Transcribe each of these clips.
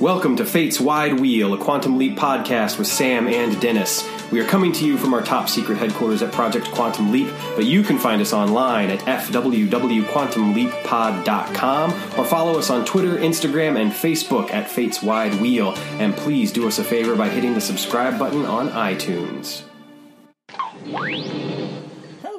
Welcome to Fate's Wide Wheel, a Quantum Leap podcast with Sam and Dennis. We are coming to you from our top secret headquarters at Project Quantum Leap, but you can find us online at fwwquantumleappod.com or follow us on Twitter, Instagram, and Facebook at Fate's Wide Wheel. And please do us a favor by hitting the subscribe button on iTunes.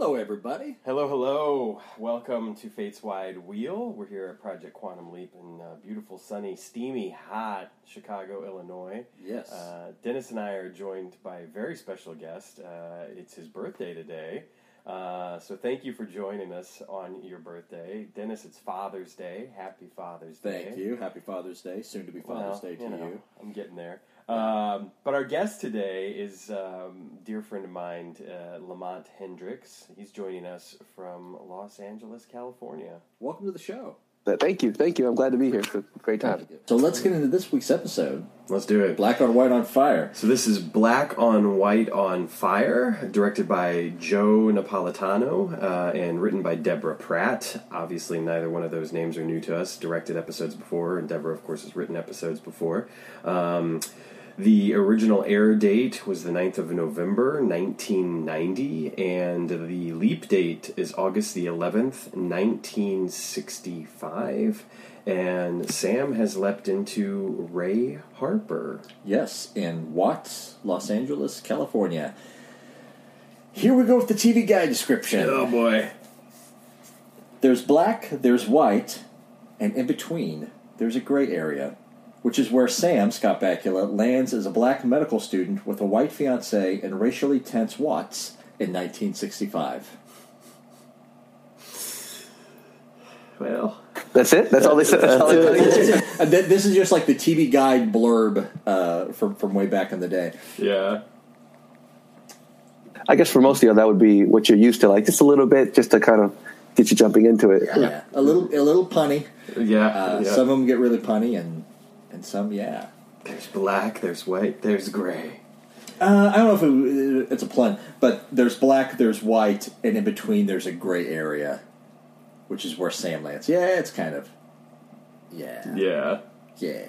Hello, everybody. Hello, hello. Welcome to Fate's Wide Wheel. We're here at Project Quantum Leap in uh, beautiful, sunny, steamy, hot Chicago, Illinois. Yes. Uh, Dennis and I are joined by a very special guest. Uh, it's his birthday today. Uh, so thank you for joining us on your birthday. Dennis, it's Father's Day. Happy Father's Day. Thank you. Happy Father's Day. Soon to be Father's Well, Day to you you. I'm getting there. Um, but our guest today is um, dear friend of mine, uh, Lamont Hendricks. He's joining us from Los Angeles, California. Welcome to the show. Thank you, thank you. I'm glad to be here. It's a great time. So let's get into this week's episode Let's do it. Black on White on Fire. So this is Black on White on Fire, directed by Joe Napolitano uh, and written by Deborah Pratt. Obviously, neither one of those names are new to us. Directed episodes before, and Deborah, of course, has written episodes before. Um, the original air date was the 9th of November, 1990, and the leap date is August the 11th, 1965. And Sam has leapt into Ray Harper. Yes, in Watts, Los Angeles, California. Here we go with the TV guide description. Oh boy. There's black, there's white, and in between, there's a gray area, which is where Sam, Scott Bakula, lands as a black medical student with a white fiancee in racially tense Watts in 1965. Well, That's it. That's all they said. That's all they said. Th- this is just like the TV guide blurb uh, from from way back in the day. yeah. I guess for most of you, that would be what you're used to, like just a little bit, just to kind of get you jumping into it. Yeah, a little a little punny. Yeah. Uh, yeah. Some of them get really punny, and and some yeah. There's black, there's white, there's gray. Uh, I don't know if it, it's a pun, but there's black, there's white, and in between there's a gray area, which is where Sam lands. Yeah, it's kind of yeah Yeah. yeah.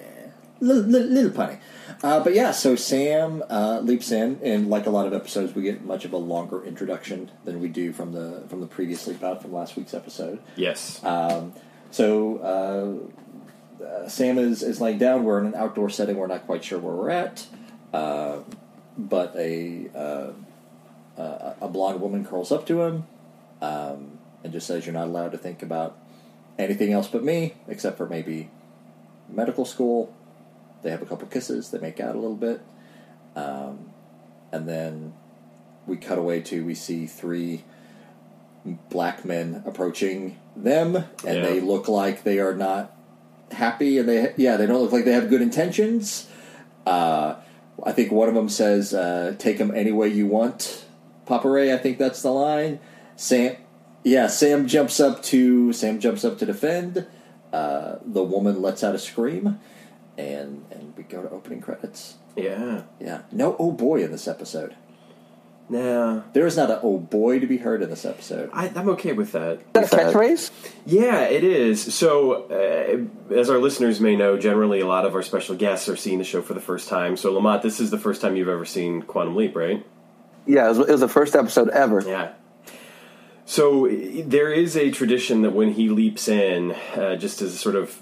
Little, little, little punny. Uh, but yeah, so Sam uh, leaps in, and like a lot of episodes, we get much of a longer introduction than we do from the from the previous leap out from last week's episode. Yes. Um, so uh, Sam is, is laying down. We're in an outdoor setting. We're not quite sure where we're at. Uh, but a uh, uh, a blonde woman curls up to him um, and just says, "You're not allowed to think about anything else but me, except for maybe medical school." They have a couple kisses. They make out a little bit, um, and then we cut away to we see three black men approaching them, and Yeah. they look like they are not happy, and they yeah they don't look like they have good intentions. Uh, I think one of them says, uh, "Take them any way you want." Papa Ray, I think that's the line. Sam, yeah, Sam jumps up to Sam jumps up to defend. Uh, the woman lets out a scream, and and we go to opening credits. yeah. Yeah, no oh boy in this episode. Nah. There is not a oh boy to be heard in this episode. I, I'm okay with that. Is that a catchphrase? Yeah, it is. So, uh, as our listeners may know, generally a lot of our special guests are seeing the show for the first time. So, Lamont, this is the first time you've ever seen Quantum Leap, right? Yeah, it was, it was the first episode ever. Yeah. So there is a tradition that when he leaps in, uh, just as sort of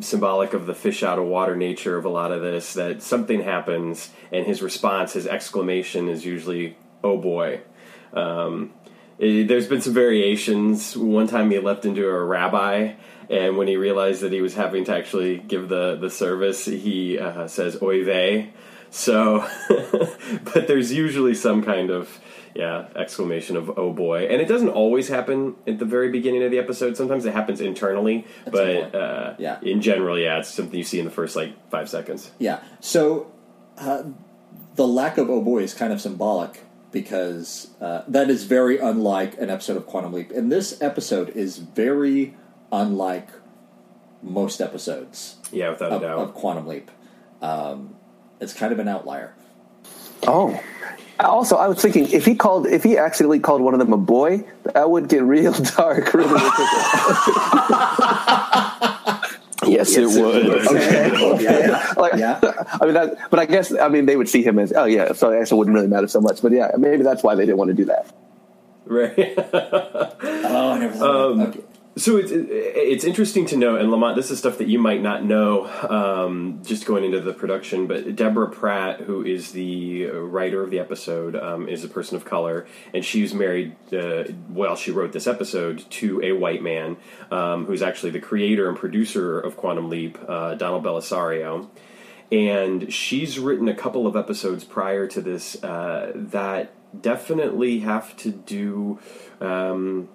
symbolic of the fish out of water nature of a lot of this, that something happens and his response, his exclamation, is usually "Oh boy." Um, i- there's been some variations. One time he leapt into a rabbi, and when he realized that he was having to actually give the the service, he uh, says "Oy vey." So, but there's usually some kind of yeah exclamation of "Oh boy," and it doesn't always happen at the very beginning of the episode. Sometimes it happens internally, a but uh, Yeah. in general, yeah, it's something you see in the first like five seconds. Yeah. So uh, the lack of oh boy is kind of symbolic because uh, that is very unlike an episode of Quantum Leap. And this episode is very unlike most episodes Yeah, without of, a doubt. of Quantum Leap. Um, it's kind of an outlier. Oh. Also, I was thinking if he called, if he accidentally called one of them a boy, that would get real dark really quick. Yes, it would. Okay. yeah. like, Yeah. I mean, that, but I guess I mean they would see him as oh yeah, so I guess it wouldn't really matter so much. But yeah, maybe that's why they didn't want to do that. Right. Oh, I never thought Um. Okay. So it's it's interesting to know, and Lamont, this is stuff that you might not know, um, just going into the production. But Deborah Pratt, who is the writer of the episode, um, is a person of color, and she was married uh, while she wrote this episode to a white man, um, who's actually the creator and producer of Quantum Leap, uh, Donald Bellisario. And she's written a couple of episodes prior to this uh, that definitely have to do. Um,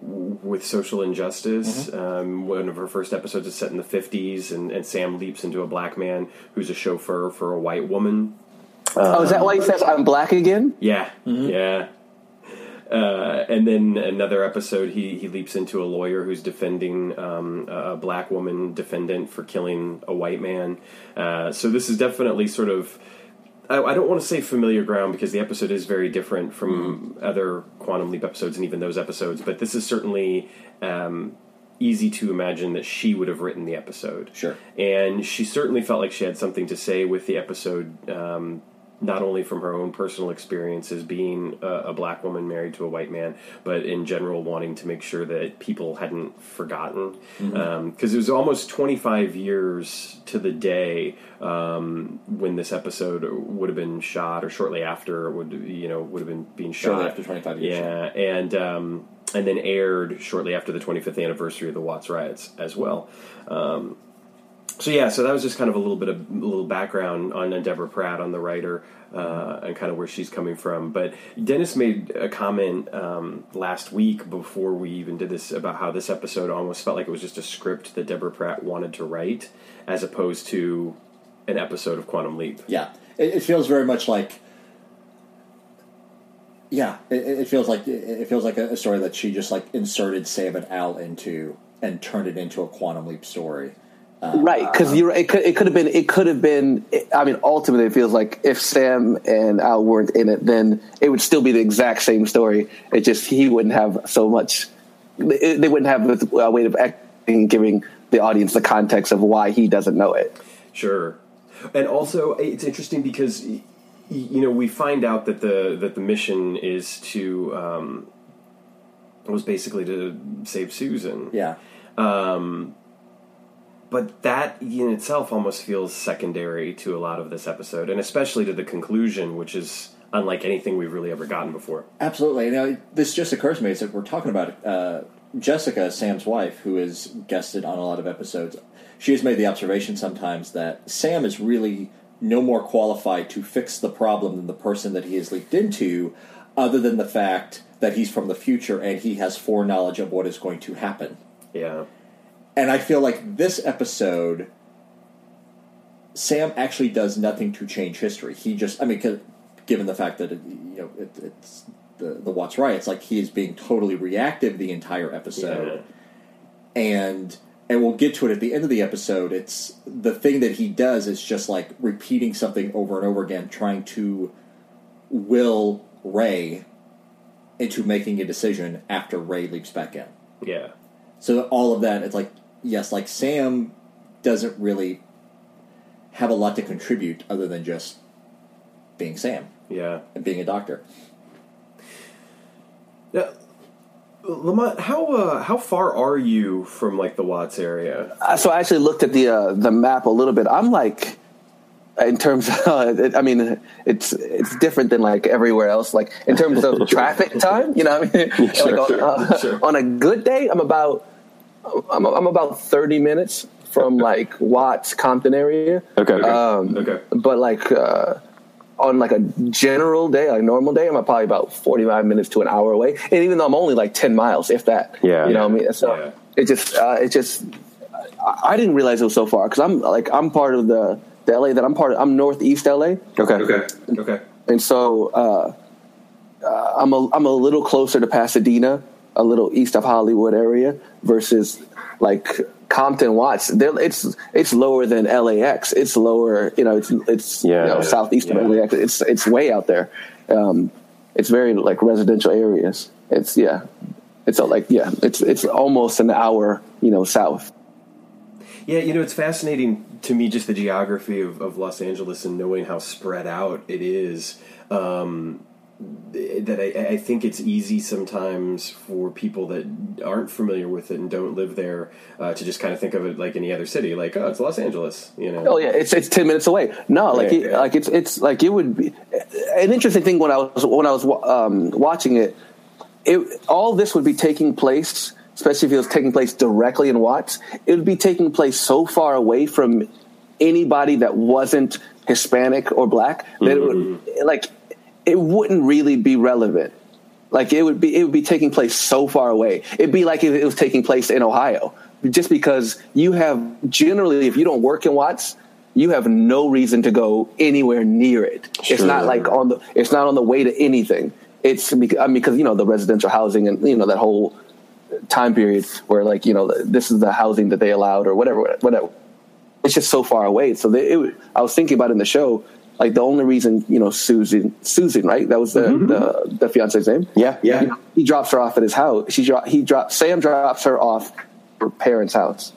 with social injustice. Um, one of her first episodes is set in the 50s, and, and Sam leaps into a black man who's a chauffeur for a white woman. oh, is that why he says I'm black again? Yeah, yeah. Uh, and then another episode, he, he leaps into a lawyer who's defending um, a black woman defendant for killing a white man. Uh, so this is definitely sort of. I, I don't want to say familiar ground because the episode is very different from other Quantum Leap episodes and even those episodes, but this is certainly um, easy to imagine that she would have written the episode. Sure. And she certainly felt like she had something to say with the episode, um, not only from her own personal experiences being a, a black woman married to a white man, but in general wanting to make sure that people hadn't forgotten. Because it was almost 25 years to the day um, when this episode would have been shot, or shortly after would you know would have been being shot. Shortly after 25 years, Yeah, and um, and then aired shortly after the 25th anniversary of the Watts riots as well. Um, so yeah, so that was just kind of a little bit of a little background on Deborah Pratt, on the writer, uh, and kind of where she's coming from. But Dennis made a comment um, last week before we even did this about how this episode almost felt like it was just a script that Deborah Pratt wanted to write, as opposed to an episode of Quantum Leap. Yeah, it, it feels very much like. Yeah, it, it feels like it feels like a, story that she just like inserted Sam and Al into and turned it into a quantum leap story. Right, because you're. It could. It could have been. It could have been. I mean, ultimately, it feels like if Sam and Al weren't in it, then it would still be the exact same story. It just he wouldn't have so much. They they wouldn't have a way of acting, giving the audience the context of why he doesn't know it. Sure, and also it's interesting because you know we find out that the that the mission is to um, was basically to save Susan. Yeah, but that in itself almost feels secondary to a lot of this episode, and especially to the conclusion, which is unlike anything we've really ever gotten before. absolutely. You know, this just occurs to me is that we're talking about uh, Jessica, Sam's wife, who is guested on a lot of episodes. She has made the observation sometimes that Sam is really no more qualified to fix the problem than the person that he has leaked into, other than the fact that he's from the future and he has foreknowledge of what is going to happen. Yeah, And I feel like this episode, Sam actually does nothing to change history. He just, I mean, given the fact that it, you know it, it's the the Watts riots, like he is being totally reactive the entire episode, and and we'll get to it at the end of the episode. It's the thing that he does is just like repeating something over and over again, trying to will Ray into making a decision after Ray leaps back in. yeah, So all of that, it's like yes, like Sam doesn't really have a lot to contribute other than just being Sam yeah. and being a doctor. Yeah. Lamont, how uh, how far are you from like the Watts area? Uh, So I actually looked at the uh, the map a little bit. I'm like, in terms of, uh, I mean, it's it's different than like everywhere else. Like in terms of traffic time, you know, what I mean, like on, uh, sure. on a good day, I'm about I'm, I'm about 30 minutes from like Watts Compton area. Okay. okay. Um, Okay. But like uh, on like a general day, like normal day, I'm probably about 45 minutes to an hour away. And even though I'm only like 10 miles, if that, Yeah. you know what I mean? So Yeah. it just, uh, it just, I, I didn't realize it was so far because I'm like, I'm part of the, the LA that I'm part of, I'm Northeast LA. okay. Okay, okay, And so uh, uh, I'm a I'm a little closer to Pasadena, a little east of Hollywood area, versus like Compton Watts. They're, it's it's lower than LAX. It's lower, you know. It's it's Yeah. you know, southeast Yeah. of LAX. It's it's way out there. Um, it's very like residential areas. It's yeah. It's like yeah. It's it's almost an hour, you know, south. Yeah, you know, it's fascinating to me just the geography of, of Los Angeles and knowing how spread out it is. Um, that I, I, think it's easy sometimes for people that aren't familiar with it and don't live there uh, to just kind of think of it like any other city, like oh, it's Los Angeles, you know? Oh yeah, it's it's ten minutes away. No, like it, like it's it's like it would be an interesting thing when I was when I was um, watching it. It all this would be taking place, especially if it was taking place directly in Watts. It would be taking place so far away from anybody that wasn't Hispanic or black that mm-hmm. it would mm-hmm. like it wouldn't really be relevant. Like it would be, it would be taking place so far away. It'd be like if it was taking place in Ohio, just because you have generally, if you don't work in Watts, you have no reason to go anywhere near it. Sure. It's not like on the, it's not on the way to anything. It's because, I mean, because you know the residential housing and you know that whole time period where like you know this is the housing that they allowed or whatever, whatever. It's just so far away. So they, it, I was thinking about in the show like the only reason you know Susan Susan right that was the mm-hmm. the, the fiance's name yeah yeah he, he, drops her off at his house she dro- he drops Sam drops her off her parents' house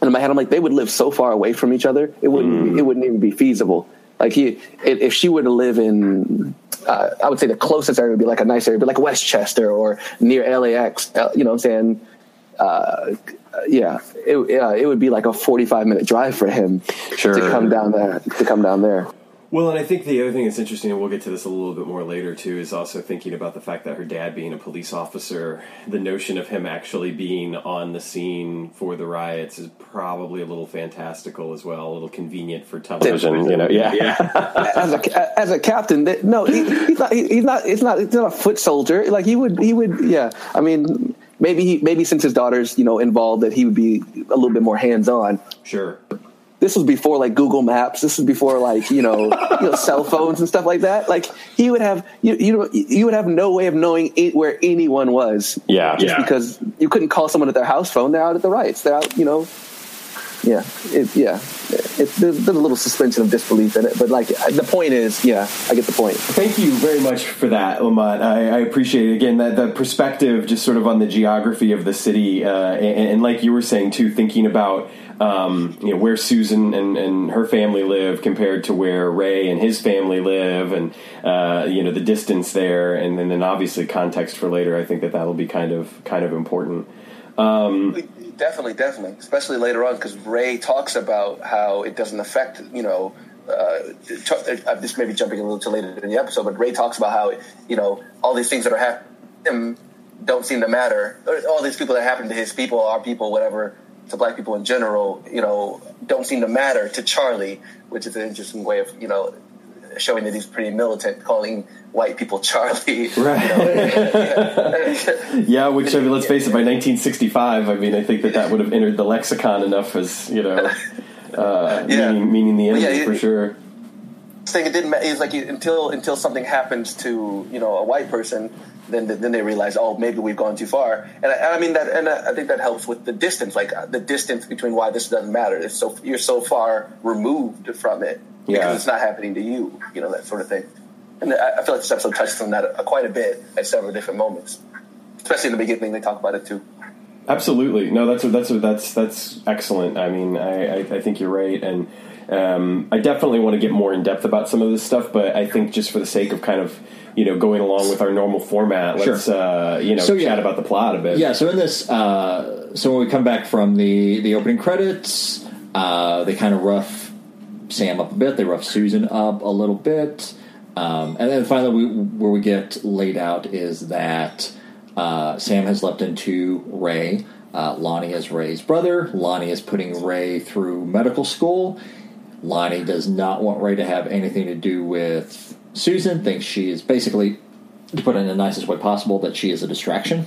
and in my head I'm like they would live so far away from each other it wouldn't mm. it wouldn't even be feasible like he if she were to live in uh, I would say the closest area would be like a nice area, but like Westchester or near LAX. Uh, you know what I'm saying? Uh, yeah, it, it would be like a 45 minute drive for him sure. to come down there. To come down there. Well, and I think the other thing that's interesting, and we'll get to this a little bit more later too, is also thinking about the fact that her dad being a police officer, the notion of him actually being on the scene for the riots is probably a little fantastical as well, a little convenient for television. You know, yeah, yeah. as a as a captain, no, he, he's not. He, he's not. It's not. It's not a foot soldier. Like he would. He would. Yeah. I mean, maybe he, maybe since his daughter's you know involved that he would be a little bit more hands on. Sure. This was before like Google Maps. This was before like you know, you know cell phones and stuff like that. Like he would have you you know you would have no way of knowing it, where anyone was. Yeah, just yeah. because you couldn't call someone at their house phone. They're out at the rights. They're out. You know. Yeah, it, yeah. It, there's, there's, a little suspension of disbelief in it, but like the point is, yeah, I get the point. Thank you very much for that, Lamont. I, I appreciate it. Again, that the perspective, just sort of on the geography of the city, uh, and, and, like you were saying too, thinking about um, you know where Susan and, and, her family live compared to where Ray and his family live, and uh, you know the distance there, and, and then obviously context for later. I think that that'll be kind of kind of important. Um, definitely, definitely, especially later on because Ray talks about how it doesn't affect you know. Uh, uh, this may be jumping a little too late in the episode, but Ray talks about how you know all these things that are happening don't seem to matter. All these people that happen to his people, our people, whatever, to black people in general, you know, don't seem to matter to Charlie, which is an interesting way of you know showing that he's pretty militant, calling white people Charlie. Right. You know? yeah, which I mean, let's face it. By 1965, I mean, I think that that would have entered the lexicon enough as you know, uh, yeah. meaning, meaning the enemy yeah, for sure. Saying it didn't. It's like until until something happens to you know a white person, then then they realize, oh, maybe we've gone too far. And I, I mean that, and I think that helps with the distance, like uh, the distance between why this doesn't matter. It's so you're so far removed from it because it's not happening to you, you know that sort of thing. And I, I feel like this episode touches on that quite a bit at several different moments, especially in the beginning. They talk about it too. Absolutely, no, that's that's that's that's excellent. I mean, I, I, I think you're right, and um, I definitely want to get more in depth about some of this stuff. But I think just for the sake of kind of you know going along with our normal format, let's sure. uh, you know so, chat about the plot a bit. Yeah. So in this, uh, so when we come back from the the opening credits, uh, they kind of rough Sam up a bit. They rough Susan up a little bit. Um, and then finally, we, where we get laid out is that uh, Sam has leapt into Ray. Uh, Lonnie is Ray's brother. Lonnie is putting Ray through medical school. Lonnie does not want Ray to have anything to do with Susan. Thinks she is basically, to put it in the nicest way possible, that she is a distraction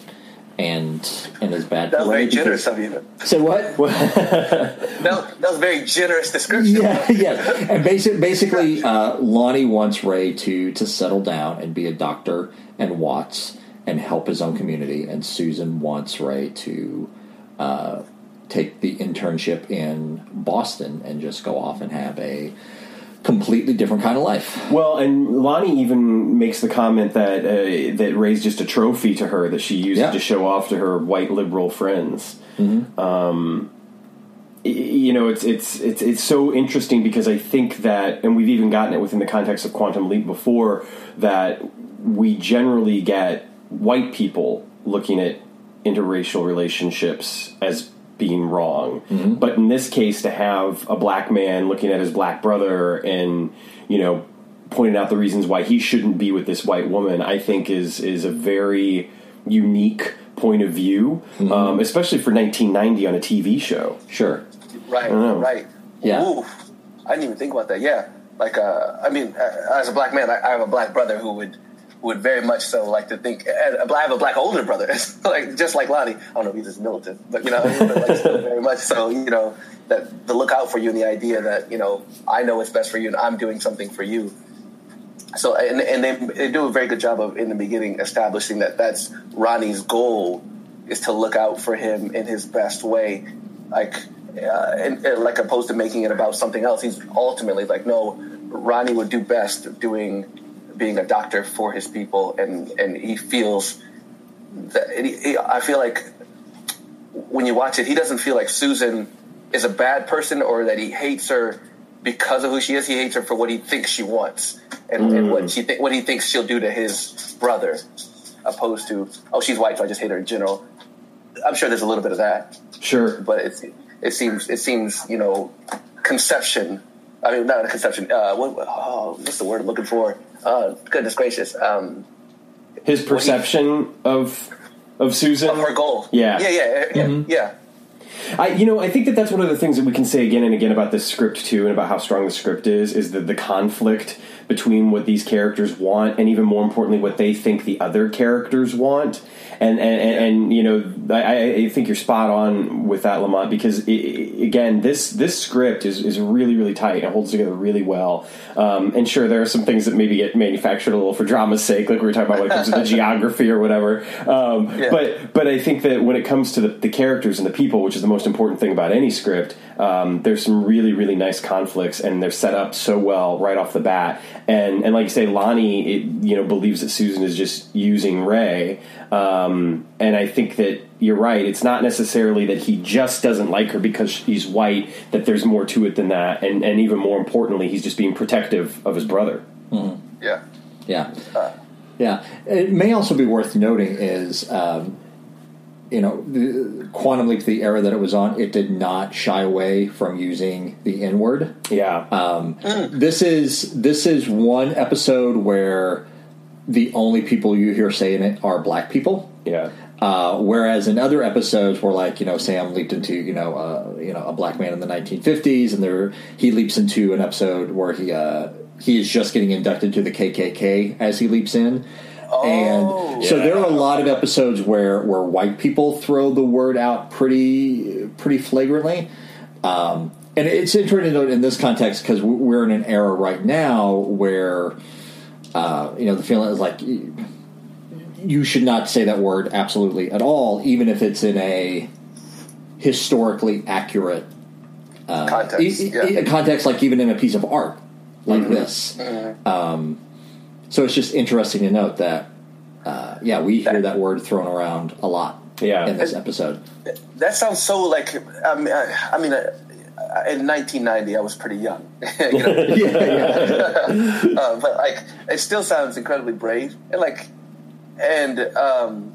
and and is bad. That was very generous of you. Said what? that, that was very generous description. Yeah, yeah. And basic, basically, uh, Lonnie wants Ray to to settle down and be a doctor and Watts and help his own community, and Susan wants Ray to. Uh, take the internship in Boston and just go off and have a completely different kind of life. Well, and Lonnie even makes the comment that uh, that Ray's just a trophy to her that she uses yeah. to show off to her white liberal friends. Mm-hmm. Um, you know, it's it's it's it's so interesting because I think that, and we've even gotten it within the context of Quantum Leap before that we generally get white people looking at interracial relationships as being wrong, but in this case, to have a black man looking at his black brother and you know pointing out the reasons why he shouldn't be with this white woman, I think is is a very unique point of view, um, especially for 1990 on a TV show. Sure. Right, right. Yeah. Ooh, I didn't even think about that. Yeah, like uh, I mean, uh, as a black man, I, I have a black brother who would would very much so like to think. I have a black older brother, like just like Lonnie. I don't know if he's as militant, but you know, but like very much so. You know, that the look out for you and the idea that you know I know what's best for you and I'm doing something for you. So and, and they, they do a very good job of in the beginning establishing that that's Ronnie's goal is to look out for him in his best way, like uh, and, and like opposed to making it about something else. He's ultimately like, no, Ronnie would do best doing being a doctor for his people, and and he feels that he, he, I feel like when you watch it, he doesn't feel like Susan is a bad person or that he hates her because of who she is. He hates her for what he thinks she wants and, and what mm. she th- what he thinks she'll do to his brother, opposed to oh she's white, so I just hate her in general. I'm sure there's a little bit of that, Sure. but it's it seems it seems you know conception. I mean, not a conception. Uh, what, oh, what's the word I'm looking for? Uh, goodness gracious. Um, His perception of of Susan. of her goal. Yeah. Yeah, yeah, yeah, yeah. I, you know, I think that that's one of the things that we can say again and again about this script too, and about how strong the script is, is that the conflict between what these characters want, and even more importantly, what they think the other characters want. And and, and, and you know, I, I think you're spot on with that, Lamont, because i i again, this this script is, is really really tight and holds together really well. Um, and sure, there are some things that maybe get manufactured a little for drama's sake, like we were talking about when it comes to the geography or whatever. Um, Yeah. But but I think that when it comes to the, the characters and the people, which is the most important thing about any script, um, there's some really really nice conflicts, and they're set up so well right off the bat. And and like you say, Lonnie, it, you know, believes that Susan is just using Ray, um, and I think that you're right. It's not necessarily that he just doesn't like her because he's white. That there's more to it than that, and and even more importantly, he's just being protective of his brother. Yeah. Yeah. Yeah. It may also be worth noting is, um, you know, the Quantum Leap, the era that it was on, it did not shy away from using the N word. Yeah, This is this is one episode where the only people you hear saying it are black people. yeah, Uh, whereas in other episodes, where like you know Sam leaped into you know uh, you know a black man in the 1950s, and there he leaps into an episode where he uh, he is just getting inducted to the KKK as he leaps in, and so there are a lot of episodes where where white people throw the word out pretty pretty flagrantly. Um, and it's interesting to note in this context because we're in an era right now where uh, you know the feeling is like you should not say that word absolutely at all, even if it's in a historically accurate Context. e- e- yeah. e- context, like even in a piece of art like this. Um, so it's just interesting to note that, uh, yeah, we hear that word thrown around a lot Yeah. in this episode. That sounds so like I mean, I, I mean, uh, in 1990, I was pretty young, you know, yeah, yeah. uh, but like it still sounds incredibly brave and like and um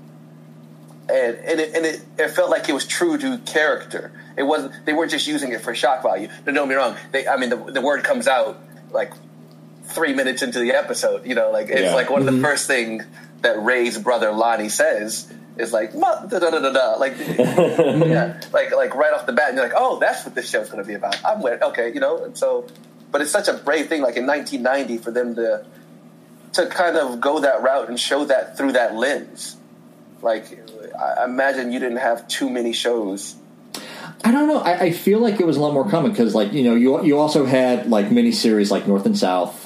and and it, and it, it felt like it was true to character. It wasn't. They weren't just using it for shock value. Don't get me wrong. They, I mean, the, the word comes out like three minutes into the episode. You know, like it's Yeah. like one of the mm-hmm. first things that Ray's brother Lonnie says is like da da da da da," like yeah, like like right off the bat, and you're like, oh, that's what this show's going to be about. I'm with okay, you know. And so, but it's such a brave thing, like in 1990, for them to to kind of go that route and show that through that lens. Like, I imagine you didn't have too many shows. I don't know. I, I feel like it was a lot more common because, like, you know, you you also had like miniseries like North and South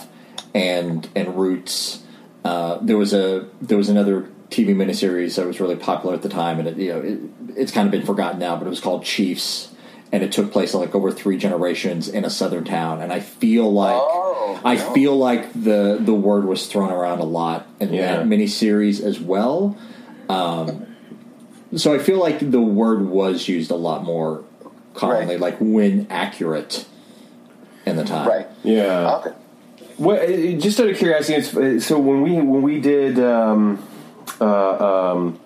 and and Roots. Uh, there was a there was another TV miniseries that was really popular at the time, and it, you know, it, it's kind of been forgotten now, but it was called Chiefs, and it took place like over three generations in a southern town. And I feel like Oh, I no. feel like the the word was thrown around a lot in Yeah. that miniseries as well. Um, so I feel like the word was used a lot more commonly, Right. like when accurate in the time. Right. Yeah. Okay. Well, uh, just out of curiosity, so when we when we did, um, uh, um,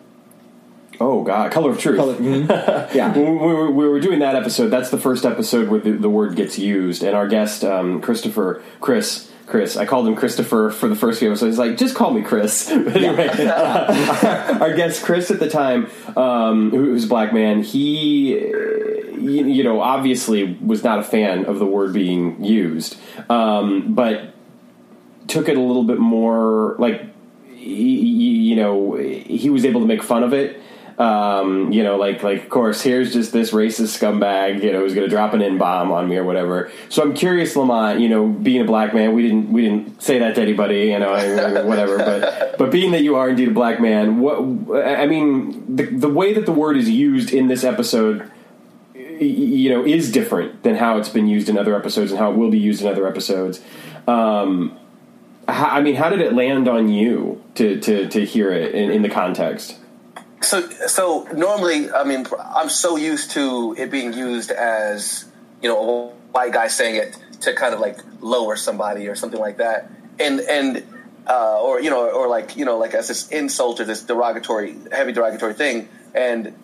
oh god, Color of Truth. Color- mhm. yeah. when we were, we were doing that episode, that's the first episode where the, the word gets used, and our guest um, Christopher, Chris, Chris, I called him Christopher for the first few episodes. He's like, just call me Chris. But anyway, uh, our guest Chris at the time, um, who was a black man, he, you, you know, obviously was not a fan of the word being used, um, but took it a little bit more like he, you know he was able to make fun of it. Um, you know like like of course here's just this racist scumbag you know who's going to drop an n bomb on me or whatever. So i'm curious lamont you know being a black man we didn't we didn't say that to anybody you know whatever but but being that you are indeed a black man what i mean the, the way that the word is used in this episode you know is different than how it's been used in other episodes and how it will be used in other episodes. Um, how, I mean, how did it land on you to to, to hear it in, in the context? So, so normally, I mean, I'm so used to it being used as you know a white guy saying it to kind of like lower somebody or something like that, and and uh, or you know, or like you know, like as this insult or this derogatory, heavy derogatory thing, and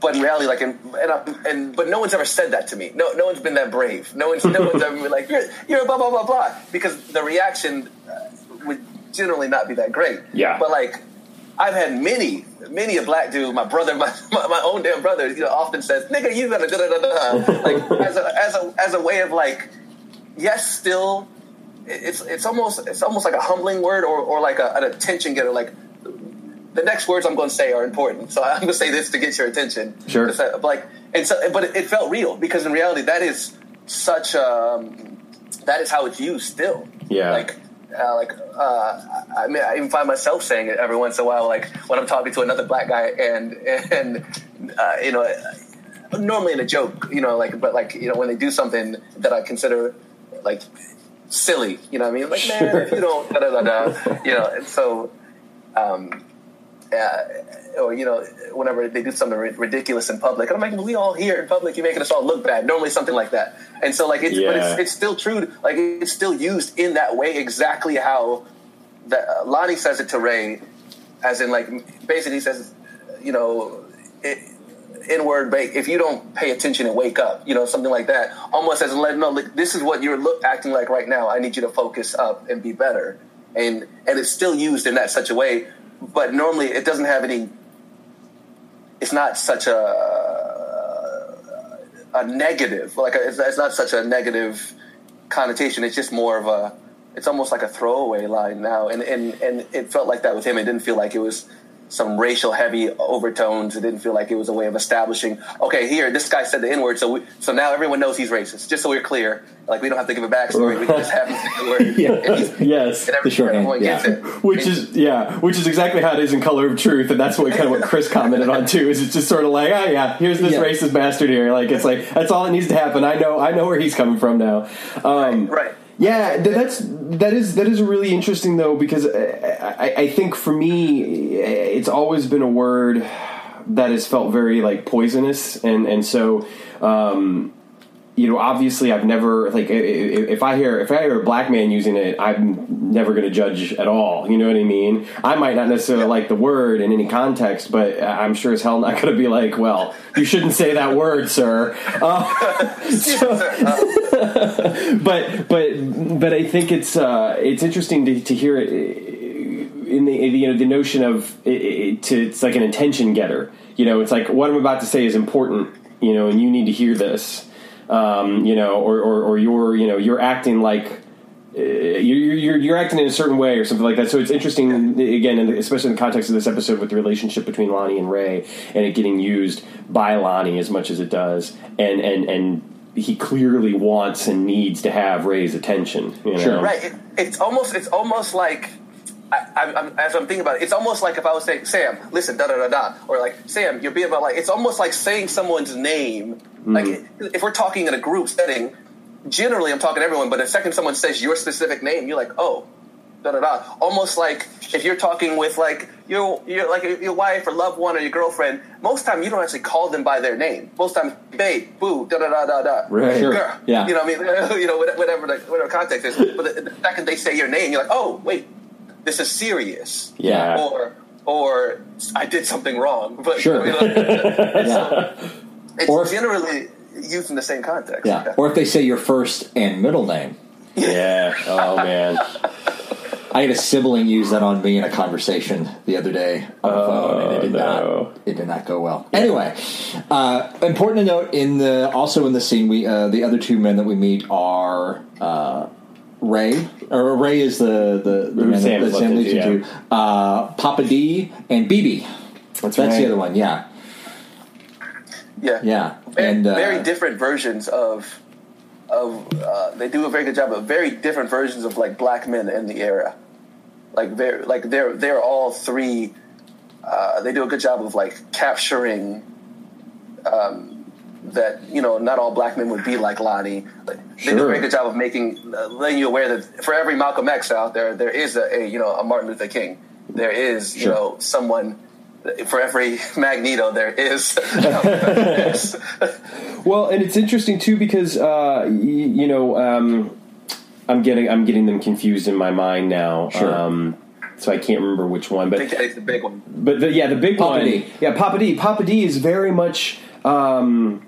but in reality, like, and and, I, and but no one's ever said that to me. No, no one's been that brave. No one's no one's ever been like, you're you're blah blah blah blah, because the reaction uh, would generally not be that great. Yeah. but like. I've had many, many a black dude, my brother, my, my, my own damn brother, you know, often says, "Nigga, you gotta da da da da," like as a as a as a way of like, yes, still, it's it's almost it's almost like a humbling word or or like a, an attention getter. Like the next words I'm going to say are important, so I'm going to say this to get your attention. Sure. Uh, Like and so, but it, it felt real because in reality, that is such um, that is how it's used still. Yeah. Like. Uh, like uh, I, I mean, I even find myself saying it every once in a while. Like when I'm talking to another black guy, and and uh, you know, normally in a joke, you know, like but like you know when they do something that I consider like silly, you know, what I mean, like man, if you don't, da da da da, you know, and so, um, uh, or you know, whenever they do something ri- ridiculous in public, and I'm like, we all here in public, you're making us all look bad. Normally, something like that, and so like it's but it's, it's still true. Like it's still used in that way, exactly how that uh, Lonnie says it to Ray, as in like basically he says, you know, it, inward break. If you don't pay attention and wake up, you know, something like that, almost as in letting know, look, this is what you're look, acting like right now. I need you to focus up and be better. And and it's still used in that such a way, but normally it doesn't have any. It's not such a a negative, like a, it's, it's not such a negative connotation. It's just more of a. It's almost like a throwaway line now, and and and it felt like that with him. It didn't feel like it was some racial heavy overtones. It didn't feel like it was a way of establishing. Okay, here this guy said the n word, so we, so now everyone knows he's racist. Just so we're clear, like we don't have to give a backstory. We can just have him say the word. Yeah. And Yes, and every- the shorthand, everyone gets yeah. it. which And- is yeah, which is exactly how it is in Color of Truth, and that's what kind of what Chris commented on too. Is it's just sort of like, oh yeah, here's this Yeah. racist bastard here. Like it's like that's all that needs to happen. I know, I know where he's coming from now. Um, right. Yeah, that's that is that is really interesting though because I, I, I think for me it's always been a word that has felt very like poisonous and and so um, you know obviously I've never like if I hear if I hear a black man using it I'm never going to judge at all you know what I mean I might not necessarily like the word in any context but I'm sure as hell not going to be like well you shouldn't say that word sir uh, but but but I think it's uh, it's interesting to, to hear it in the you know the notion of it, it, to it's like an intention getter. You know, it's like what I'm about to say is important. You know, and you need to hear this. Um, you know, or, or or you're you know you're acting like. Uh, you're, you're you're acting in a certain way or something like that. So it's interesting, again, in the, especially in the context of this episode, with the relationship between Lonnie and Ray, and it getting used by Lonnie as much as it does, and and and he clearly wants and needs to have Ray's attention. You know? Sure. Right. It, it's almost it's almost like I, I'm, as I'm thinking about it, it's almost like if I was saying Sam, listen, da da da da, or like Sam, you're being about like it's almost like saying someone's name. Mm-hmm. Like if we're talking in a group setting, generally I'm talking to everyone, but the second someone says your specific name, you're like, oh, da da da. Almost like if you're talking with like your your like your wife or loved one or your girlfriend. Most time you don't actually call them by their name. Most times, babe, boo, da da da da da. Right. Sure. Girl. Yeah. You know what I mean? you know whatever the, whatever context is. But the, the second they say your name, you're like, oh wait, this is serious. Yeah. Or or I did something wrong. But Sure. you know, Yeah. it's Or if- generally used in the same context. Yeah. Or if they say your first and middle name. Yeah. Oh man. I had a sibling use that on me in a conversation the other day on the phone, and it did no. not it did not go well. Anyway, uh, important to note in the also in the scene, we uh, the other two men that we meet are uh, Ray, or Ray is the the, the man Sam that, is that Sam looking leads to, you to, uh, Papa D and BB. That's, right. the other one. Yeah, Yeah. yeah, Very, and uh, very different versions of of uh, they do a very good job of very different versions of like black men in the era. Like very like they're they're all three. Uh, they do a good job of like capturing um, that you know not all black men would be like Lonnie. Like, They do a Sure. very good job of making uh, letting you aware that for every Malcolm X out there, there is a, a you know a Martin Luther King. There is you Sure. know someone. For every Magneto, there is. Well, and it's interesting too because uh, y- you know um, I'm getting I'm getting them confused in my mind now. Sure. Um, so I can't remember which one, I but think that's the big one. But the, yeah, the big Papa one, D. yeah, Papa D. Papa D is very much um,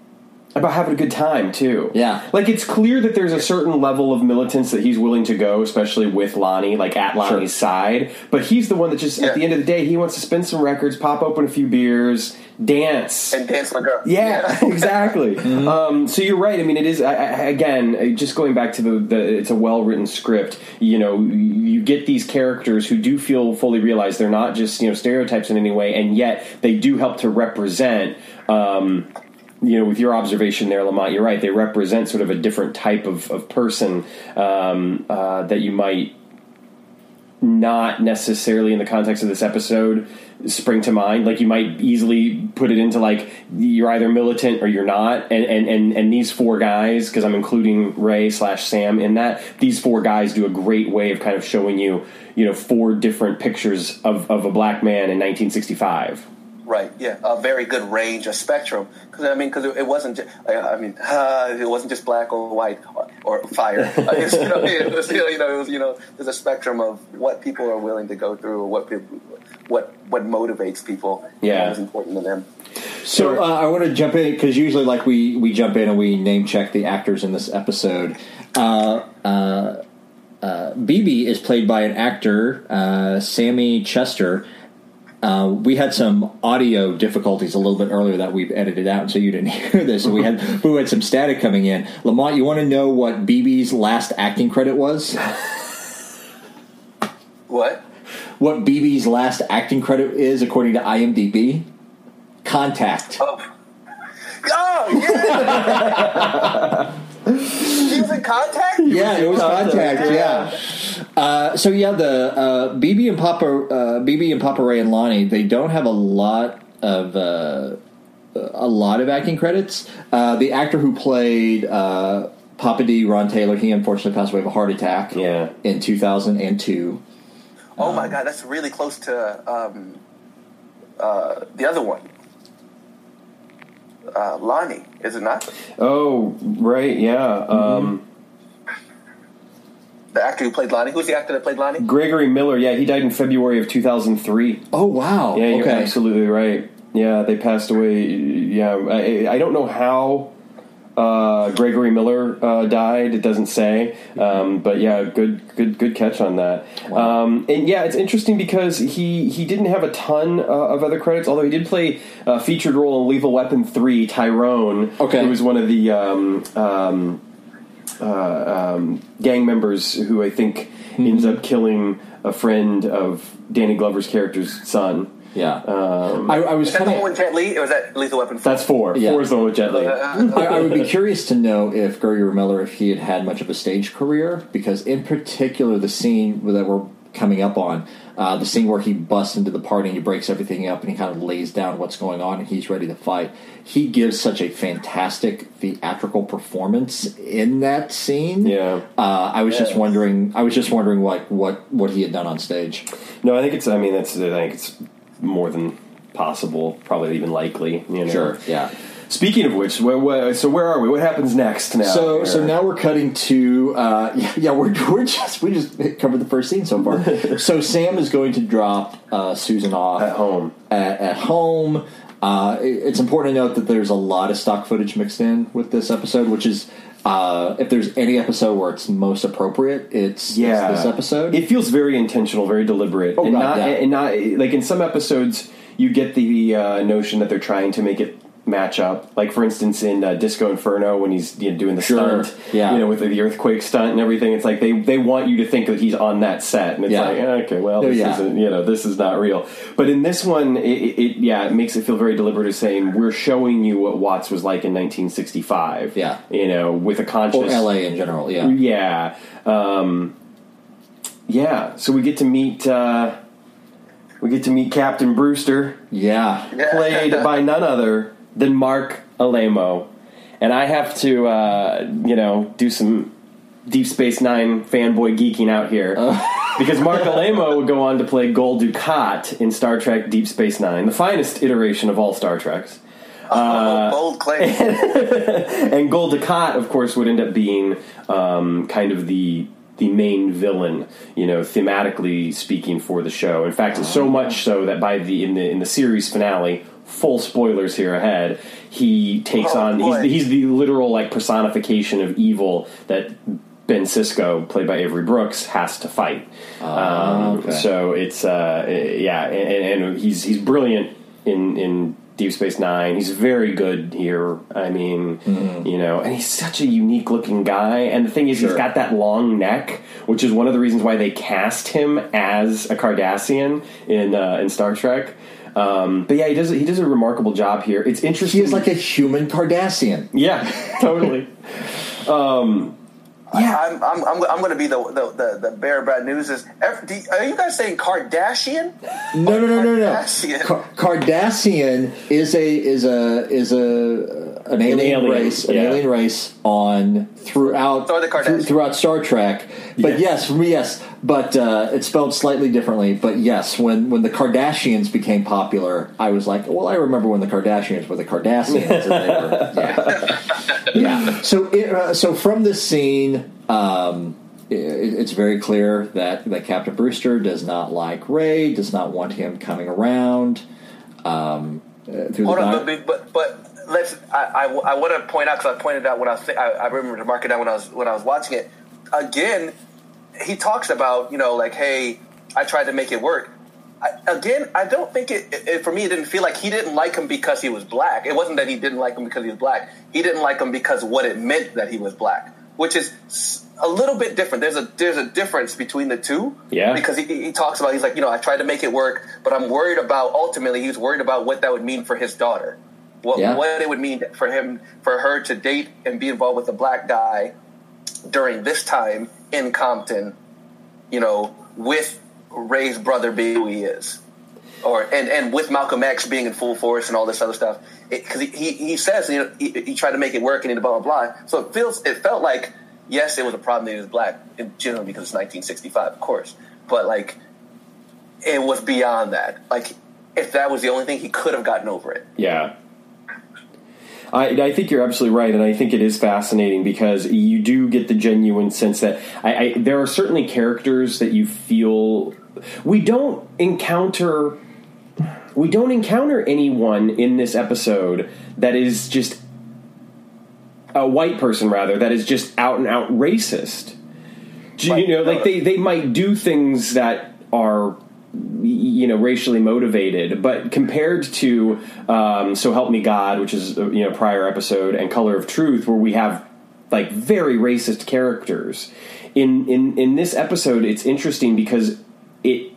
about having a good time too. Yeah. like it's clear that there's a certain level of militance that he's willing to go, especially with Lonnie, like at Lonnie's side. But he's the one that just Yeah. at the end of the day, he wants to spin some records, pop open a few beers, dance. And dance like a girl. Yeah, exactly. Um, so you're right. I mean, it is I, I, again uh, just going back to the, the it's a well written script. You know, you get these characters who do feel fully realized they're not just you know stereotypes in any way, and yet they do help to represent. Um, you know, with your observation there, Lamont, you're right. They represent sort of a different type of, of person um, uh, that you might not necessarily in the context of this episode spring to mind. Like you might easily put it into like you're either militant or you're not. And and and, and these four guys because i'm including ray slash sam in that these four guys do a great way of kind of showing you you know four different pictures of, of a black man in 1965 Right. Yeah. A very good range, a spectrum. Because I mean, because it, wasn't. Just, I mean, uh, it wasn't just black or white or, or fire. It's, you know, it was, you know, it was, you know, there's a spectrum of what people are willing to go through, or what people, what what motivates people. Yeah. Is important to them. So uh, I want to jump in because usually, like we we jump in and we name check the actors in this episode. Uh, uh, uh, BB is played by an actor, uh, Sammy Chester. Uh, we had some audio difficulties a little bit earlier that we've edited out, so you didn't hear this. So we had we had some static coming in. Lamont, you want to know what BB's last acting credit was? What? What BB's last acting credit is according to IMDb? Contact. Oh. Oh yeah. he was in contact. Yeah, it was contact. Yeah. Uh, so yeah, the uh, BB and Papa, uh, BB and Papa Ray and Lonnie, they don't have a lot of uh, a lot of acting credits. Uh, the actor who played uh, Papa D, Ron Taylor, he unfortunately passed away of a heart attack. Yeah. in two thousand and two. Oh my god, that's really close to um, uh, the other one. Uh, Lonnie, is it not? oh right yeah um, The actor who played Lonnie. Who's the actor that played Lonnie? gregory miller yeah he died in february of 2003 Oh wow! Yeah, you're okay. absolutely right. Yeah, they passed away. Yeah, I, I don't know how uh, Gregory Miller uh, died. It doesn't say, um, but yeah, good, good, good catch on that. Um, and yeah, it's interesting because he he didn't have a ton uh, of other credits, although he did play a featured role in Lethal Weapon Three. Tyrone, Okay. who was one of the um, um, uh, um, gang members who I think ends up killing a friend of Danny Glover's character's son. Yeah, I, I was Is that the kind one of. with Jet Li, or was that Lethal Weapon? That's four. Yeah. Four is the one with Jet Li. I, I would be curious to know if Gregory Miller, if he had had much of a stage career, because in particular, the scene that we're coming up on. Uh, the scene where he busts into the party and he breaks everything up and he kind of lays down what's going on and he's ready to fight. He gives such a fantastic theatrical performance in that scene. Yeah. Uh, I was just wondering. I was just wondering like what what he had done on stage. No, I think it's. I mean, that's. I think it's more than possible. Probably even likely. You know. Sure. Yeah. Speaking of which, wh- wh- so where are we? What happens next now? So so now we're cutting to uh, yeah, yeah we're we're just we just covered the first scene so far. so Sam is going to drop uh, Susan off at home. at, at home. Uh, it- it's important to note that there's a lot of stock footage mixed in with this episode, which is uh, if there's any episode where it's most appropriate, it's, Yeah, it's this episode. It feels very intentional, very deliberate, Oh, and God, not yeah. and not like in some episodes you get the uh, notion that they're trying to make it match up. Like for instance, in uh, Disco Inferno, when he's you know, doing the Sure, stunt, yeah. you know, with the earthquake stunt and everything, it's like they they want you to think that he's on that set, and it's Yeah. like eh, okay, well, this yeah. isn't you know this is not real. But in this one, it, it, it yeah, it makes it feel very deliberate, as saying we're showing you what Watts was like in 1965. Yeah. you know, with a conscious or LA in general, yeah. yeah. Um, yeah. So we get to meet uh, we get to meet Captain Brewster, Yeah. played by none other than Marc Alaimo, and I have to uh, you know do some Deep Space Nine fanboy geeking out here. Because Marc Alaimo would go on to play Gul Dukat in Star Trek Deep Space Nine, the finest iteration of all Star Treks. Uh, bold claim. and Gul Dukat, of course, would end up being um, kind of the the main villain, you know, thematically speaking for the show. In fact, so much so that by the in the in the series finale, full spoilers here ahead, he takes Oh, on he's the, he's the literal like personification of evil that Ben Sisko, played by Avery Brooks, has to fight. um, okay. So it's uh, yeah, and, and he's he's brilliant in in Deep Space Nine. He's very good here. I mean, you know, and he's such a unique looking guy. And the thing is, he's got that long neck, which is one of the reasons why they cast him as a Cardassian in uh, in Star Trek. Um, but yeah, he does he does a remarkable job here. It's interesting. He is like a human Cardassian. yeah, totally. Um, yeah, I'm, I'm, I'm, I'm going to be the, the, the, the bearer of bad news. Is er, do, are you guys saying Kardashian? No, no, no, no, no. Cardassian. Car- Cardassian is a is a is a uh, an alien, alien, race, an alien race on throughout So the Kardashians. throughout Star Trek. But yes, yes, but uh, it's spelled slightly differently. But yes, when when the Kardashians became popular, I was like, well, I remember when the Kardashians were the Kardashians. and they were, yeah. yeah. So it, uh, so from this scene. Um, it, it's very clear that, that Captain Brewster does not like Ray, does not want him coming around. Um, uh, through Hold the on, but, but, but let's. I, I, I want to point out because I pointed out when I was. I, I remember to mark it down when I was when I was watching it. Again, he talks about you know like, hey, I tried to make it work. I, again, I don't think it, it, For me, it didn't feel like he didn't like him because he was black. It wasn't that he didn't like him because he was black. He didn't like him because what it meant that he was black, which is a little bit different. There's a there's a difference between the two. Yeah. Because he, he talks about he's like you know I tried to make it work, but I'm worried about ultimately he was worried about what that would mean for his daughter. What Yeah. what it would mean for him for her to date and be involved with a black guy during this time in Compton, you know, with Ray's brother being who he is, or and, and with Malcolm X being in full force and all this other stuff. Because he, he he says you know he, he tried to make it work and blah blah blah. So it feels it felt like yes, it was a problem that he was black, generally because it's 1965, of course, but like it was beyond that. Like if that was the only thing, he could have gotten over it. Yeah. I, I think you're absolutely right, and I think it is fascinating because you do get the genuine sense that I, I, there are certainly characters that you feel we don't encounter. We don't encounter anyone in this episode that is just a white person, rather that is just out and out racist. Do You know, like uh, they, they might do things that are you know racially motivated but compared to um, so help me god which is uh, you know prior episode and color of truth where we have like very racist characters in in in this episode it's interesting because it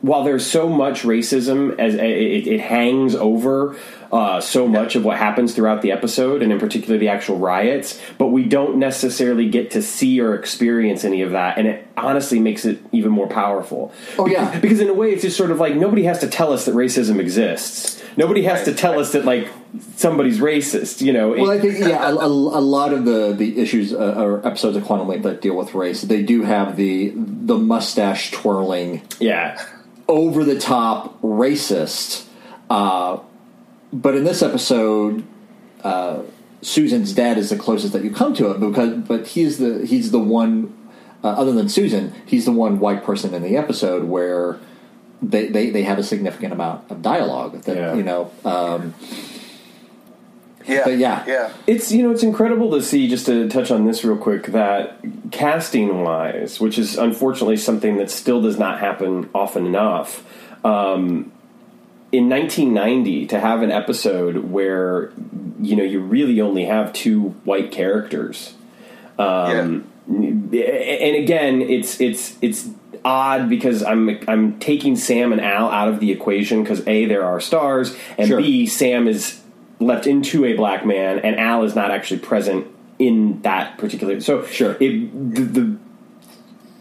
while there's so much racism as it, it hangs over uh, so much of what happens throughout the episode, and in particular the actual riots, but we don't necessarily get to see or experience any of that, and it honestly makes it even more powerful. Oh, yeah. because in a way it's just sort of like nobody has to tell us that racism exists. Nobody has to tell us that like somebody's racist. You know, Well, I think yeah, a, a, a lot of the the issues uh, or episodes of Quantum Leap that deal with race, they do have the the mustache twirling, yeah, over the top racist. Uh, but in this episode, uh, Susan's dad is the closest that you come to it because, but he's the he's the one. Uh, other than Susan, he's the one white person in the episode where they, they, they have a significant amount of dialogue that Yeah. you know. Um, Yeah, But yeah. yeah. It's you know it's incredible to see just to touch on this real quick that casting wise, which is unfortunately something that still does not happen often enough. Um, in 1990, to have an episode where you know you really only have two white characters, um, and again, it's it's it's odd because I'm I'm taking Sam and Al out of the equation because a there are stars and Sure. b Sam is left into a black man and Al is not actually present in that particular. So Sure. it, the the,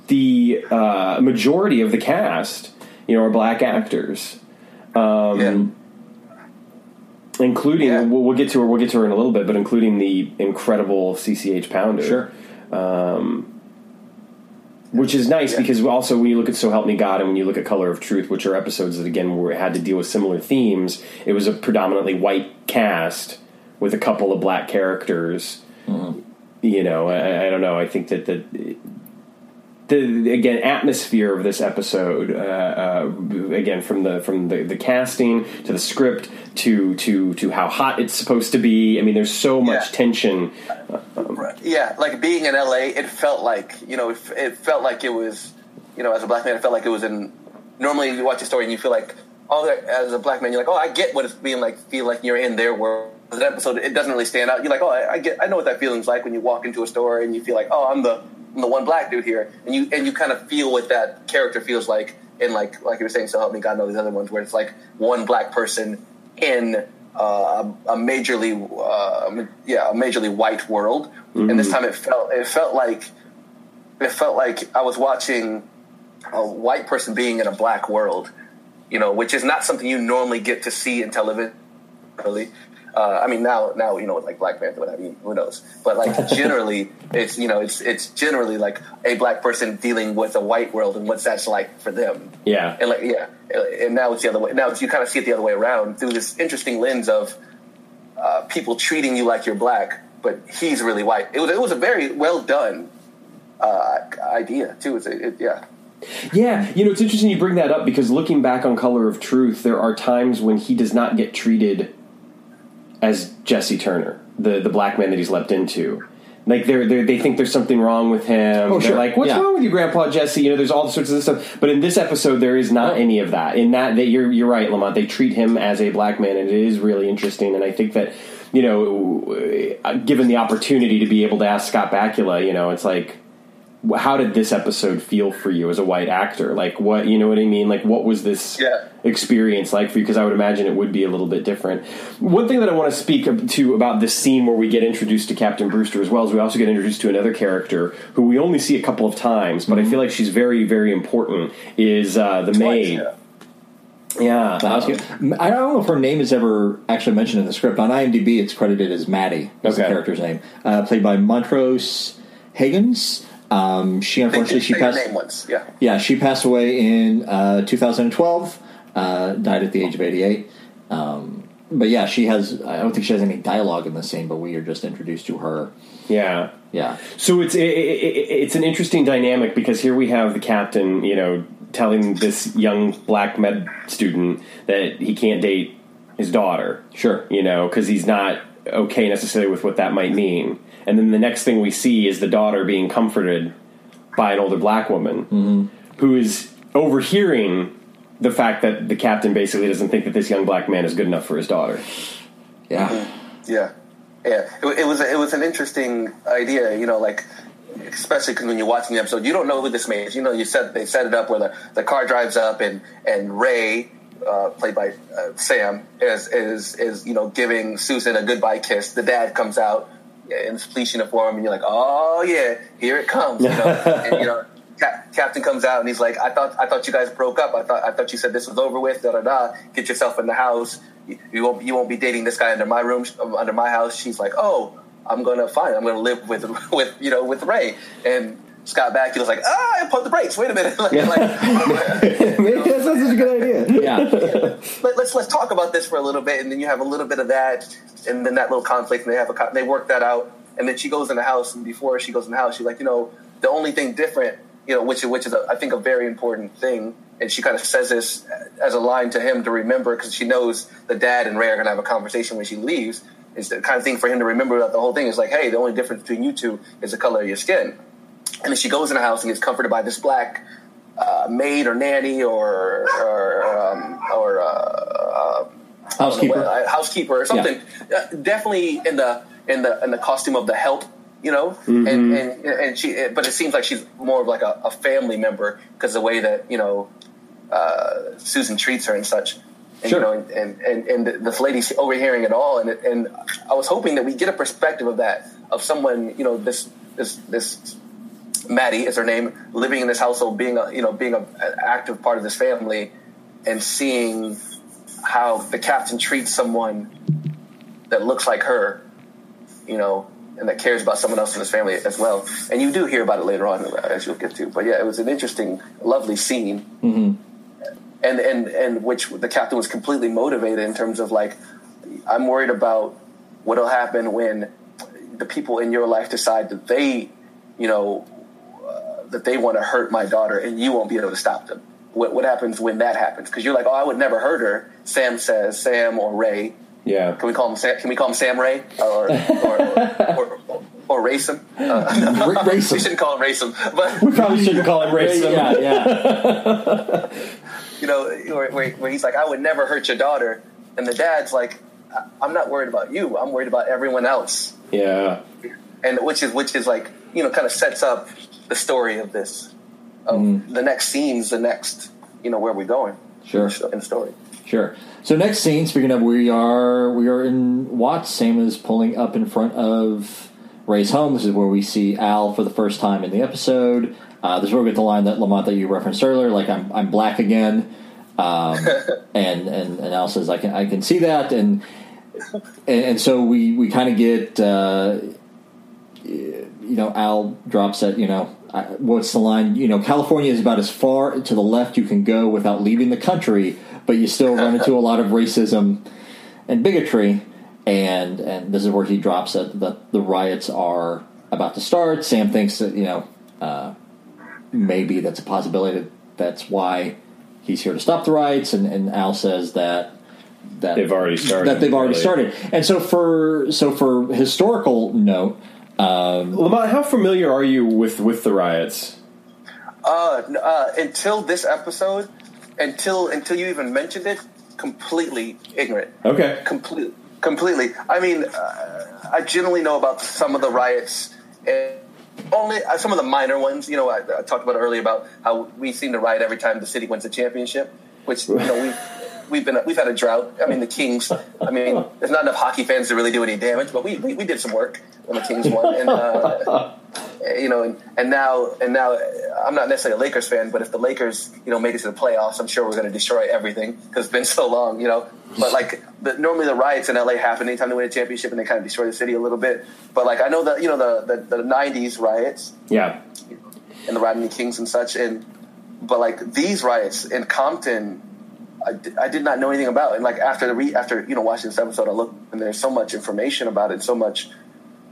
the uh, majority of the cast, you know, are black actors Um, yeah. including Yeah. we'll, we'll get to her we'll get to her in a little bit but including the incredible cch pounder sure. Um, which is nice Yeah. because also when you look at so help me god and when you look at color of truth which are episodes that again were had to deal with similar themes it was a predominantly white cast with a couple of black characters mm-hmm. you know I, I don't know i think that the the again atmosphere of this episode uh, uh, again from the from the, the casting to the script to to to how hot it's supposed to be i mean there's so much Yeah. tension Yeah, like being in LA, it felt like you know, it, it felt like it was, you know, as a black man, it felt like it was in. Normally, you watch a story and you feel like, oh, that- as a black man, you're like, oh, I get what it's being like. Feel like you're in their world. An episode, it doesn't really stand out. You're like, oh, I, I get, I know what that feeling's like when you walk into a store and you feel like, oh, I'm the, the one black dude here, and you and you kind of feel what that character feels like. In like, like you were saying, so help me God, know these other ones where it's like one black person in uh, a majorly, uh, yeah, a majorly white world, and this time it felt it felt like it felt like I was watching a white person being in a black world, you know, which is not something you normally get to see in television. Really, uh, I mean, now now you know, like Black Panther, what have you, who knows? But like generally, it's you know, it's it's generally like a black person dealing with a white world and what that's like for them. yeah And like, yeah, and now it's the other way. Now you kind of see it the other way around through this interesting lens of uh, people treating you like you're black, but he's really white. It was it was a very well done uh, idea too. It's a, it, yeah, Yeah, you know, it's interesting you bring that up because looking back on Color of Truth, there are times when he does not get treated as Jesse Turner, the the black man that he's leapt into. Like they're, they're they think there's something wrong with him. Oh, they're sure. like, "What's Yeah. wrong with you, Grandpa Jesse?" You know, there's all sorts of this stuff. But in this episode, there is not any of that. In that, that you're you're right, Lamont. They treat him as a black man, and it is really interesting. And I think that you know, uh, given the opportunity to be able to ask Scott Bakula, you know, it's like how did this episode feel for you as a white actor? Like, what you know what I mean? Like, what was this Yeah. experience like for you? Because I would imagine it would be a little bit different. One thing that I want to speak to about this scene where we get introduced to Captain Brewster as well is we also get introduced to another character who we only see a couple of times, but I feel like she's very, very important. Is uh, the maid? yeah. Yeah, um. I don't know if her name is ever actually mentioned in the script. On IMDb, it's credited as Maddie. Is the character's name, uh, played by Montrose Higgins. Um, she unfortunately did she say passed. name once. Yeah, Yeah, she passed away in uh, 2012. Uh, died at the age of 88. Um, but yeah, she has. I don't think she has any dialogue in the scene, but we are just introduced to her. yeah. Yeah, So it's it, it, it's an interesting dynamic because here we have the captain, you know, telling this young black med student that he can't date his daughter. Sure. you know, because he's not okay necessarily with what that might mean. And then the next thing we see is the daughter being comforted by an older black woman who is overhearing the fact that the captain basically doesn't think that this young black man is good enough for his daughter. yeah, mm-hmm. yeah, yeah. It, it was it was an interesting idea. You know, like especially because when you're watching the episode, you don't know who this man is. You know, you said they set it up where the, the car drives up and and Ray, uh, played by uh, Sam, is is is you know giving Susan a goodbye kiss. The dad comes out in his police uniform, and you're like, oh yeah, here it comes. You know, and you know. Captain comes out and he's like, "I thought I thought you guys broke up. I thought I thought you said this was over with. Da da da. Get yourself in the house. You, you won't you won't be dating this guy under my room, under my house." She's like, "Oh, I'm gonna fine. I'm gonna live with with you know with Ray." And Scott Bakula was like, "Ah, I put the brakes. Wait a minute. like, yeah. like, Maybe that's such a good idea. Yeah. Let, let's let's talk about this for a little bit, and then you have a little bit of that, and then that little conflict, and they have a they work that out, and then she goes in the house, and before she goes in the house, she's like, you know, the only thing different you know, which which is a, I think a very important thing. And she kind of says this as a line to him to remember because she knows the dad and Ray are going to have a conversation when she leaves. It's the kind of thing for him to remember that the whole thing is like, hey, the only difference between you two is the color of your skin. And then she goes in the house and gets comforted by this black uh, maid or nanny or or um, or uh, uh, housekeeper, know, housekeeper or something. Yeah. Uh, definitely in the in the in the costume of the help you know, mm-hmm. and, and and she, but it seems like she's more of like a, a family member because the way that you know uh, Susan treats her and such. And, sure. You know, and, and, and this lady's overhearing it all, and and I was hoping that we get a perspective of that of someone, you know, this this this Maddie is her name, living in this household, being a you know being a, an active part of this family, and seeing how the captain treats someone that looks like her, you know, and that cares about someone else in his family as well. And you do hear about it later on, as you'll get to. But yeah, it was an interesting, lovely scene. Mm-hmm. And, and, and which the captain was completely motivated in terms of like, I'm worried about what'll happen when the people in your life decide that they, you know, uh, that they want to hurt my daughter and you won't be able to stop them. What, what happens when that happens? Because you're like, oh, I would never hurt her. Sam says, Sam or Ray yeah. Can we call him Sam? Can we call him Sam Ray or or or, or, or Racem? Uh, Racem. we shouldn't call him Racem, but we probably shouldn't call him Racem. yeah, yeah. you know, where, where, he's like, "I would never hurt your daughter," and the dad's like, "I'm not worried about you. I'm worried about everyone else." Yeah. And which is which is like you know kind of sets up the story of this, of mm. the next scenes, the next you know where we're going. Sure. In the story. Sure. So next scene, speaking of, we are we are in Watts. Sam is pulling up in front of Ray's home. This is where we see Al for the first time in the episode. Uh, this is where we get the line that Lamont that you referenced earlier, like I'm I'm black again, um, and, and and Al says I can I can see that, and and, and so we we kind of get uh, you know Al drops that you know what's the line you know California is about as far to the left you can go without leaving the country but you still run into a lot of racism and bigotry. And and this is where he drops that the, riots are about to start. Sam thinks that you know uh, maybe that's a possibility. That that's why he's here to stop the riots. And, and Al says that that they've already started. That they've already really. started. And so for so for historical note, um, Lamont, how familiar are you with with the riots? Uh, uh, until this episode, until until you even mentioned it, completely ignorant. Okay. Complete, completely. I mean, uh, I generally know about some of the riots, and only uh, some of the minor ones. You know, I, I, talked about earlier about how we seem to riot every time the city wins a championship, which you know we. We've been we've had a drought. I mean, the Kings. I mean, there's not enough hockey fans to really do any damage, but we we, we did some work when the Kings won. And uh, you know, and, and now and now I'm not necessarily a Lakers fan, but if the Lakers, you know, make it to the playoffs, I'm sure we're going to destroy everything because it's been so long, you know. But like, the, normally the riots in LA happen anytime they win a championship, and they kind of destroy the city a little bit. But like, I know that you know the the, the '90s riots, yeah, and the Rodney Kings and such, and but like these riots in Compton. I, I did not know anything about, and like after the re, after you know watching this episode, I looked and there's so much information about it, so much,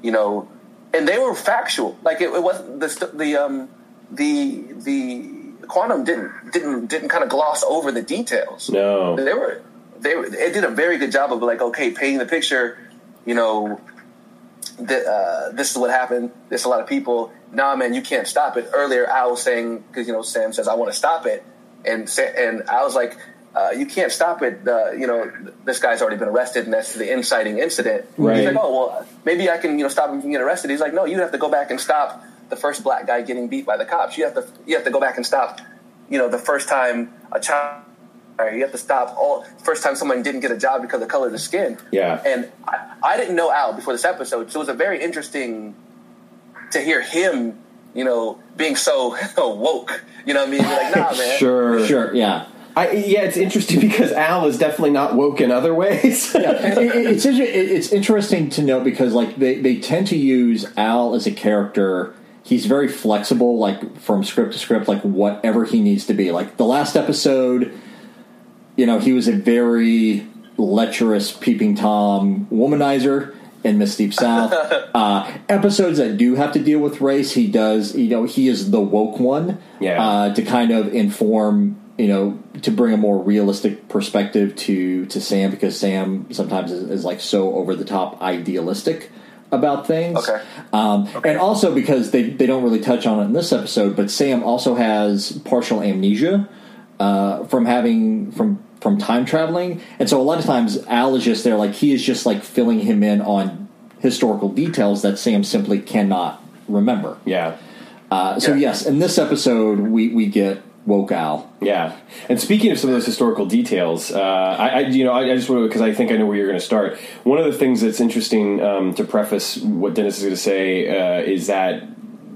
you know, and they were factual. Like it, it wasn't the the um the the quantum didn't didn't didn't kind of gloss over the details. No, they were they were, it did a very good job of like okay painting the picture. You know, that uh, this is what happened. There's a lot of people. Nah, man, you can't stop it. Earlier, I was saying because you know Sam says I want to stop it, and and I was like uh, you can't stop it. Uh, you know, this guy's already been arrested, and that's the inciting incident. Right. He's like, oh well, maybe I can you know stop him from getting arrested. He's like, no, you have to go back and stop the first black guy getting beat by the cops. You have to you have to go back and stop, you know, the first time a child. You have to stop all first time someone didn't get a job because of the color of the skin. Yeah. And I, I didn't know Al before this episode, so it was a very interesting to hear him, you know, being so woke. You know what I mean? Like, nah, man. Sure. Sure, yeah. I, yeah, it's interesting because Al is definitely not woke in other ways. It- it- it's it's interesting to note because like they, they tend to use Al as a character. He's very flexible, like from script to script, like whatever he needs to be. Like the last episode, you know, he was a very lecherous peeping tom womanizer in Miss Deep South. uh, episodes that do have to deal with race, he does. You know, he is the woke one. Yeah. Uh, to kind of inform, you know, to bring a more realistic perspective to to Sam because Sam sometimes is, is like so over the top idealistic about things. Okay. Um, And also because they they don't really touch on it in this episode, but Sam also has partial amnesia uh, from having from from time traveling, and so a lot of times Al is just there, like he is just like filling him in on historical details that Sam simply cannot remember. yeah. Uh, so Yeah. yes, in this episode we we get woke Al. Yeah, and speaking of some of those historical details, uh, I, I you know I, I just want to because I think I know where you're going to start. One of the things that's interesting um, to preface what Dennis is going to say uh, is that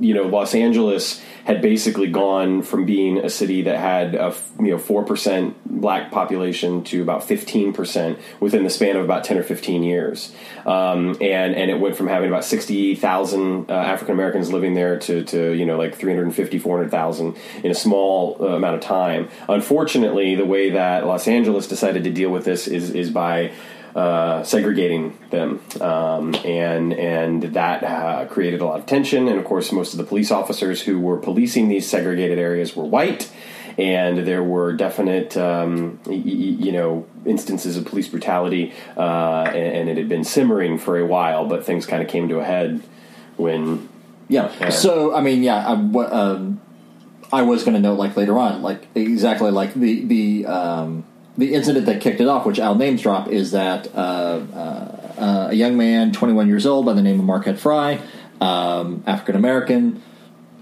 you know Los Angeles had basically gone from being a city that had a you know four percent black population to about fifteen percent within the span of about ten or fifteen years, um, and and it went from having about sixty thousand uh, African Americans living there to to you know like 350, 400,000 in a small uh, amount of time. Unfortunately, the way that Los Angeles decided to deal with this is is by uh, segregating them, um, and and that uh, created a lot of tension. And of course, most of the police officers who were policing these segregated areas were white, and there were definite, um, y- y- you know, instances of police brutality, uh, and, and it had been simmering for a while, but things kind of came to a head when. Yeah. Yeah. So I mean, yeah, I, um, I was going to note like later on, like exactly like the the um, the incident that kicked it off, which Al names drop, is that uh, uh, uh, a young man, 21 years old, by the name of Marquette Frye, um, African American.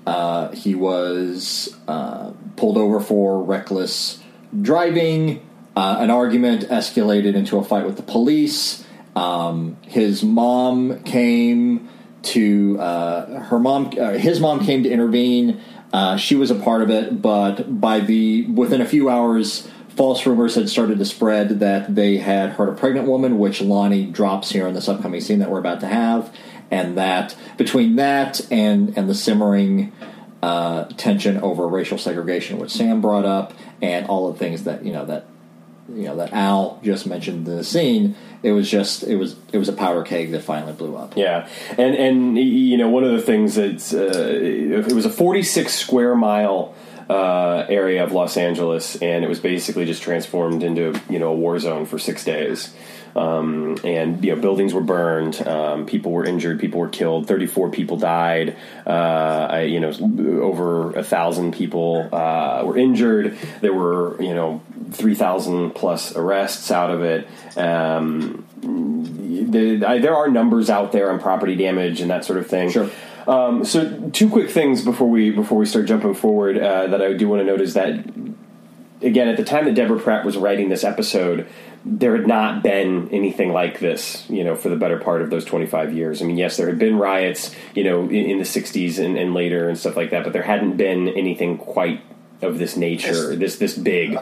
Uh, he was uh, pulled over for reckless driving. Uh, an argument escalated into a fight with the police. Um, his mom came to her mom. His mom came to intervene. She was a part of it, but by the within a few hours, false rumors had started to spread that they had hurt a pregnant woman, which Lonnie drops here in this upcoming scene that we're about to have, and that between that and and the simmering uh, tension over racial segregation, which Sam brought up, and all the things that you know that you know that Al just mentioned in the scene. It was just it was it was a powder keg that finally blew up. Yeah, and and you know one of the things that's uh, it was a 46 square mile uh, area of Los Angeles, and it was basically just transformed into you know a war zone for six days. Um, and you know buildings were burned, um, people were injured, people were killed. Thirty-four people died. Uh, I, you know, over a thousand people uh, were injured. There were you know three thousand plus arrests out of it. Um, the, I, there are numbers out there on property damage and that sort of thing. Sure. Um, so, two quick things before we before we start jumping forward uh, that I do want to note is that again, at the time that Deborah Pratt was writing this episode, there had not been anything like this, you know, for the better part of those 25 years. I mean, yes, there had been riots, you know, in, in the 60s and, and later and stuff like that, but there hadn't been anything quite of this nature, this this big.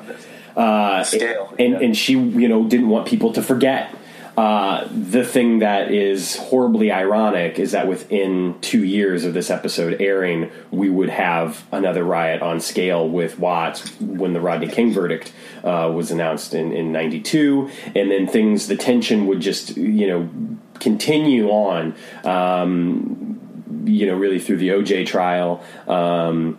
Uh, Scale, and, yeah. and she, you know, didn't want people to forget. Uh, the thing that is horribly ironic is that within two years of this episode airing, we would have another riot on scale with Watts when the Rodney King verdict uh, was announced in, in 92. And then things, the tension would just, you know, continue on, um, you know, really through the OJ trial. Um,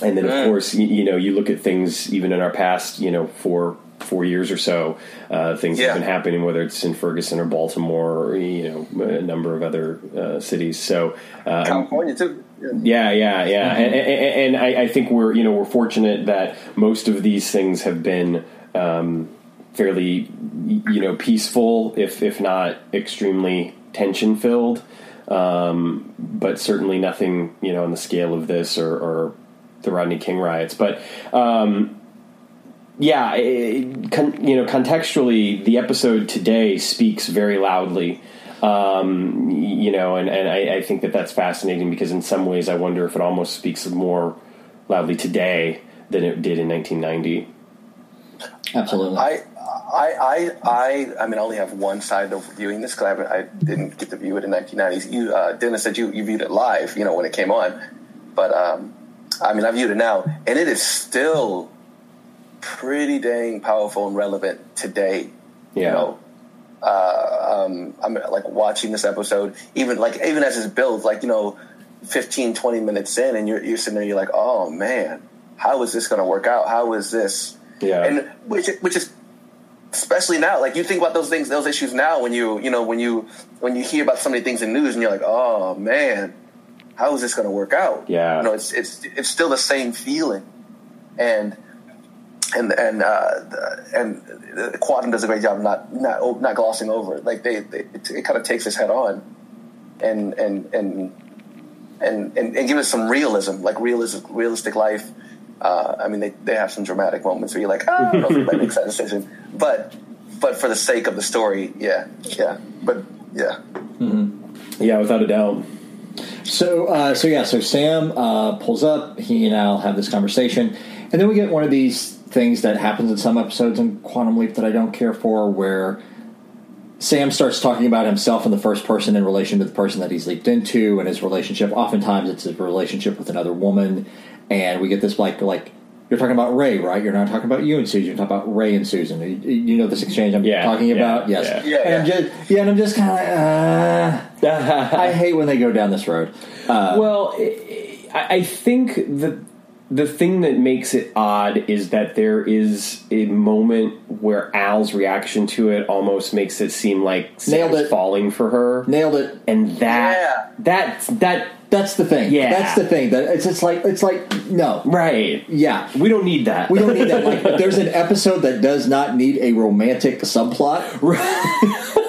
and then, of course, you, you know, you look at things even in our past, you know, for four years or so, uh, things Yeah. have been happening, whether it's in Ferguson or Baltimore or, you know, a number of other uh, cities. So, uh, California too. yeah, Yeah. yeah, yeah, and, and, and I, I think we're you know we're fortunate that most of these things have been um, fairly you know peaceful, if if not extremely tension filled. um, but certainly nothing you know on the scale of this or, or the Rodney King riots. But um, yeah, it, con, you know, contextually, the episode today speaks very loudly. Um, you know, and, and I, I think that that's fascinating because in some ways, I wonder if it almost speaks more loudly today than it did in 1990. Absolutely. I, I, I, I, I mean, I only have one side of viewing this because I, I, didn't get to view it in 1990s. You, uh, Dennis said you, you viewed it live, you know, when it came on. But, um, I mean, I viewed it now, and it is still pretty dang powerful and relevant today. Yeah. You know, uh, um, I'm like watching this episode, even like even as it builds, like you know, 15, 20 minutes in, and you're you're sitting there, you're like, oh man, how is this going to work out? How is this? Yeah. And which which is especially now, like you think about those things, those issues now when you you know when you when you hear about so many things in news, and you're like, oh man, how is this going to work out? Yeah. You know, it's it's it's still the same feeling, and and and uh, and Quantum does a great job not not not glossing over it. Like they, they it, it kind of takes this head on, and and and and and, and give us some realism, like realistic realistic life. Uh, I mean, they, they have some dramatic moments where you're like, oh, I don't know if that makes that decision, but but for the sake of the story, yeah, yeah, but yeah, Yeah, without a doubt. So, uh, so yeah, so Sam uh, pulls up. He and Al have this conversation, and then we get one of these things that happens in some episodes in Quantum Leap that I don't care for, where Sam starts talking about himself in the first person in relation to the person that he's leaped into, and his relationship. Oftentimes, it's a relationship with another woman, and we get this like like. You're talking about Ray, right? You're not talking about you and Susan. You're talking about Ray and Susan. You, you know this exchange I'm Yeah, talking yeah, about? Yes. yeah. Yeah, and I'm just yeah, and I'm just kind of like, uh, I hate when they go down this road. Uh, Well, I, I think the the thing that makes it odd is that there is a moment where Al's reaction to it almost makes it seem like Nailed it. falling for her, nailed it. and that Yeah. that that That's the thing. Yeah. that's the thing. That it's it's like it's like no, right. yeah. We don't need that. We don't need that. Like, there's an episode that does not need a romantic subplot.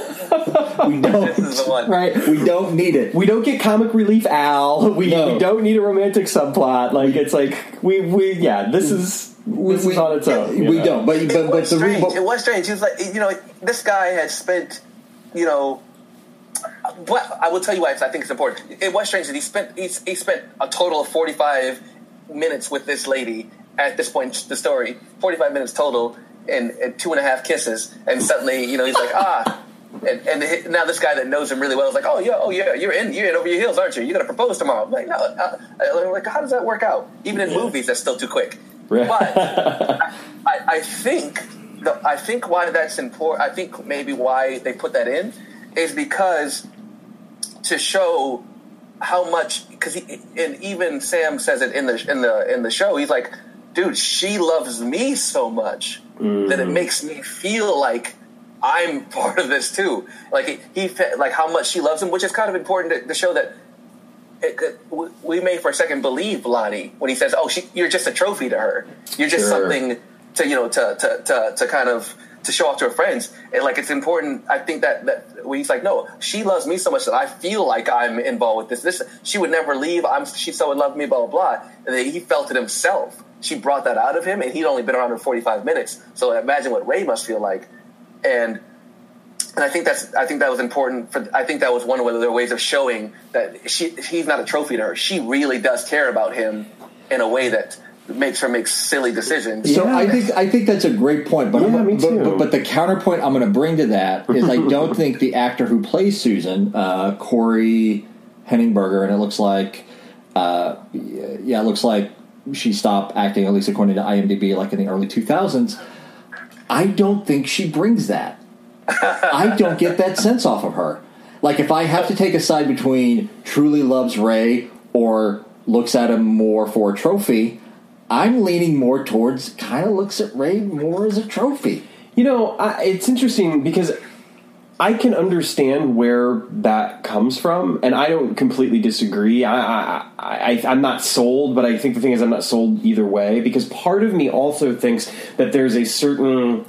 we don't. this is the one. Right? We don't need it. we don't get comic relief Al. We, No. we don't need a romantic subplot. Like it's like we we yeah. This is this we- is on its own. you We know? don't. But It but, but was the strange. re- it was strange. He was like, you know, this guy had spent, you know, but I will tell you why. 'cause I think it's important. It was strange that he spent he, he spent a total of forty five minutes with this lady at this point in the story. Forty five minutes total, and, and two and a half kisses, and suddenly, you know, he's like, ah. And, and now this guy that knows him really well is like, oh yeah, oh yeah, you're in, you're in over your heels, aren't you? You're gonna propose tomorrow. I'm like, no, uh, uh, like how does that work out? Even in movies, that's still too quick. Right. But I, I think the, I think why that's important. I think maybe why they put that in is because to show how much because and even Sam says it in the in the in the show. He's like, dude, she loves me so much that it makes me feel like I'm part of this too. Like he, he like how much she loves him, which is kind of important to, to show that. It we- may for a second believe Lonnie when he says, "Oh, she, you're just a trophy to her. You're just Sure. something to you know to, to to to kind of to show off to her friends." And like it's important. I think that that when he's like, "No, she loves me so much that I feel like I'm involved with this. This she would never leave. I'm she so in love with me. Blah blah blah." And then he felt it himself. She brought that out of him, and he'd only been around for 45 minutes. So imagine what Ray must feel like. And and I think that's I think that was important for I think that was one of their ways of showing that she he's not a trophy to her. She really does care about him in a way that makes her make silly decisions. So Yeah. I think I think that's a great point, but, Yeah, me but, too. but, but the counterpoint I'm going to bring to that is I don't think the actor who plays Susan, uh, Corey Henningberger, and it looks like, uh, yeah, it looks like she stopped acting at least according to IMDb, like in the early 2000s. I don't think she brings that. I don't get that sense off of her. Like if I have to take a side between truly loves Ray or looks at him more for a trophy, I'm leaning more towards kind of looks at Ray more as a trophy. You know, I, it's interesting because I can understand where that comes from, and I don't completely disagree. I, I, I, I'm not sold, but I think the thing is, I'm not sold either way because part of me also thinks that there's a certain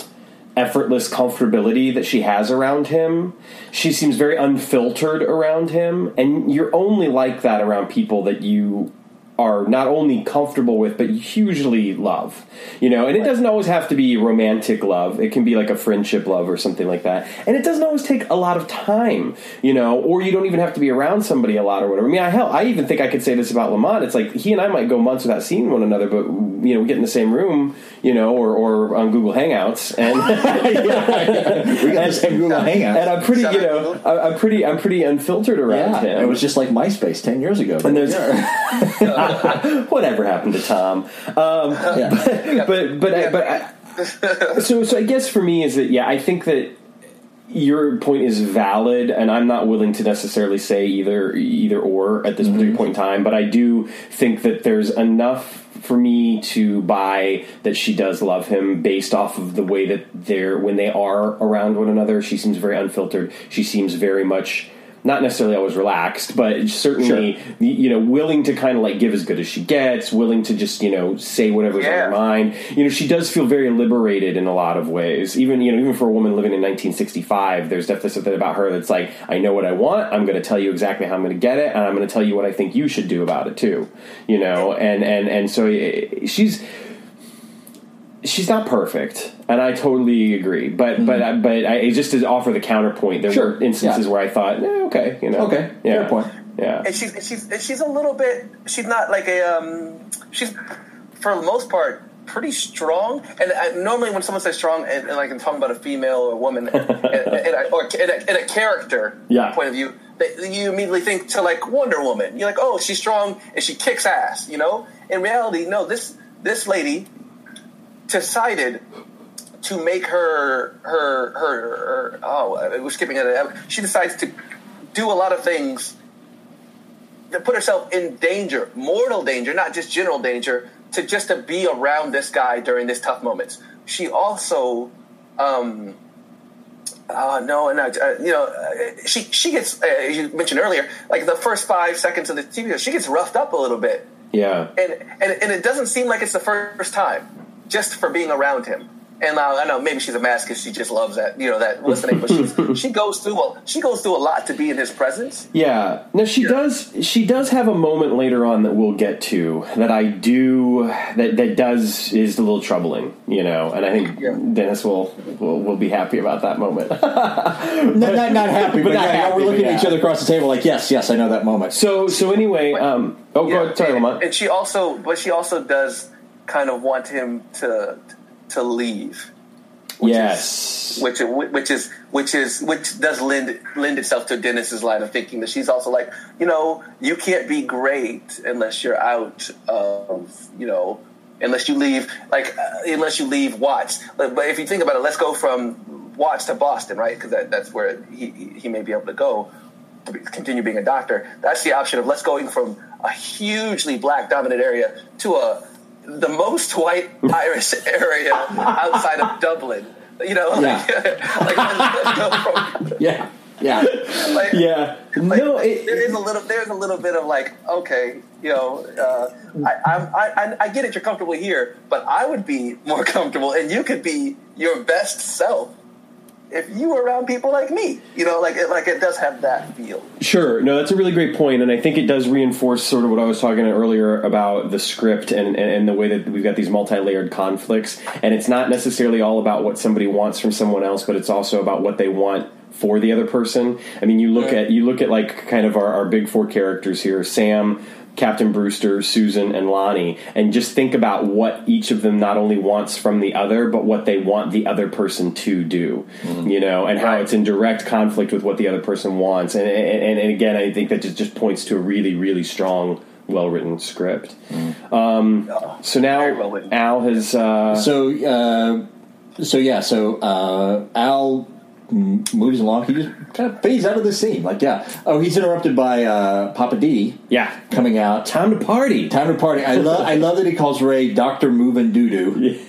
effortless comfortability that she has around him. She seems very unfiltered around him, and you're only like that around people that you are not only comfortable with but hugely love you know? And it doesn't always have to be romantic love. It can be like a friendship love or something like that. And it doesn't always take a lot of time you know? Or you don't even have to be around somebody a lot or whatever. I mean i hell i even think i could say this about lamont. It's like he and i might go months without seeing one another but you know we get in the same room you know or, or on google hangouts and we got the same Google Hangout. and i'm pretty you know I- i'm pretty i'm pretty unfiltered around yeah, him. it was just like MySpace ten years ago. and there's whatever happened to Tom. Um, yeah. but but I, but I, so so I guess for me is that yeah I think that your point is valid and I'm not willing to necessarily say either either or at this particular point in time but I do think that there's enough for me to buy that she does love him based off of the way that they're when they are around one another she seems very unfiltered she seems very much not necessarily always relaxed, but certainly Sure. you know willing to kind of like give as good as she gets, willing to just you know say whatever's on her mind. You know, she does feel very liberated in a lot of ways. Even you know, even for a woman living in 1965, there's definitely something about her that's like, I know what I want. I'm going to tell you exactly how I'm going to get it, and I'm going to tell you what I think you should do about it too. You know, and and and so eh, she's she's not perfect, and I totally agree. But but I but I just to offer the counterpoint, there Sure, were instances yeah. where I thought, eh, okay, you know, Okay, yeah, fair point. yeah, and she's she's she's a little bit. She's not like a. Um, she's for the most part pretty strong. And I, normally, when someone says strong, and, and like I'm talking about a female or a woman, and, and, I- or in a, in a character Yeah. point of view, that you immediately think to like Wonder Woman. You're like, oh, she's strong and she kicks ass. You know. In reality, no. This this lady decided to make her her her, her oh we're skipping it she decides to do a lot of things to put herself in danger mortal danger not just general danger to just to be around this guy during this tough moments she also um Oh no, and uh, you know, uh, she she gets. Uh, you mentioned earlier, like the first five seconds of the TV show, she gets roughed up a little bit yeah. and and and it doesn't seem like it's the first time just for being around him. And uh, I know maybe she's a masochist; she just loves that you know that listening. But she's, she goes through a, she goes through a lot to be in his presence. Yeah. Now she does. She does have a moment later on that we'll get to that I do that that does is a little troubling, you know. And I think Yeah. Dennis will, will will be happy about that moment. not, not, not happy, but, not yeah, happy, we're looking but at each other across the table like, yes, yes, I know that moment. so so anyway, um, oh, go ahead, sorry, and, Lamont. and she also, but she also does kind of want him to to leave. yes. which which is which is which does lend lend itself to Dennis's line of thinking that she's also like you know you can't be great unless you're out of you know unless you leave like uh, unless you leave Watts but, but if you think about it let's go from Watts to Boston right because that, that's where he he may be able to go to be- continue being a doctor that's the option of let's going from a hugely black dominant area to a the most white Irish area outside of Dublin. You know, like, like go from Yeah, yeah. like, yeah. like, no, it, there is a little there's a little bit of like okay, you know, uh, I, I, I I get it, you're comfortable here, but I would be more comfortable, and you could be your best self if you were around people like me. You know, like it, like it does have that feel. Sure. No, that's a really great point, and I think it does reinforce sort of what I was talking earlier about the script and, and, and the way that we've got these multi-layered conflicts. And it's not necessarily all about what somebody wants from someone else, but it's also about what they want for the other person. I mean, you look at you look at like kind of our, our big four characters here: Sam, Captain Brewster, Susan, and Lonnie, and just think about what each of them not only wants from the other, but what they want the other person to do. You know, and how it's in direct conflict with what the other person wants. And and, and again, I think that just just points to a really really strong. Well written script. Um, so now well. Al has uh, So, uh, so yeah, so uh, Al moves along. He just kind of fades out of the scene. Like, yeah. Oh, he's interrupted by uh, Papa D yeah coming out. time to party. Time to party. I love. I love that he calls Ray Doctor Moving Doo Doo.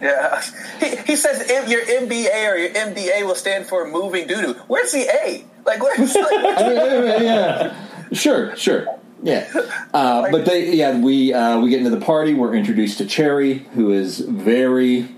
Yeah, he, he says if your MBA or your MDA will stand for moving doo doo. Where's the A? Like where's like, yeah, sure, sure. Yeah, uh, but they, yeah, we uh, we get into the party. We're introduced to Cherry, who is very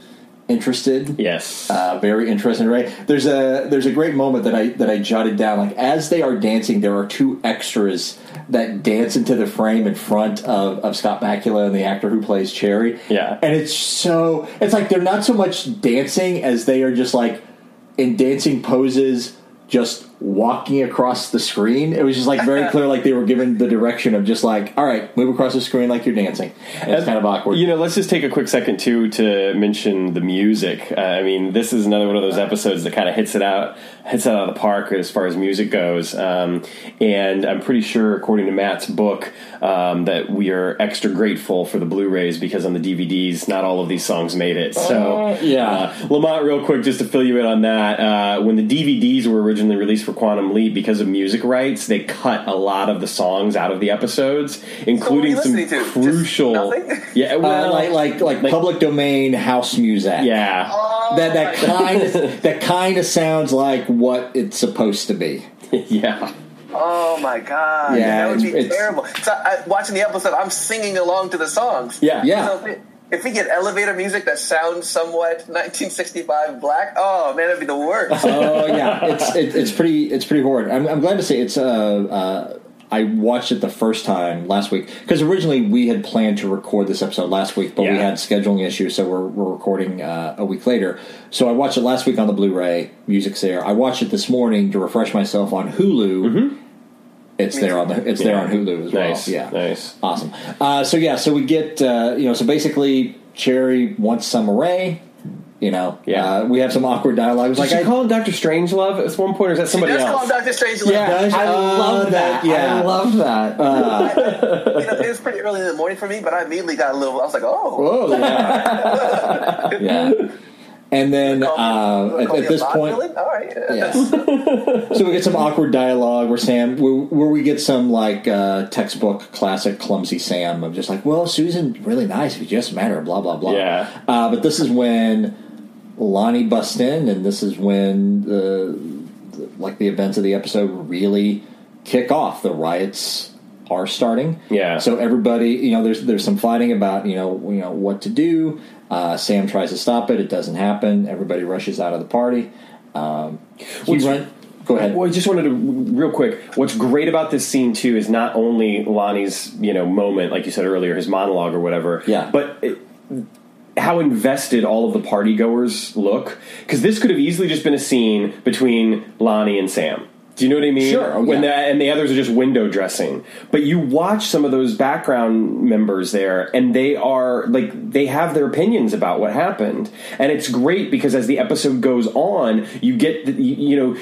interested. Yes. Uh, very interested. right? There's a there's a great moment that I that I jotted down. Like as they are dancing, there are two extras that dance into the frame in front of, of Scott Bakula and the actor who plays Cherry. Yeah. and it's so it's like they're not so much dancing as they are just like in dancing poses, just walking across the screen. It was just like very clear, like they were given the direction of just like, all right, move across the screen like you're dancing. And it's kind of awkward. You know, let's just take a quick second too to mention the music. Uh, I mean, this is another one of those episodes that kind of hits it out, hits it out of the park as far as music goes. Um, and I'm pretty sure, according to Matt's book, um, that we are extra grateful for the Blu-rays because on the DVDs, not all of these songs made it. So, Uh, yeah. uh, Lamont, real quick, just to fill you in on that, uh, when the DVDs were originally released for Quantum Leap, because of music rights, they cut a lot of the songs out of the episodes, including you some to? Crucial. nothing? Yeah, Uh, well, like like like like- public domain house music. yeah, that that kind of that kind of sounds like what it's supposed to be. yeah. Oh my god! Yeah, that would be it's- it's- terrible. So I, watching the episode, I'm singing along to the songs. Yeah. Yeah. So if, we get elevator music that sounds somewhat 1965 black, oh man, that'd be the worst. Oh yeah, it's it, it's pretty it's pretty horrid. I'm, I'm glad to say it's uh, uh I watched it the first time last week because originally we had planned to record this episode last week, but we had scheduling issues, so we're, we're recording uh, a week later. So I watched it last week on the Blu-ray. Music's there. I watched it this morning to refresh myself on Hulu. It's there on the it's there on Hulu as well. Nice, Yeah, nice. awesome. Uh, so yeah, so we get uh, you know, so basically Cherry wants some array. You know, Yeah. uh, we have some awkward dialogue. It was Did like you I, call him Doctor Strangelove at one point, or is that somebody Just call else? him Doctor Strange. Yeah, Does- I uh, love that. that- yeah. I love that. you know, it was pretty early in the morning for me, but I immediately got a little. I was like, oh. Whoa, yeah. yeah. And then uh, at, at this point, villain? all right. yeah. so we get some awkward dialogue where Sam, where, where we get some like uh, textbook classic clumsy Sam of just like, well, Susan really nice if you just met her, blah blah blah. Yeah. Uh, but this is when Lonnie busts in, and this is when the, the like the events of the episode really kick off. The riots are starting. Yeah. So everybody, you know, there's there's some fighting about you know you know what to do. Uh, Sam tries to stop it. It doesn't happen. Everybody rushes out of the party. Um, he run. Go ahead. Well, I just wanted to real quick. What's great about this scene too is not only Lonnie's you know moment, like you said earlier, his monologue or whatever. Yeah. But it, how invested all of the party goers look because this could have easily just been a scene between Lonnie and Sam. Do you know what I mean? Sure, oh, When yeah. the, and the others are just window dressing, but you watch some of those background members there, and they are like they have their opinions about what happened, and it's great because as the episode goes on, you get the, you, you know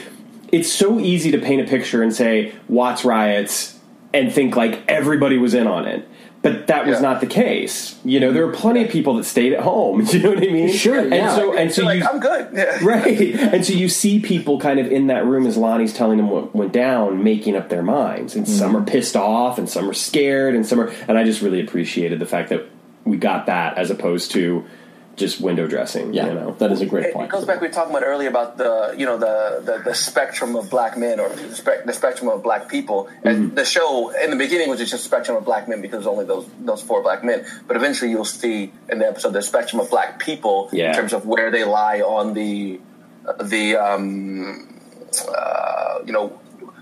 it's so easy to paint a picture and say Watts riots and think like everybody was in on it. But that was Yeah. not the case. You know, there were plenty of people that stayed at home. You know what I mean? Sure, And yeah. so, and so You're like, I'm good. Yeah. right? And so you see people kind of in that room as Lonnie's telling them what went down, making up their minds. And some mm-hmm. are pissed off, and some are scared, and some are. And I just really appreciated the fact that we got that as opposed to just window dressing. yeah, you know, that is a great It, point. it goes back. We were talking about earlier about the you know the the, the spectrum of black men or the, spec, the spectrum of black people. And the show in the beginning was just a spectrum of black men because only those those four black men. But eventually you'll see in the episode the spectrum of black people Yeah. in terms of where they lie on the the um, uh, you know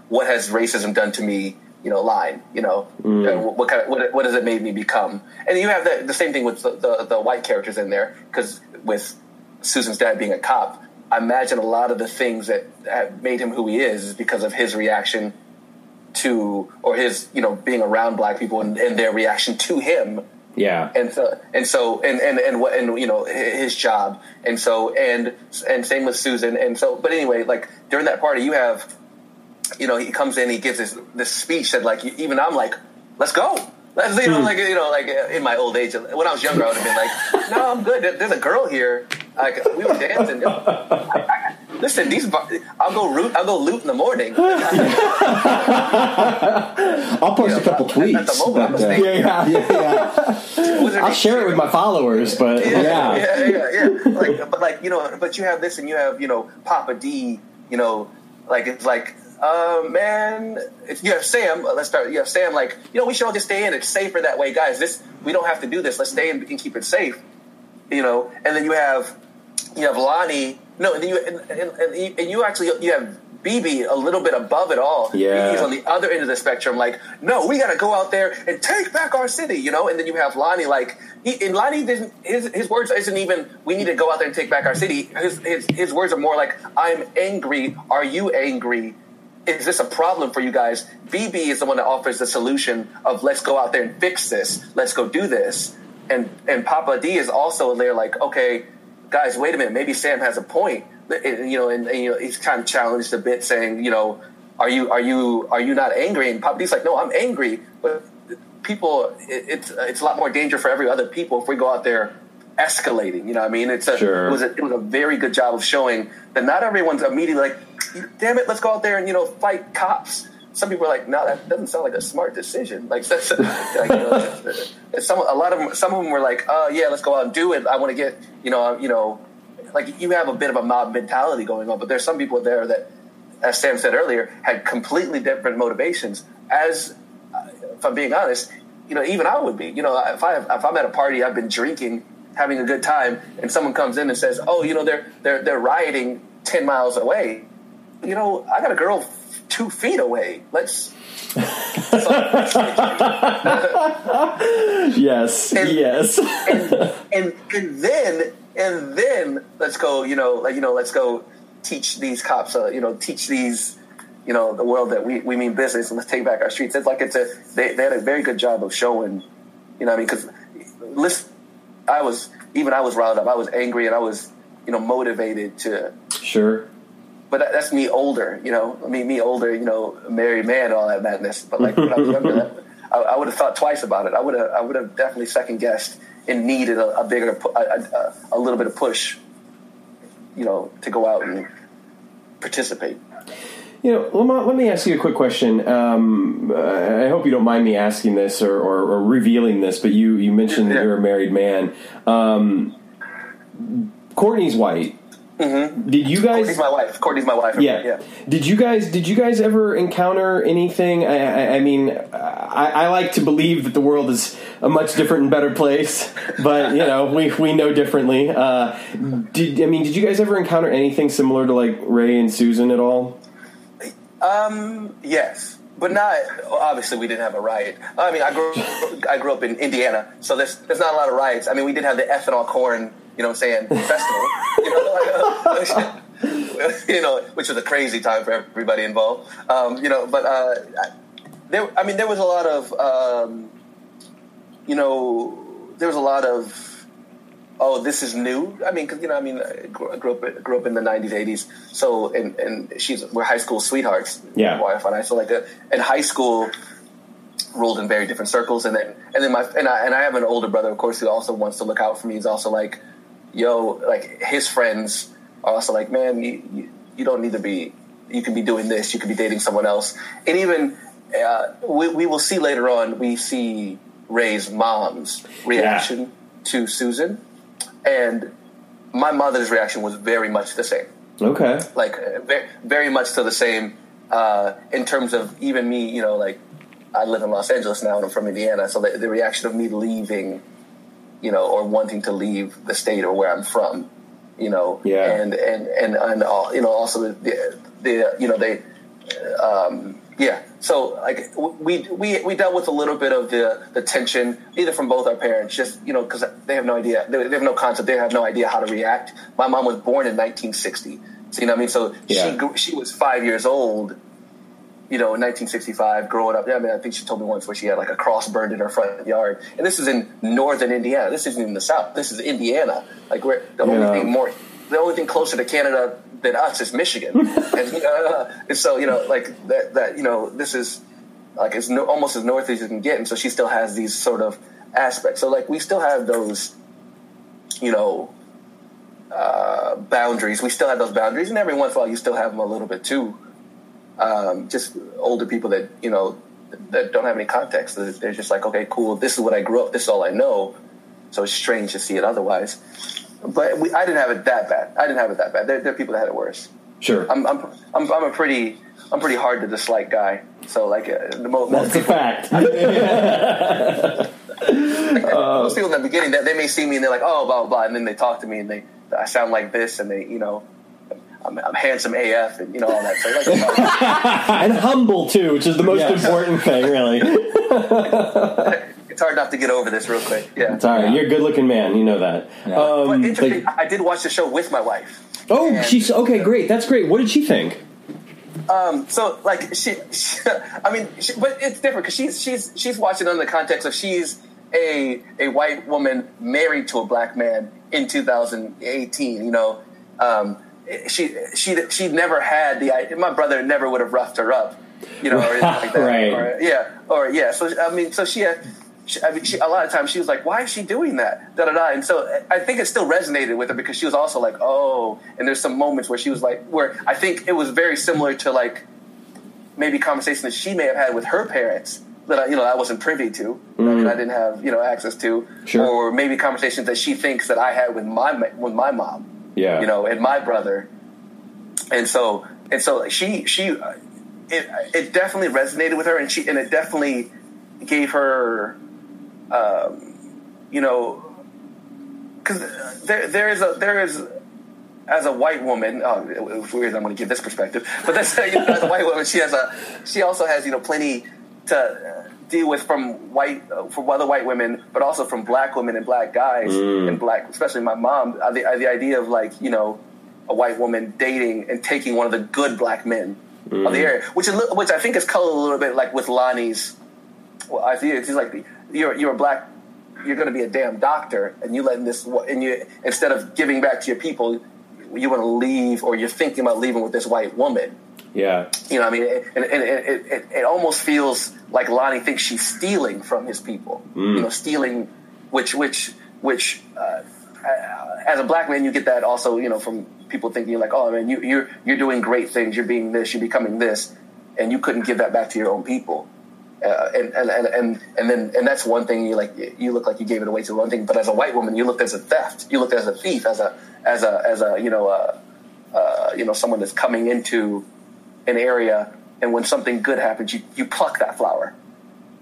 what has racism done to me you know line you know mm. and what, what kind of what, what has it made me become? And you have the, the same thing with the, the, the white characters in there because with susan's dad being a cop i imagine a lot of the things that have made him who he is is because of his reaction to or his you know being around black people and, and their reaction to him. Yeah, and so and so and and and what and you know his job. And so and and same with Susan. And so but anyway like during that party you have you know he comes in he gives this this speech that like even I'm like let's go let's you know like you know like uh, in my old age when I was younger I would have been like no I'm good there's a girl here like we were dancing I, I, listen these bar- I'll go root I'll go loot in the morning I'll post a couple at- at the tweets. moment, I'm but, a uh, snake. yeah, yeah. yeah. Wizard I'll share it with my followers, but Yeah. yeah, yeah, yeah. Like, but like you know, but you have this, and you have you know Papa D. You know, like it's like, uh, man, if you have Sam. uh, Let's start. You have Sam. Like, you know, we should all just stay in. It's safer that way, guys. This we don't have to do this. Let's stay in and keep it safe. You know, and then you have you have Lonnie. No, and you and, and, and you- and you actually you have BB a little bit above it all. Yeah. BB's on the other end of the spectrum. Like, no, we got to go out there and take back our city. You know, and then you have Lonnie. Like, he, and Lonnie didn't. His his words isn't even. We need to go out there and take back our city. His his his words are more like, I'm angry. Are you angry? Is this a problem for you guys? BB is the one that offers the solution of let's go out there and fix this. Let's go do this. And and Papa D is also there like, okay, guys, wait a minute, maybe Sam has a point. And, eh, You know, and, and, you know, he's kind of challenged a bit, saying, you know, are you are you are you not angry? And Papa D's like, no, I'm angry, but people, it, it's it's a lot more danger for every other people if we go out there escalating. You know, what I mean, it's a Sure. it was a, it was a very good job of showing that not everyone's immediately like, damn it, let's go out there and you know fight cops. Some people are like, no, that doesn't sound like a smart decision. Like, that's, like you know, some a lot of them, some of them were like, oh yeah, let's go out and do it. I want to get you know you know, like you have a bit of a mob mentality going on, but there's some people there that, as Sam said earlier, had completely different motivations. As uh, if I'm being honest, you know, even I would be. You know, if I if I'm at a party, I've been drinking, having a good time, and someone comes in and says, "Oh, you know, they're they're they're rioting ten miles away." You know, I got a girl two feet away. Let's. Yes, And- yes. and, and and then and then let's go. You know, like you know, let's go teach these cops. Uh, you know, teach these. You know, the world that we, we mean business, and let's take back our streets. It's like it's a they, they had a very good job of showing. You know, what I mean, because listen, I was even I was riled up. I was angry, and I was you know motivated to. sure. But that, that's me older. You know, I mean, me older. You know, married man, and all that madness. But like when I was younger, that, I, I would have thought twice about it. I would have I would have definitely second guessed and needed a, a bigger a, a, a little bit of push. You know, to go out and participate. You know, Lamont, let me ask you a quick question. Um, I hope you don't mind me asking this or, or, or revealing this, but you, you mentioned that you're a married man. Um, Courtney's white. Mm-hmm. Did you guys? Courtney's my wife. Courtney's my wife. yeah. yeah. Did you guys? Did you guys ever encounter anything? I, I, I mean, I, I like to believe that the world is a much different and better place, but you know, we we know differently. Uh, did I mean? Did you guys ever encounter anything similar to like Ray and Susan at all? Um, yes, but not. Obviously, we didn't have a riot. I mean, I grew I grew up in Indiana, so there's there's not a lot of riots. I mean, we did have the ethanol corn, you know, what I'm saying festival, you know, like, you know, which was a crazy time for everybody involved. Um, you know, but uh, there, I mean, there was a lot of, um, you know, there was a lot of oh, this is new. I mean, 'cause, you know, I mean, I grew, up grew up in the '90s, '80s. So, and and she's we're high school sweethearts. Yeah. my wife and I. So, like, uh in high school, rolled in very different circles, and then and then my and I and I have an older brother, of course, who also wants to look out for me. He's also like, yo, like his friends are also like, man, you you, you don't need to be. You can be doing this. You can be dating someone else, and even. Uh, we, we will see later on. We see Ray's mom's reaction to Susan, and my mother's reaction was very much the same. Okay. Like uh, very, very much to the same uh, in terms of even me. You know, like I live in Los Angeles now, and I'm from Indiana, so the, the reaction of me leaving, you know, or wanting to leave the state or where I'm from, you know, Yeah. and and and and all, you know, also the the you know they. Um, yeah, so like we we we dealt with a little bit of the the tension either from both our parents, just you know because they have no idea, they, they have no concept, they have no idea how to react. My mom was born in 1960, so you know what I mean. So Yeah. she she was five years old, you know, in 1965, growing up. Yeah, I mean, I think she told me once where she had like a cross burned in her front yard, and this is in northern Indiana. This isn't in the south. This is Indiana. Like we're the Yeah. only thing more, the only thing closer to Canada than us is Michigan, and, uh, and so you know, like that. That you know, this is like as no, almost as north as you can get, and so she still has these sort of aspects. So like we still have those, you know, uh, boundaries. We still have those boundaries, and every once in a while, you still have them a little bit too. Um, just older people that you know that don't have any context. They're just like, okay, cool. This is what I grew up. This is all I know. So it's strange to see it otherwise. But we, I didn't have it that bad. I didn't have it that bad. There, there are people that had it worse. Sure. I'm, I'm, I'm, I'm a pretty, I'm pretty hard to dislike guy. So like uh, the mo- most That's a people, fact. most people in the beginning, they, they may see me and they're like, oh, blah blah blah, and then they talk to me and they I sound like this, and they, you know, I'm, I'm handsome AF, and you know all that. So like, and humble too, which is the most Yes. important thing, really. It's hard not to get over this real quick. Yeah. It's all right. Yeah. You're a good-looking man. You know that. Yeah. Um, But interesting, like- I did watch the show with my wife. oh, And- she's okay. Great. That's great. What did she think? Um, so like she, she I mean, she, but it's different because she's she's she's watching in the context of she's a a white woman married to a black man in 2018. You know, um, she she she never had the. My brother never would have roughed her up. You know, or anything like that. Right. Or, yeah, or yeah. So I mean, so she had. She, I mean, she, a lot of times she was like, "Why is she doing that?" Da da da. And so I think it still resonated with her because she was also like, "Oh." And there's some moments where she was like, where I think it was very similar to like maybe conversation that she may have had with her parents that I, you know I wasn't privy to. I mean, I didn't have you know access to, Sure. or maybe conversations that she thinks that I had with my with my mom, Yeah. you know, and my brother. And so and so she she uh, it it definitely resonated with her, and she and it definitely gave her, um, you know, because there there is a there is as a white woman, oh, it's weird. I'm going to give this perspective, but that's you know, as a white woman, she has a she also has you know plenty to deal with from white from other white women, but also from black women and black guys and black, especially my mom. Uh, the, uh, the idea of like you know a white woman dating and taking one of the good black men of the area, which is which I think is colored a little bit like with Lonnie's. Well, I see it's just like you're you're a black you're going to be a damn doctor, and you letting this, and you instead of giving back to your people, you want to leave, or you're thinking about leaving with this white woman. Yeah. You know, what I mean, and, and, and it, it, it almost feels like Lonnie thinks she's stealing from his people. You know, stealing, which which which uh, as a black man, you get that also. You know, from people thinking like, oh man, you, you're you're doing great things, you're being this, you're becoming this, and you couldn't give that back to your own people. Uh, and, and, and, and, and then and that's one thing you like you look like you gave it away to one thing but as a white woman you looked as a theft. You looked as a thief as a as a as a you know uh, uh, you know someone that's coming into an area and when something good happens you, you pluck that flower.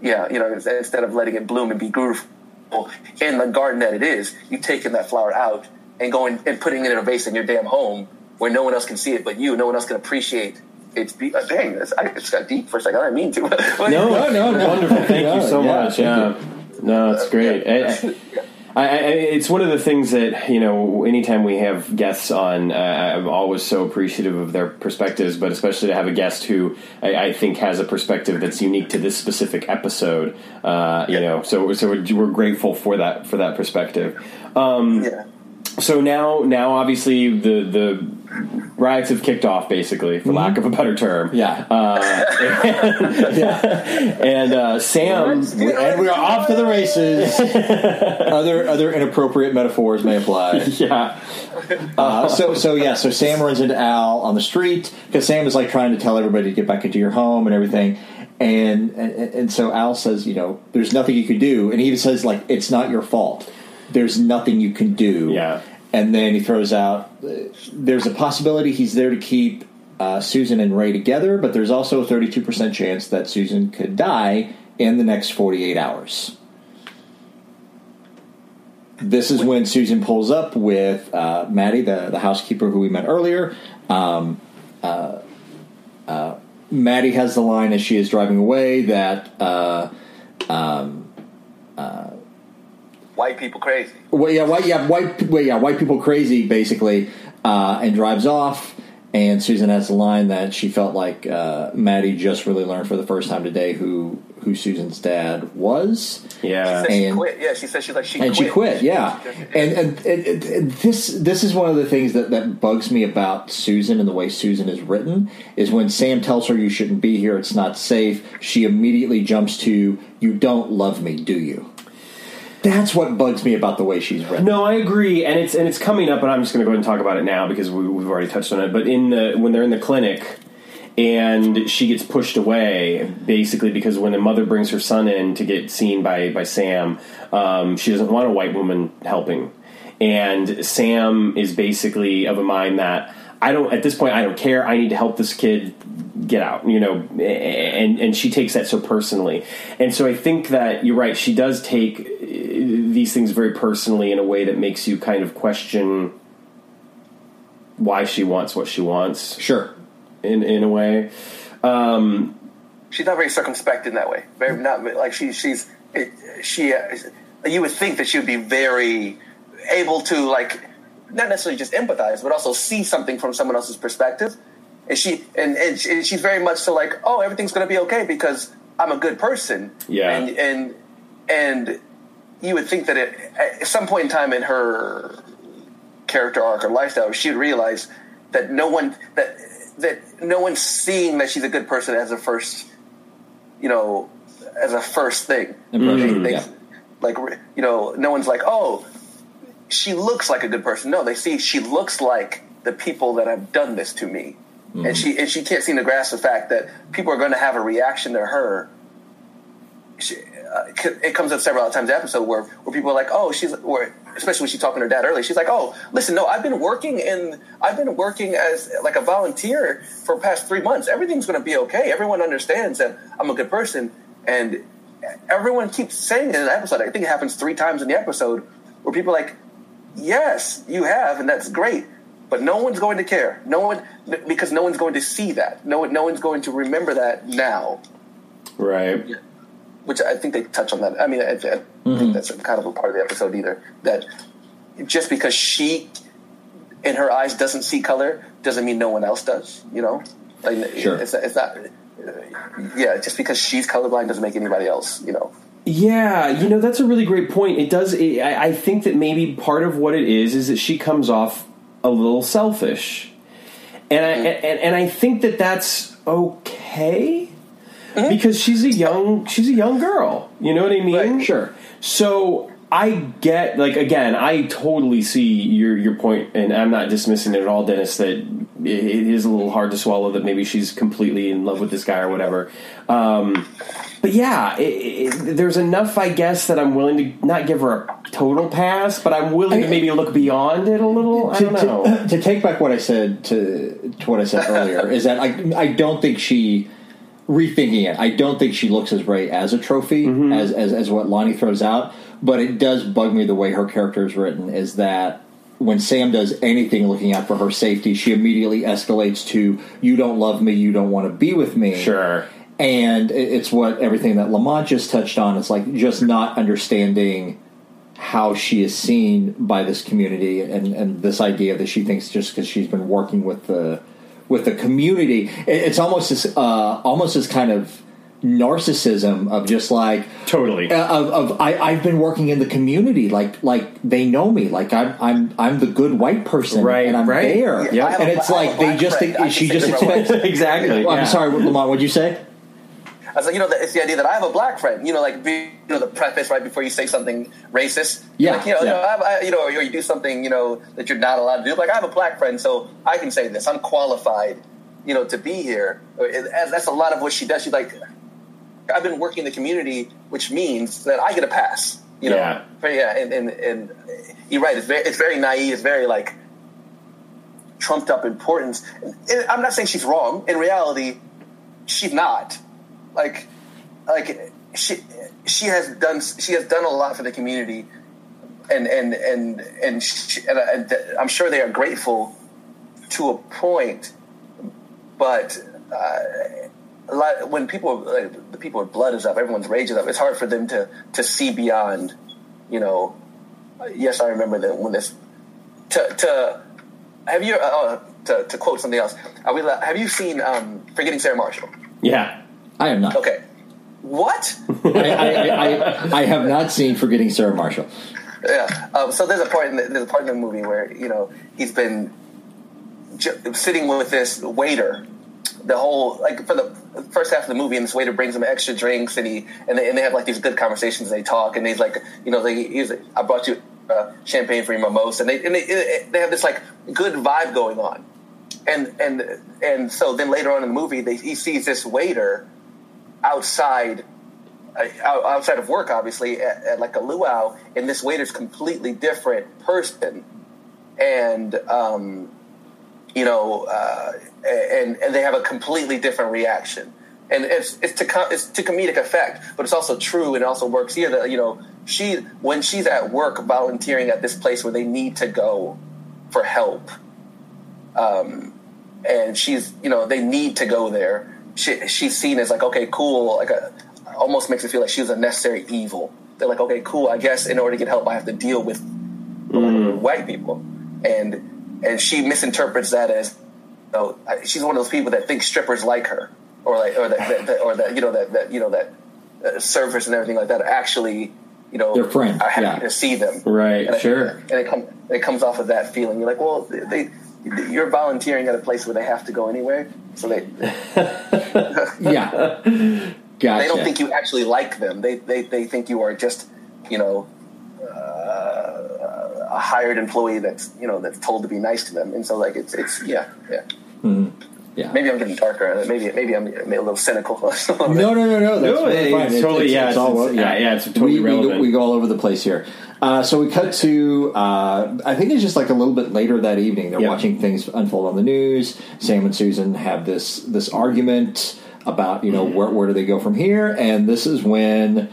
Yeah you know instead of letting it bloom and be beautiful in the garden that it is you taking that flower out and going and putting it in a vase in your damn home where no one else can see it but you. No one else can appreciate it's be- uh, dang this I just got deep for a second I didn't mean to But- No, No, no, no. wonderful. Thank No, you so yeah, much. thank Yeah. No, it's great. I, I, I, it's one of the things that you know. Anytime we have guests on, uh, I'm always so appreciative of their perspectives, but especially to have a guest who I, I think has a perspective that's unique to this specific episode. Uh, you Yeah. know, so so we're, we're grateful for that for that perspective. Um, yeah so now, now obviously the the riots have kicked off, basically, for lack of a better term. Yeah. And uh, Sam, and we are off to the races. other other inappropriate metaphors may apply. yeah, Uh, so so yeah, so Sam runs into Al on the street because Sam is like trying to tell everybody to get back into your home and everything. And, and and so Al says, you know, there's nothing you can do, and he even says like, it's not your fault. There's nothing you can do. Yeah. And then he throws out, there's a possibility he's there to keep uh, Susan and Ray together, but there's also a 32% chance that Susan could die in the next 48 hours. This is when Susan pulls up with uh, Maddie, the, the housekeeper who we met earlier. Um, uh, uh, Maddie has the line as she is driving away that uh, white people crazy well, yeah, white, yeah, white, well, yeah, white people crazy, basically, uh, and drives off. And Susan has the line that she felt like uh, Maddie just really learned for the first time today who who Susan's dad was. yeah. said she and- quit yeah she said she's like she and quit. she quit. Yeah, and and, and, and- and this this is one of the things that that bugs me about Susan and the way Susan is written is when Sam tells her you shouldn't be here, it's not safe. She immediately jumps to you don't love me, do you? That's what bugs me about the way she's written. No, I agree, and it's and it's coming up, and I'm just going to go ahead and talk about it now because we, we've already touched on it. But in the when they're in the clinic, and she gets pushed away, basically because when the mother brings her son in to get seen by by Sam, um, she doesn't want a white woman helping, and Sam is basically of a mind that I don't at this point I don't care. I need to help this kid get out, you know, and and she takes that so personally, and so I think that you're right. She does take uh, these things very personally in a way that makes you kind of question why she wants what she wants Sure. in in a way. Um, she's not very circumspect in that way. Very not like she she's she. Uh, you would think that she would be very able to like not necessarily just empathize, but also see something from someone else's perspective. And she and, and she- she's very much so like, oh, everything's going to be okay because I'm a good person. Yeah. and and and you would think that it, at some point in time in her character arc or lifestyle, she would realize that no one that that no one's seeing that she's a good person as a first, you know, as a first thing. Mm-hmm. They- they- yeah. Like you know, no one's like, oh, she looks like a good person. No, they see she looks like the people that have done this to me, and she and she can't seem to grasp the fact that people are going to have a reaction to her. She, uh, it comes up several times in the episode where, where people are like, oh, she's, or especially when she's talking to her dad earlier, she's like, oh, listen, no, I've been working in, I've been working as like a volunteer for past three months. Everything's going to be okay. Everyone understands that I'm a good person, and everyone keeps saying in the episode. I think it happens three times in the episode where people are like, yes, you have, and that's great. But no one's going to care. No one, because no one's going to see that. No one, no one's going to remember that now right. which I think they touch on that. I mean, I, I think mm-hmm. that's kind of a part of the episode either. That just because she, in her eyes, doesn't see color doesn't mean no one else does. You know, like Sure. it's, it's not. Yeah, just because she's colorblind doesn't make anybody else. You know. Yeah, you know that's a really great point. It does. It, I, I think that maybe part of what it is is that she comes off a little selfish, and I and, and I think that that's okay because she's a young she's a young girl. You know what I mean? Right, sure. So I get like again, I totally see your your point, and I'm not dismissing it at all, Dennis. That it it is a little hard to swallow that maybe she's completely in love with this guy or whatever. Um, but yeah, it, it, there's enough, I guess, that I'm willing to not give her a total pass, but I'm willing to maybe look beyond it a little. I to, don't know. to, to take back what I said to to what I said earlier is that I I don't think she rethinking it. I don't think she looks as Ray as a trophy Mm-hmm. as, as as what Lonnie throws out. But it does bug me the way her character is written. Is that when Sam does anything looking out for her safety, she immediately escalates to "You don't love me. You don't want to be with me." Sure. And it's what everything that Lamont just touched on. It's like just not understanding how she is seen by this community and, and this idea that she thinks just because she's been working with the with the community, it- it's almost this uh, almost this kind of narcissism of just like Totally. uh, of, of I, I've been working in the community like like they know me like I'm I'm I'm the good white person Right, and I'm right. there Yeah. I and a- it's like they just think she just the expects exactly. Well, yeah. I'm sorry Lamont what'd you say I was like, you know, it's the idea that I have a black friend. You know, like be, you know, the preface right before you say something racist. Yeah, like, you know, you yeah. know, I I, you know, or you do something, you know, that you're not allowed to do. Like, I have a black friend, so I can say this. I'm qualified, you know, to be here. Uh, and that's a lot of what she does. She's like, I've been working in the community, which means that I get a pass. You know, Yeah. But yeah, and, and and you're right. It's very, it's very naive. It's very like trumped up importance. And I'm not saying she's wrong. In reality, she's not. Like, like she she has done she has done a lot for the community, and and and and, she, and, I, I'm sure they are grateful to a point, but. Uh, a lot when people like, the people with blood is up, everyone's rage is up. It's hard for them to to see beyond, you know. Yes, I remember that when this to to have you uh, to to quote something else. Are we, have you seen um, Forgetting Sarah Marshall? yeah. I am not Okay, what? I, I, I, I, have not seen Forgetting Sarah Marshall. Yeah. Um, so there's a part in the, there's a part in the movie where you know he's been j- sitting with this waiter the whole like for the first half of the movie, and this waiter brings him extra drinks, and he and they, and they have like these good conversations. And they talk, and he's like, you know, they, he's like, I brought you uh, champagne for your mimosa, and they and they, they have this like good vibe going on, and and and so then later on in the movie, they, he sees this waiter outside uh, outside of work, obviously, at, at like a luau, and this waiter's completely different person, and um, you know, uh, and and they have a completely different reaction, and it's it's to com- it's to comedic effect, but it's also true, and it also works here that you know she when she's at work volunteering at this place where they need to go for help. um, and she's you know they need to go there. She, she's seen as like okay, cool, like a almost makes it feel like she was a necessary evil. They're like okay, cool. I guess in order to get help, I have to deal with Mm. white people, and and she misinterprets that as you know, she's one of those people that think strippers like her, or like or that, that, or that you know that that you know that uh, surfers and everything like that actually you know Their friend, are happy yeah. to see them, Right, And it- sure. and it comes it comes off of that feeling. You're like, well, they you're volunteering at a place where they have to go anyway, so they Yeah. Gotcha. they don't think you actually like them. They they, they think you are just you know uh, a hired employee that's you know that's told to be nice to them, and so like it's it's yeah yeah. Yeah. Maybe I'm getting darker. Maybe maybe I'm a little cynical. No, no, no, no. That's No, really it's fine. Totally- it's- yeah, it's it's- all- it's- yeah, yeah, it's totally we, we, go, relevant. we go all over the place here. Uh, so we cut to, uh, I think it's just like a little bit later that evening. They're Yep. watching things unfold on the news. Sam and Susan have this this argument about you know Mm-hmm. where where do they go from here, and this is when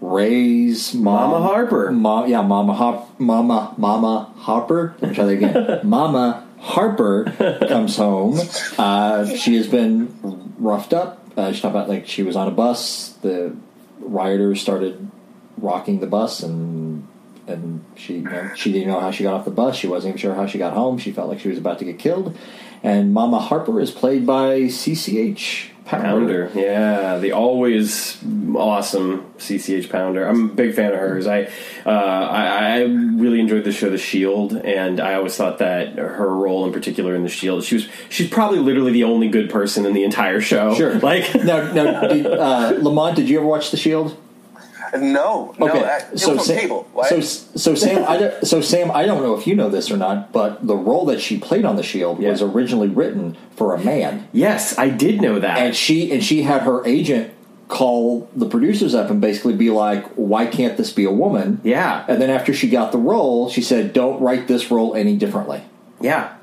Ray's mom, Mama Harper. Yeah, Mama Hop, Mama Mama Harper. Let me try that again. Mama Harper comes home. Uh, she has been roughed up. Uh, she talked about like she was on a bus. The rioters started rocking the bus, and and she you know, she didn't know how she got off the bus. She wasn't even sure how she got home. She felt like she was about to get killed. And Mama Harper is played by CCH Pounder. Pounder, yeah, the always awesome CCH Pounder. I'm a big fan of hers. I, uh, I, I really enjoyed the show The Shield, and I always thought that her role in particular in The Shield, she was she's probably literally the only good person in the entire show. Sure. like now, now, did, uh, Lamont, did you ever watch The Shield? No, no. Okay, I, so Sam, cable. Why? so so Sam, I don't, so Sam, I don't know if you know this or not, but the role that she played on the Shield was originally written for a man, yes, I did know that. and she and she had her agent call the producers up and basically be like, "Why can't this be a woman?" Yeah. and then after she got the role, she said, "Don't write this role any differently. yeah,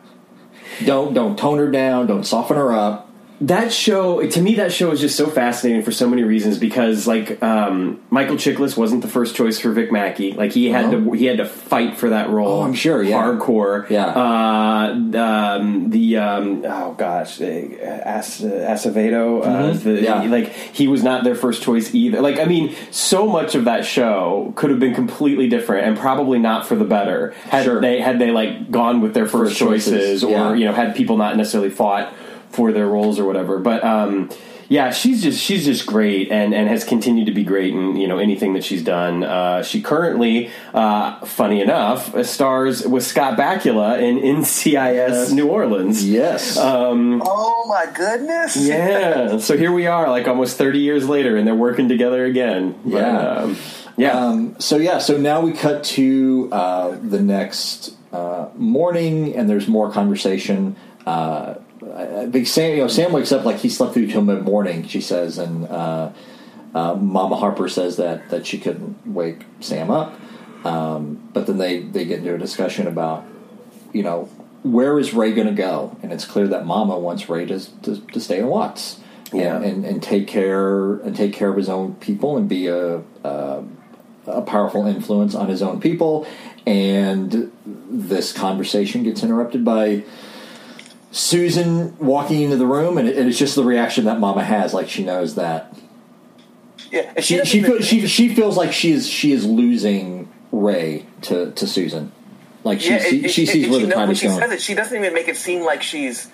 Don't don't tone her down. Don't soften her up." That show to me that show is just so fascinating for so many reasons because like um, Michael Chiklis wasn't the first choice for Vic Mackey like he had Uh-huh. to he had to fight for that role Oh, I'm sure, yeah. hardcore Yeah. uh, um, the um, oh gosh the As- Acevedo uh, Mm-hmm. Yeah. like he was not their first choice either like I mean so much of that show could have been completely different and probably not for the better had Sure. they had they like gone with their first, First choices, choices, or yeah. you know had people not necessarily fought for their roles or whatever. But um, yeah, she's just she's just great and and has continued to be great in you know anything that she's done. Uh, she currently, uh, funny enough, stars with Scott Bakula in NCIS New Orleans. Yes. oh my goodness! Yeah, so here we are, like almost thirty years later, and they're working together again. But, Yeah. um, yeah. Um, so yeah, so now we cut to uh, the next uh, morning, and there's more conversation. Uh, I think Sam, you know, Sam wakes up like he slept through till mid morning. She says, and uh, uh, Mama Harper says that that she couldn't wake Sam up. Um, but then they they get into a discussion about you know where is Ray going to go, and it's clear that Mama wants Ray to to, to stay in Watts. Yeah. And, and, and take care and take care of his own people and be a, a a powerful influence on his own people, and this conversation gets interrupted by Susan walking into the room, and, it, and it's just the reaction that Mama has, like she knows that Yeah, she she, feel, she she feels like she is she is losing Ray to to Susan, like she Yeah, and- she and- sees where the time is she going. it, she doesn't even make it seem like she's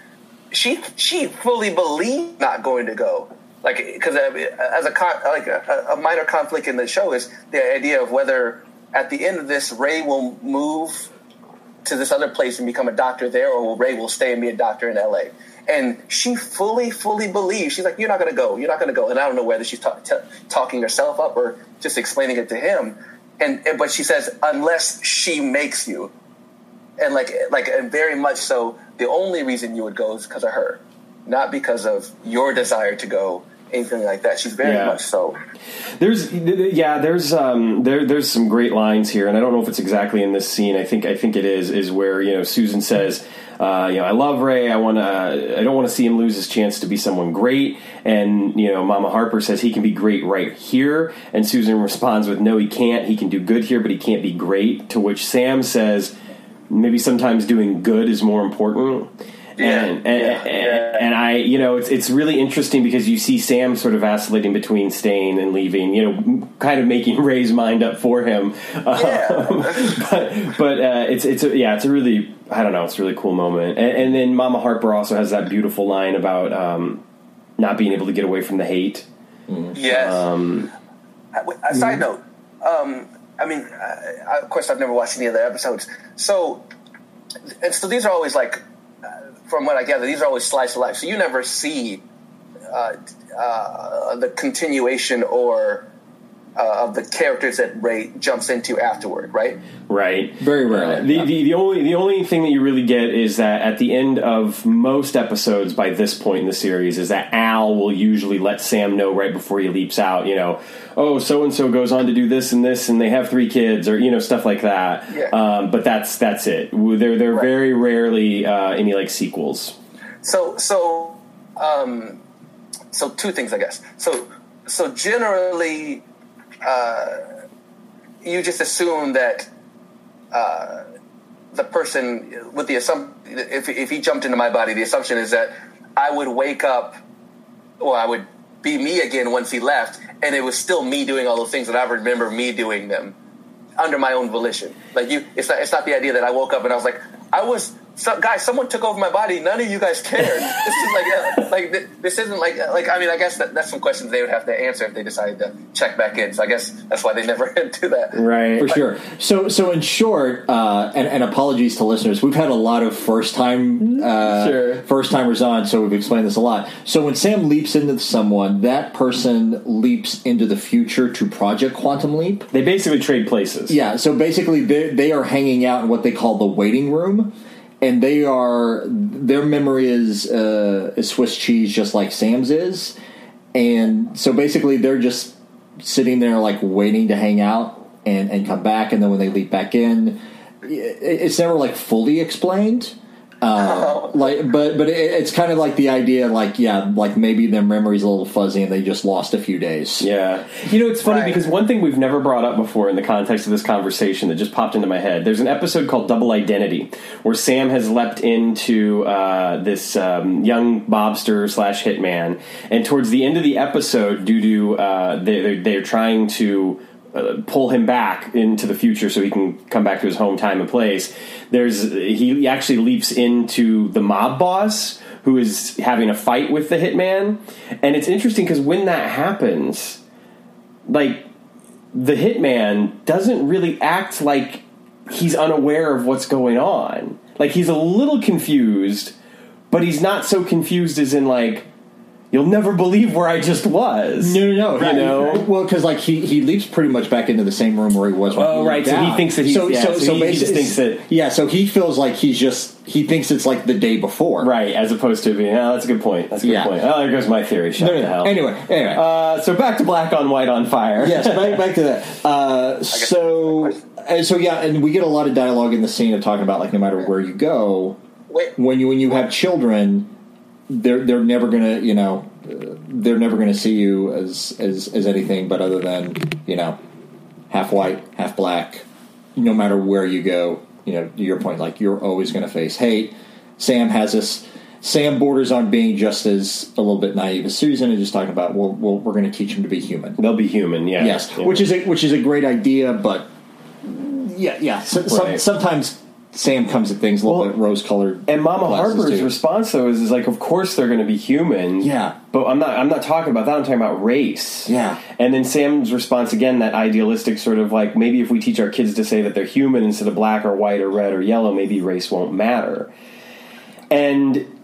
she she fully believes not going to go. Like because uh, as a con, like a, a minor conflict in the show is the idea of whether at the end of this Ray will move to this other place and become a doctor there, or Ray will stay and be a doctor in L.A. And she fully, fully believes. She's like, "You're not going to go. You're not going to go." And I don't know whether she's ta- talking herself up or just explaining it to him. And, and but she says, "Unless she makes you." and like like and very much so the only reason you would go is because of her not because of your desire to go anything like that she's very Yeah. much so There's yeah, there's um there there's some great lines here, and I don't know if it's exactly in this scene. I think I think it is is where you know Susan says, uh, you know, I love Ray. I want to. I don't want to see him lose his chance to be someone great. And you know, Mama Harper says he can be great right here, and Susan responds with, No, he can't. He can do good here, but he can't be great. To which Sam says, Maybe sometimes doing good is more important. Yeah. And, and, Yeah. and, I, you know, it's it's really interesting because you see Sam sort of vacillating between staying and leaving. You know, kind of making Ray's mind up for him. Yeah. Um, but but uh, it's it's a, yeah, it's a really I don't know, it's a really cool moment. And, and then Mama Harper also has that beautiful line about um, not being able to get away from the hate. Yes. Um, Uh, A side note. Um, I mean, I, I, of course, I've never watched any of the episodes. So, and so these are always like, from what I gather, these are always slice of life. So you never see uh, uh, the continuation or uh, of the characters that Ray jumps into afterward, right? right. Very rarely. The, yeah. the the only the only thing that you really get is that at the end of most episodes by this point in the series is that Al will usually let Sam know right before he leaps out. You know, oh so and so goes on to do this and this, and they have three kids, or you know stuff like that. Yeah. Um, but that's that's it. They're they're Right. very rarely uh, any like sequels. So, so, um, so two things, I guess. So, so generally, uh, you just assume that uh, the person with the assumption, if if he jumped into my body, the assumption is that I would wake up, or I would be me again once he left, and it was still me doing all those things that I remember me doing them under my own volition. Like you, it's not, it's not the idea that I woke up and I was like, I was, so, guys, someone took over my body. None of you guys cared. this is like, uh, like th- this isn't like, like I mean, I guess that, that's some questions they would have to answer if they decided to check back in. So I guess that's why they never do that. Right. For sure. So, so in short, uh, and, and apologies to listeners, we've had a lot of first time uh, Sure. first timers on, so we've explained this a lot. So when Sam leaps into someone, that person leaps into the future to Project Quantum Leap. They basically trade places. Yeah. So basically, they they are hanging out in what they call the waiting room, and they are their memory is uh, is Swiss cheese, just like Sam's is, and so basically they're just sitting there like waiting to hang out and and come back, and then when they leap back in, it's never like fully explained. Uh, like, but but it, it's kind of like the idea, like yeah, like maybe their memory's a little fuzzy and they just lost a few days. Yeah. You know, it's funny Right. because one thing we've never brought up before in the context of this conversation that just popped into my head there's an episode called Double Identity where Sam has leapt into uh, this um, young mobster slash hitman. And towards the end of the episode, due to uh, they, they're, they're trying to. Uh, pull him back into the future so he can come back to his home time and place. There's he actually leaps into the mob boss who is having a fight with the hitman, and it's interesting because when that happens, like the hitman doesn't really act like he's unaware of what's going on. Like he's a little confused, but he's not so confused as in like you'll never believe where I just was. No, no, no. You know? well, because like he he leaps pretty much back into the same room where he was. When Oh, he right, leaped so he thinks that he's- yeah, so he- he just thinks that- yeah, so he feels like he's just he thinks it's like the day before, Right, as opposed to being, oh, that's a good point. That's a good Yeah. point. Oh, there goes my theory. Shut No, no, the hell. Anyway, anyway. Uh, so back to black on white on fire. yes, back, back to that. Uh, so, and so yeah, and we get a lot of dialogue in the scene of talking about like no matter where you go, when you when you have children, they're they're never gonna you know they're never gonna see you as as as anything but other than you know half white, half black. No matter where you go, you know to your point, like you're always gonna face hate. Sam has this. Sam borders on being just as a little bit naive as Susan, and just talking about well, well we're going to teach him to be human. They'll be human, yeah. Yes, Yeah. which is a, which is a great idea, but yeah, yeah. So, some, sometimes Sam comes at things a little Well, bit rose colored. And Mama Harper's response though is, is like, of course they're going to be human. Yeah. but I'm not. I'm not talking about that. I'm talking about race. Yeah. And then Sam's response again, that idealistic sort of like maybe if we teach our kids to say that they're human instead of black or white or red or yellow, maybe race won't matter. And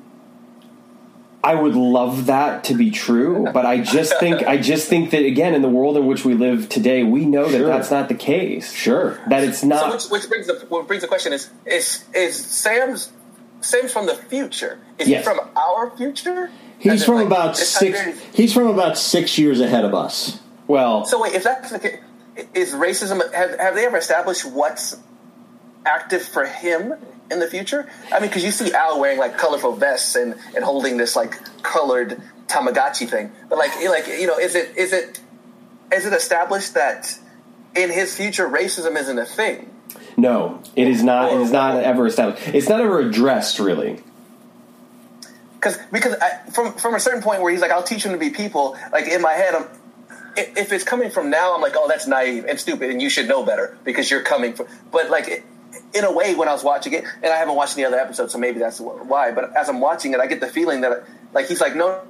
I would love that to be true, but I just think I just think that again in the world in which we live today, we know that Sure. that's not the case. Sure. that it's so not. which, which brings the what brings the question is is is Sam's Sam's from the future? Is Yes. he from our future? He's from like, about six. He's from about six years ahead of us. well, So wait, if that's the case, is racism? Have, have they ever established what's active for him in the future? I mean, because you see Al wearing like colorful vests and, and holding this like colored Tamagotchi thing, but like like you know, is it is it is it established that in his future racism isn't a thing? No, it is not. It is not ever established. It's not ever addressed, really. because because I, from from a certain point where he's like, I'll teach them to be people. Like in my head, I'm if if it's coming from now, I'm like, oh, that's naive and stupid, and you should know better because you're coming from. But like. In a way, when I was watching it, and I haven't watched any other episodes, so maybe that's why. But as I'm watching it, I get the feeling that, like, he's like, no,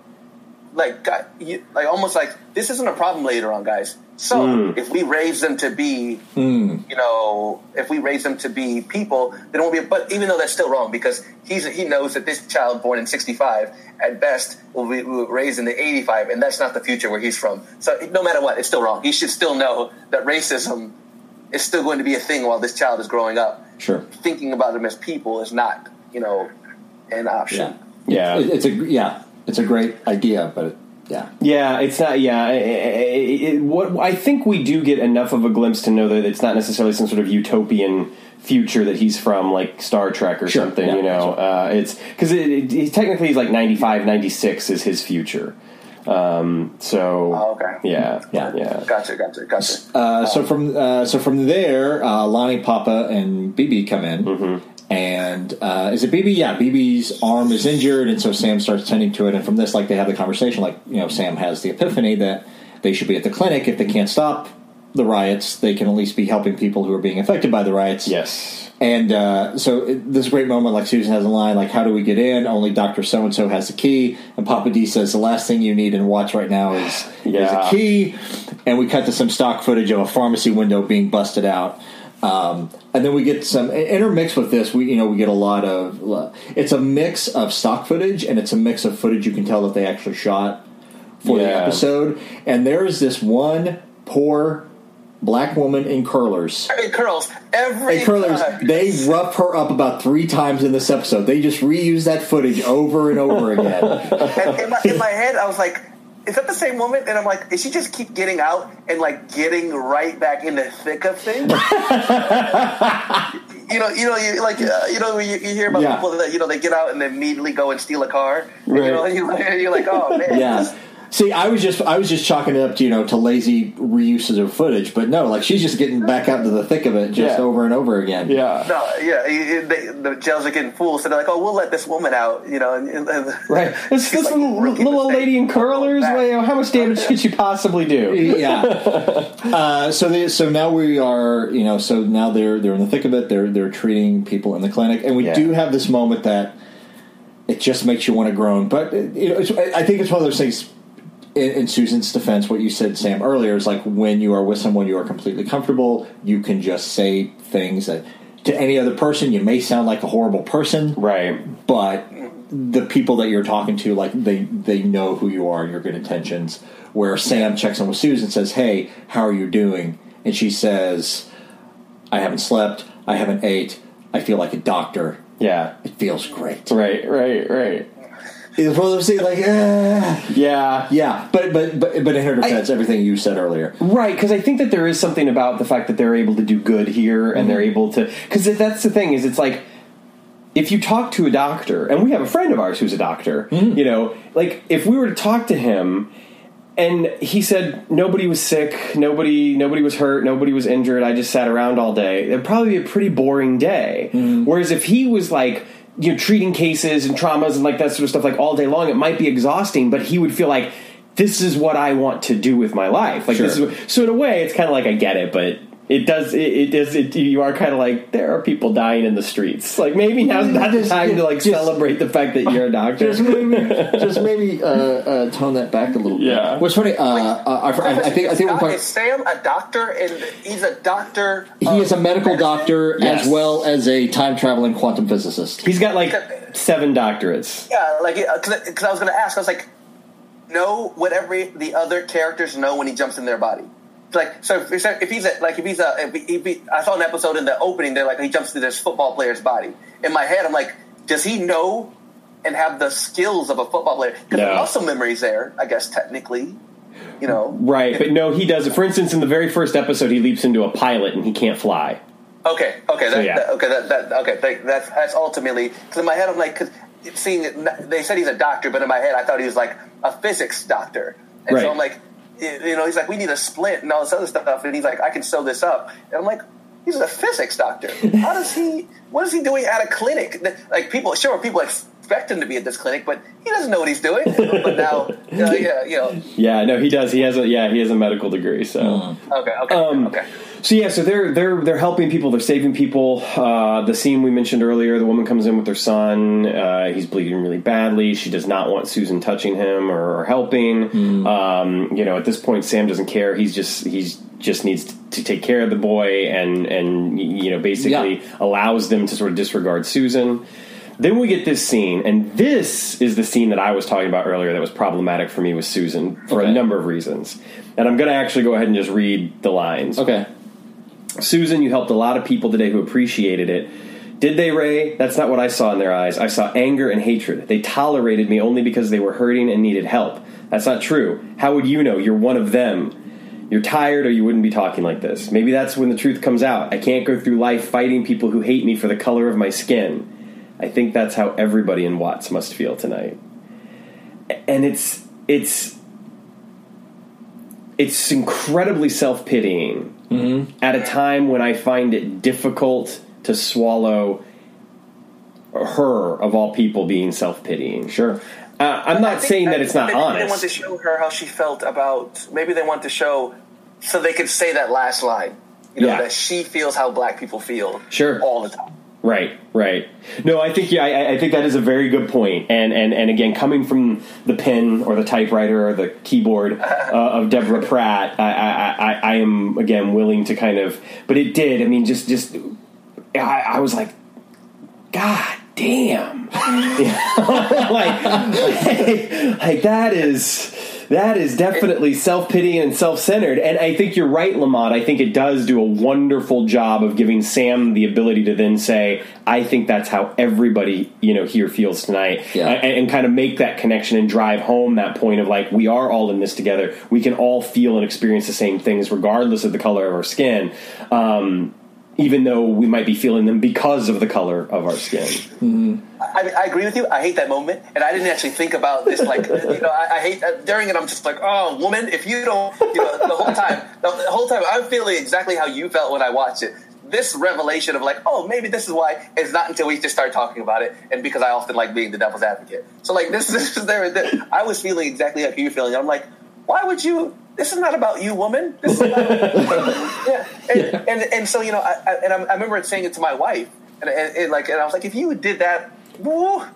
like, God, you, like almost like this isn't a problem later on, guys. So hmm. if we raise them to be, hmm. you know, if we raise them to be people, then it won't be. But even though that's still wrong, because he's he knows that this child born in '65 at best will be will be raised in the '85, and that's not the future where he's from. So no matter what, it's still wrong. He should still know that racism is still going to be a thing while this child is growing up. Sure. Thinking about them as people is not, you know, an option. Yeah. Yeah. It's a yeah. It's a great idea, but it, yeah. Yeah, it's not. Yeah, it, it, it- what I think we do get enough of a glimpse to know that it's not necessarily some sort of utopian future that he's from, like Star Trek or Sure, something. yeah, you know, uh, it's because it, it, he- technically he's like 95, 96 is his future. Um, so Oh, okay. yeah, Yeah. yeah. Gotcha, gotcha, gotcha. Uh, so from uh, so from there, uh, Lonnie, Papa, and BB come in, Mm-hmm. and uh, is it BB? Yeah, BB's arm is injured, and so Sam starts tending to it. And from this, like they have the conversation, like you know, Sam has the epiphany that they should be at the clinic if they can't stop the riots. They can at least be helping people who are being affected by the riots. Yes. And uh, so it, this great moment, like Susan has a line, like, "How do we get in?" Only Doctor So and So has the key. And Papa D says, "The last thing you need in Watts right now is is a key." And we cut to some stock footage of a pharmacy window being busted out. Um, and then we get some intermixed with this. We you know we get a lot of it's a mix of stock footage and it's a mix of footage you can tell that they actually shot for the episode. And there is this one poor black woman in curlers. It curls every Hey, curlers, time. they rough her up about three times in this episode. They just reuse that footage over and over again. And in my, in my head, I was like, "Is that the same woman?" And I'm like, "Is she just keep getting out and like getting right back in the thick of things?" you know, you know, you like, uh, you know, you, you hear about Yeah. people that you know they get out and they immediately go and steal a car. And, You know, you, you're like, "Oh man." yeah. See, I was just I was just chalking it up to you know to lazy reuses of footage, but no, like she's just getting back out into the thick of it just Yeah. over and over again. Yeah. No, yeah, you- you- they, the jails are getting full, so they're like, "Oh, we'll let this woman out," you know. And, and, and Right. This, this like, little, "Rookie little old lady in curlers. Back. Well, how much damage could she possibly do? yeah. Uh, so they, so now we are, you know, so now they're they're in the thick of it. They're they're treating people in the clinic, and we Yeah. do have this moment that it just makes you want to groan. But you know, it's, I think it's one of those things. In, in Susan's defense, what you said, Sam, earlier is like when you are with someone you are completely comfortable, you can just say things that to any other person you may sound like a horrible person, Right. but the people that you're talking to, like they they know who you are and your good intentions. Where Sam checks in with Susan and says, "Hey, how are you doing?" and she says, "I haven't slept. I haven't ate. I feel like a doctor. Yeah. It feels great." Right. Right. Right. It's one of those things like, eh. Yeah. yeah, but but but but in her defense, everything you said earlier, Right, because I think that there is something about the fact that they're able to do good here, and mm-hmm. they're able to. Because that's the thing is, it's like if you talk to a doctor, and we have a friend of ours who's a doctor, mm. you know, like if we were to talk to him. And he said nobody was sick, nobody nobody was hurt, nobody was injured. I just sat around all day. It'd probably be a pretty boring day. Mm-hmm. Whereas if he was like you know treating cases and traumas and like that sort of stuff like all day long, it might be exhausting. But he would feel like this is what I want to do with my life. Like this Sure. is so in a way, it's kind of like I get it, but it does it, it does it. You are kind of like there are people dying in the streets. Like maybe now's not the Just- time to like just- celebrate the fact that you're a doctor. just maybe just maybe uh, uh, tone that back a little bit. Yeah. What's funny, uh, uh, I, I think I think we're talking. is Sam a doctor, and he's a doctor. He is a medical medicine? doctor Yes. as well as a time traveling quantum physicist. He's got like seven doctorates. Yeah, like because I was going to ask, I was like, know what every the other characters know when he jumps in their body. Like, so if, if he's a, like if he's a, if he, if he, I saw an episode in the opening. They're like he jumps to this football player's body. In my head, I'm like, does he know and have the skills of a football player? Because No. the muscle memory's there, I guess technically. You know, Right, but no, he does it. For instance, in the very first episode, he leaps into a pilot and he can't fly. Okay, okay, that, So, yeah. that- okay, that, that, okay. That's that's ultimately because in my head I'm like, because seeing it, they said he's a doctor, but in my head I thought he was like a physics doctor, and Right. so I'm like, you know, he's like, we need a splint and all this other stuff, and he's like, I can sew this up, and I'm like. He's a physics doctor. How does he? What is he doing at a clinic? Like people, sure, people expect him to be at this clinic, but he doesn't know what he's doing. but now, uh, yeah, you know, Yeah, no, he does. He has a yeah, he has a medical degree. So. okay, okay, Um, okay. So yeah, so they're they're they're helping people. They're saving people. Uh, the scene we mentioned earlier, the woman comes in with her son. Uh, he's bleeding really badly. She does not want Susan touching him or, or helping. Um, you know, at this point, Sam doesn't care. He's just he's just needs to take care of the boy and and you know basically Yeah. allows them to sort of disregard Susan. Then we get this scene, and this is the scene that I was talking about earlier that was problematic for me with Susan for Okay. a number of reasons. And I'm going to actually go ahead and just read the lines. Okay. Susan, you helped a lot of people today who appreciated it. Did they, Ray? That's not what I saw in their eyes. I saw anger and hatred. They tolerated me only because they were hurting and needed help. That's not true. How would you know? You're one of them. You're tired or you wouldn't be talking like this. Maybe that's when the truth comes out. I can't go through life fighting people who hate me for the color of my skin. I think that's how everybody in Watts must feel tonight. And it's it's it's incredibly self-pitying at a time when I find it difficult to swallow her of all people being self-pitying. Sure. Uh, I'm not think- saying I that it's not think maybe They want to show her how she felt about. Maybe they want to show so they could say that last line. You know Yeah. that she feels how black people feel. Sure. all the time. Right, right. No, I think yeah, I, I think that is a very good point. And and and again, coming from the pen or the typewriter or the keyboard uh, of Deborah Pratt, I, I, I, I am again willing to kind of. But it did. I mean, just just I, I was like, God damn, like, like like that is. That is definitely self pitying and self centered. And I think you're right, Lamont. I think it does do a wonderful job of giving Sam the ability to then say, I think that's how everybody, you know, here feels tonight. Yeah. And, and kind of make that connection and drive home that point of like, we are all in this together. We can all feel and experience the same things regardless of the color of our skin. Um, even though we might be feeling them because of the color of our skin. I, I agree with you. I hate that moment, and I didn't actually think about this. Like, you know, I, I hate uh, during it. I'm just like, oh, woman, if you don't, you know, the whole time, the, whole time, I'm feeling exactly how you felt when I watched it. This revelation of like, oh, maybe this is why. It's not until we just start talking about it, and because I often like being the devil's advocate. So like, this, this is there. I was feeling exactly like you were feeling. I'm like, why would you? This is not about you, woman. This is about, yeah. And, and and so you know, I, I, and I, I remember saying it to my wife, and, and, and like, and I was like, if you did that. Woo. And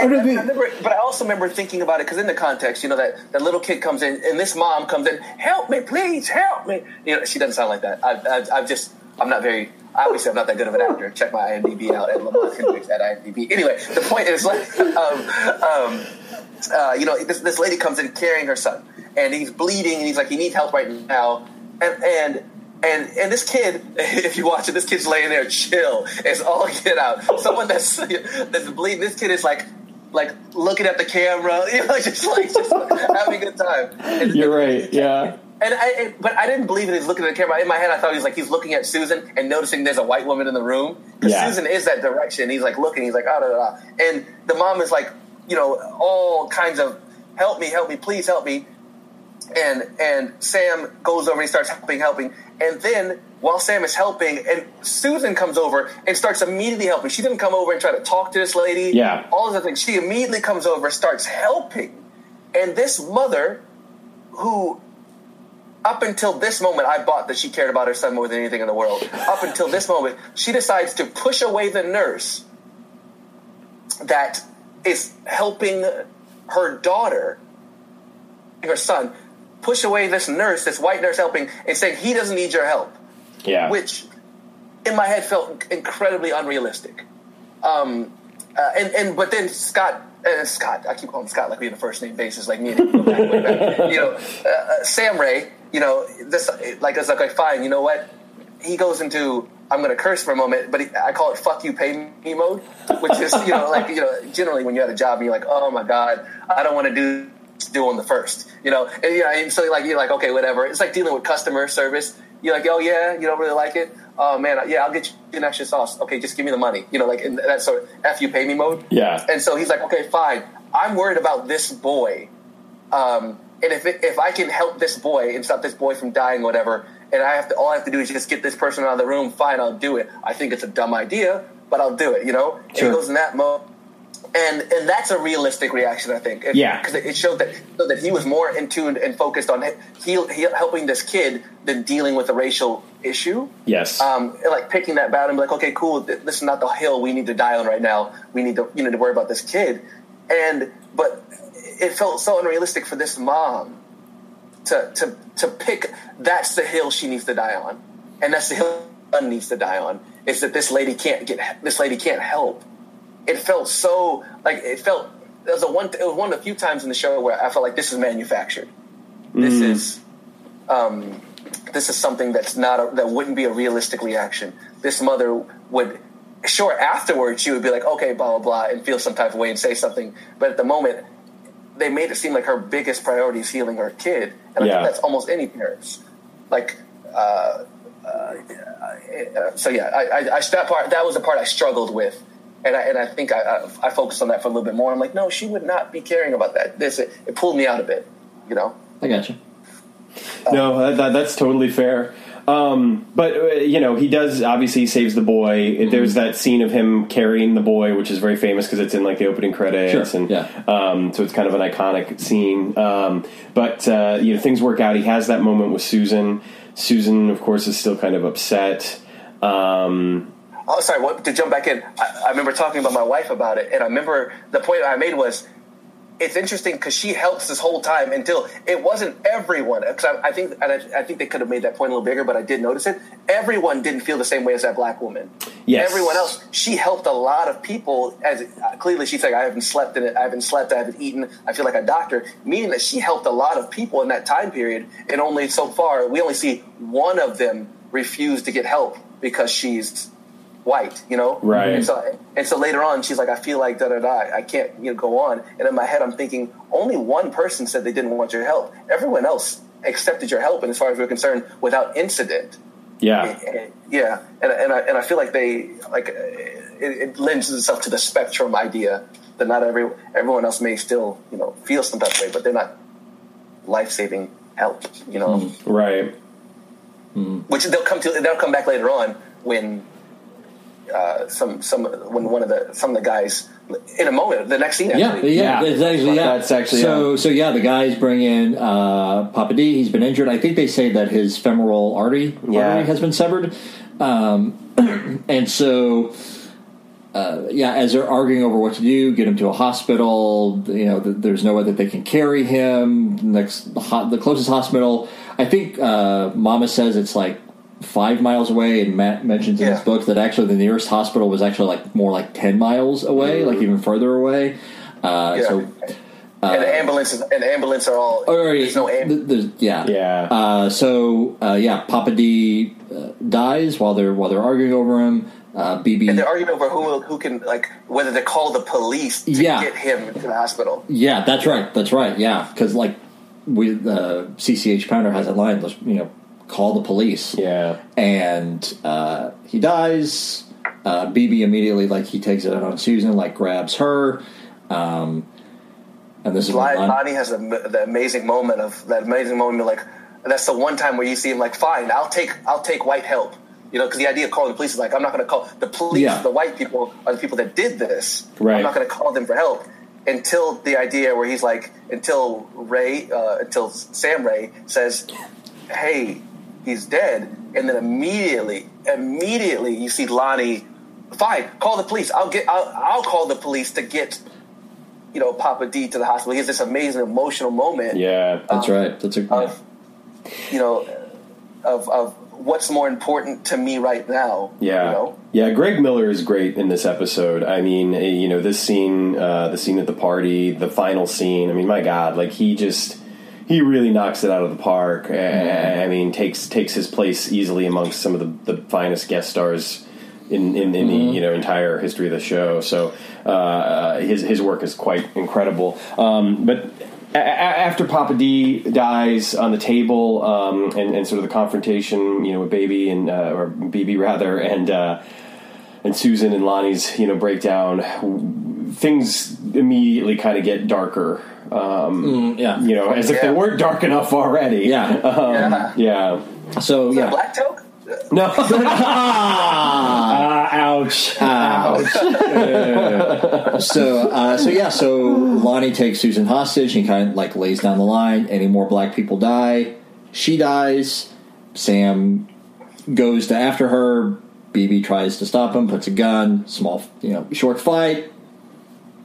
I remember, but I also remember thinking about it because in the context, you know, that that little kid comes in and this mom comes in, help me, please, help me. You know, she doesn't sound like that. I, I, I'm just, I'm not very. Obviously, I'm not that good of an actor. Check my IMDb out at Lamont Hendricks at IMDb. Anyway, the point is, like, um, um, uh, you know, this, this lady comes in carrying her son, and he's bleeding, and he's like, he needs help right now, and and and and this kid, if you watch it, this kid's laying there chill. It's all get out. Someone that's that's bleeding. This kid is like like looking at the camera, you know, just like just having a good time. And, You're right, yeah. and I, but I didn't believe it. He's looking at the camera. In my head, I thought he was like he's looking at Susan and noticing there's a white woman in the room Yeah. Susan is that direction. He's like looking. He's like ah da da da. And the mom is like, you know, all kinds of help me, help me, please help me. And and Sam goes over and he starts helping, helping. And then while Sam is helping, and Susan comes over and starts immediately helping. She didn't come over and try to talk to this lady. Yeah. All of the things. She immediately comes over, starts helping. And this mother, who up until this moment, I bought that she cared about her son more than anything in the world. Up until this moment, she decides to push away the nurse that is helping her daughter, her son, push away this nurse, this white nurse helping, and saying he doesn't need your help, Yeah. which in my head felt incredibly unrealistic. Um, uh, and and but then Scott. Uh, Scott, I keep calling Scott like we in a first name basis, like me and him go back, way back. You know, uh, uh, Sam Ray. You know, this like it's like, like fine. You know what? He goes into I'm going to curse for a moment, but he, I call it "fuck you, pay me" mode, which is you know like you know generally when you're at a job and you're like, oh my god, I don't want to do do on the first, you know, and, you know, and so like you're like okay, whatever. It's like dealing with customer service. You're like, oh yeah, you don't really like it. Oh man, yeah, I'll get you an extra sauce. Okay, just give me the money. You know, like in that sort of "f you, pay me" mode. Yeah. And so he's like, okay, fine. I'm worried about this boy, um, and if it, if I can help this boy and stop this boy from dying, whatever, and I have to all I have to do is just get this person out of the room. Fine, I'll do it. I think it's a dumb idea, but I'll do it. You know, and he goes in that mode. And and that's a realistic reaction, I think. If- Yeah. because it showed that so that he was more in tune and focused on he, he helping this kid than dealing with a racial issue Yes. um, and, like picking that battle and be like, okay, cool, th- this is not the hill we need to die on right now. We need to, you know, to worry about this kid. And but it felt so unrealistic for this mom to to to pick that's the hill she needs to die on, and that's the hill needs to die on. Is that this lady can't get this lady can't help. It felt so like it felt. There was a one. It was one of the few times in the show where I felt like this is manufactured. This is um, this is something that's not a, that wouldn't be a realistic reaction. This mother would, sure, afterwards she would be like, okay, blah blah blah, and feel some type of way and say something. But at the moment, they made it seem like her biggest priority is healing her kid, and I think that's almost any parents. Like, uh, uh, uh, so yeah, I, I, I that part that was the part I struggled with. And I, and I think I, I, I focused on that for a little bit more. I'm like, no, she would not be caring about that. This it, it pulled me out a bit, you know. I got you. No, that, that, that's totally fair. Um, but uh, you know, he does obviously he saves the boy. There's that scene of him carrying the boy, which is very famous because it's in like the opening credits, Sure, and yeah. um, so it's kind of an iconic scene. Um, but uh, you know, things work out. He has that moment with Susan. Susan, of course, is still kind of upset. Um, Oh, sorry. What, to jump back in, I, I remember talking about my wife about it, and I remember the point I made was it's interesting because she helps this whole time until it wasn't everyone. Because I, I think and I, I think they could have made that point a little bigger, but I did notice it. Everyone didn't feel the same way as that black woman. Yes. Everyone else, she helped a lot of people. As uh, clearly, she's like, I haven't slept in it. I haven't slept. I haven't eaten. I feel like a doctor. Meaning that she helped a lot of people in that time period, and only so far we only see one of them refuse to get help because she's white, you know? Right. And so, and so later on, she's like, I feel like da da da. I can't, you know, go on. And in my head, I'm thinking, only one person said they didn't want your help. Everyone else accepted your help, and as far as we're concerned, without incident. yeah, Yeah, and and I and I feel like they like it, it lends itself to the spectrum idea that not every everyone else may still you know feel some type of way, but they're not life saving help. You know, mm-hmm. right. Mm-hmm. which they'll come to. They'll come back later on when uh, some some when one of the some of the guys in a moment. The next scene, Yeah, yeah, Yeah. that's actually yeah. That's actually, so. yeah. So yeah, the guys bring in uh, Papa D. He's been injured. I think they say that his femoral artery, Yeah. artery has been severed, um, and so. Uh, yeah, as they're arguing over what to do, get him to a hospital. You know, th- there's no way that they can carry him. Next, the, ho- the closest hospital, I think uh, Mama says it's like five miles away, and Matt mentions in his book that actually the nearest hospital was actually like more like ten miles away, like even further away. Uh, Yeah. So, and the ambulances and the ambulance are all. or, there's no th- ambulance. there's- yeah, Yeah. Uh, so uh, yeah, Papa D uh, dies while they're while they're arguing over him. Uh, BB, And they're arguing over who who can like whether to call the police to Yeah. get him to the hospital. Yeah, that's right. That's right. Yeah, because like we, uh, CCH Pounder has a line. You know, call the police. Yeah. and uh, he dies. Uh, BB immediately like he takes it out on Susan, like grabs her. Um, and this is when Lon- Lon- Lonnie has the, the amazing moment of that amazing moment of like that's the one time where you see him like fine I'll take I'll take white help you know because the idea of calling the police is like I'm not going to call the police Yeah. the white people are the people that did this Right. I'm not going to call them for help until the idea where he's like until Ray uh, until Sam Ray says hey he's dead and then immediately immediately you see Lonnie fine call the police I'll get I'll, I'll call the police to get you know Papa D to the hospital. He has this amazing emotional moment Yeah. that's right. That's a of you know of of what's more important to me right now. Yeah, you know? yeah. Greg Miller is great in this episode. I mean, eh, you know, this scene, uh, the scene at the party, the final scene. I mean, my God, like he just he really knocks it out of the park. Eh, I mean, takes takes his place easily amongst some of the, the finest guest stars in in, in the you know entire history of the show. So uh, his his work is quite incredible. Um, but a- after Papa D dies on the table, um, and, and sort of the confrontation, you know, with Baby and uh, or BB rather, and uh, and Susan and Lonnie's, you know, breakdown, things immediately kind of get darker. Um, yeah. you know, as if they weren't dark enough already. Yeah. Um, Yeah. yeah. So Is yeah, Black Toke? No. Ah, ouch. ouch. so, uh, so yeah, so Lonnie takes Susan hostage. He kind of like lays down the line. Any more black people die, she dies. Sam goes to after her. BB tries to stop him, puts a gun. Small, you know, short fight.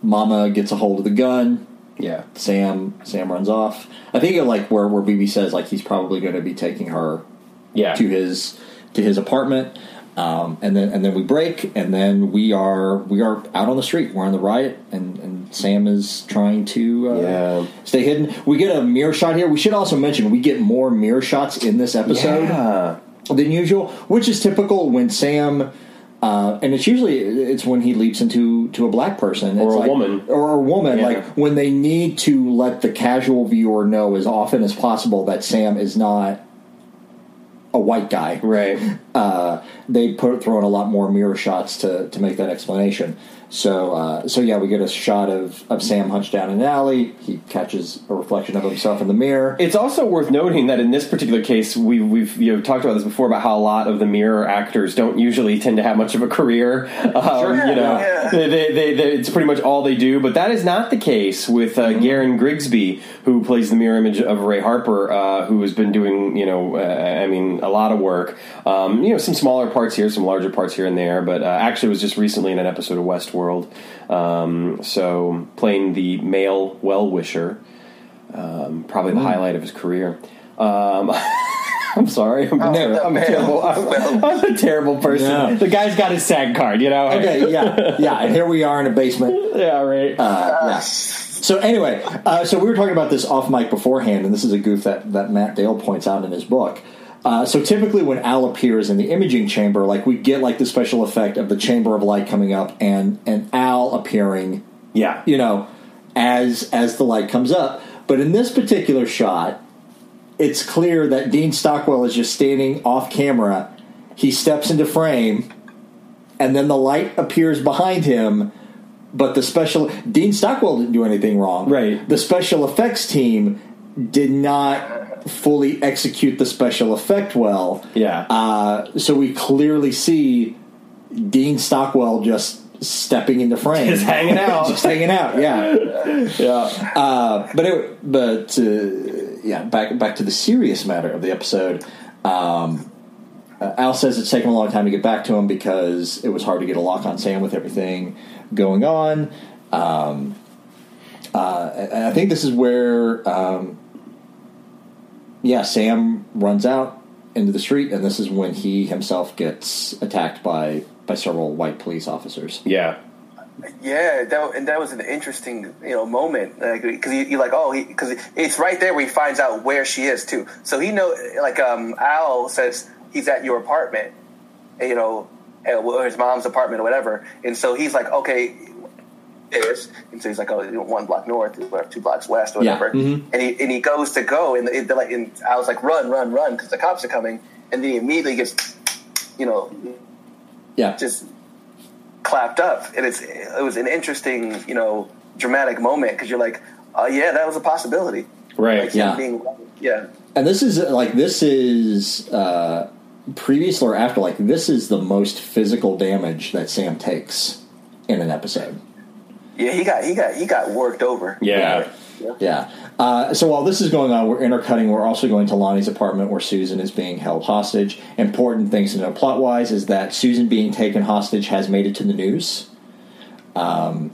Mama gets a hold of the gun. Yeah. Sam Sam runs off. I think it like where where BB says like he's probably going to be taking her Yeah. to his to his apartment. Um, and then and then we break, and then we are we are out on the street. We're on the riot, and, and Sam is trying to uh, Yeah. stay hidden. We get a mirror shot here. We should also mention we get more mirror shots in this episode Yeah. than usual, which is typical when Sam. Uh, and it's usually it's when he leaps into to a black person Or a like- woman. or a woman Yeah. like when they need to let the casual viewer know as often as possible that Sam is not a white guy Right. uh, they put throw in a lot more mirror shots to, to make that explanation. So uh, so yeah, we get a shot of, of Sam hunched down in an alley. He catches a reflection of himself in the mirror. It's also worth noting that in this particular case, we, we've you know talked about this before about how a lot of the mirror actors don't usually tend to have much of a career. Um, you know, yeah. They, they, they, they- it's pretty much all they do. But that is not the case with uh, Garen Grigsby, who plays the mirror image of Ray Harper, uh, who has been doing you know, uh, I mean, a lot of work. Um, you know, some smaller parts here, some larger parts here and there. But uh, actually, it was just recently in an episode of Westworld. Um, so playing the male well wisher um, probably the highlight of his career. Um, I'm sorry, I'm, a, ter- I'm terrible. I'm, I'm a terrible person. Yeah. The guy's got his SAG card, you know. Okay, yeah, yeah, and here we are in a basement. yeah, right. Yeah. So anyway, uh, so we were talking about this off mic beforehand, and this is a goof that, that Matt Dale points out in his book. Uh, so typically, when Al appears in the imaging chamber, like we get like the special effect of the chamber of light coming up and and Al appearing yeah, you know, as as the light comes up. But in this particular shot, it's clear that Dean Stockwell is just standing off camera. He steps into frame, and then the light appears behind him. But the special Dean Stockwell didn't do anything wrong. Right. The special effects team did not fully execute the special effect well. yeah. Uh, so we clearly see Dean Stockwell just stepping into frame, Just hanging out. just hanging out. Yeah, yeah. uh, but it, but uh, yeah, back back to the serious matter of the episode. Um, uh, Al says it's taken a long time to get back to him because it was hard to get a lock on Sam with everything going on. Um, uh, I think this is where, um, yeah, Sam runs out into the street, and this is when he himself gets attacked by by several white police officers. yeah. Yeah, that, and that was an interesting, you know, moment because you, you're like, oh, because it's right there where he finds out where she is too. So he know, like, um, Al says he's at your apartment, you know, or his mom's apartment or whatever, and so he's like, okay, is, and so he's like, oh, you know, one block north, or two blocks west, or Yeah, whatever, and he and he goes to go, and, it, like, and Al's like, run, run, run, because the cops are coming, and then he immediately gets, you know, Yeah, just clapped up, and it's it was an interesting, you know, dramatic moment because you're like, oh yeah, that was a possibility, Right. Like, Yeah. being, yeah, and this is like this is uh, previous or after like this is the most physical damage that Sam takes in an episode. Yeah, he got he got he got worked over, Yeah. Yeah. Uh, so while this is going on, we're intercutting. We're also going to Lonnie's apartment where Susan is being held hostage. Important things to know plot wise is that Susan being taken hostage has made it to the news. Um,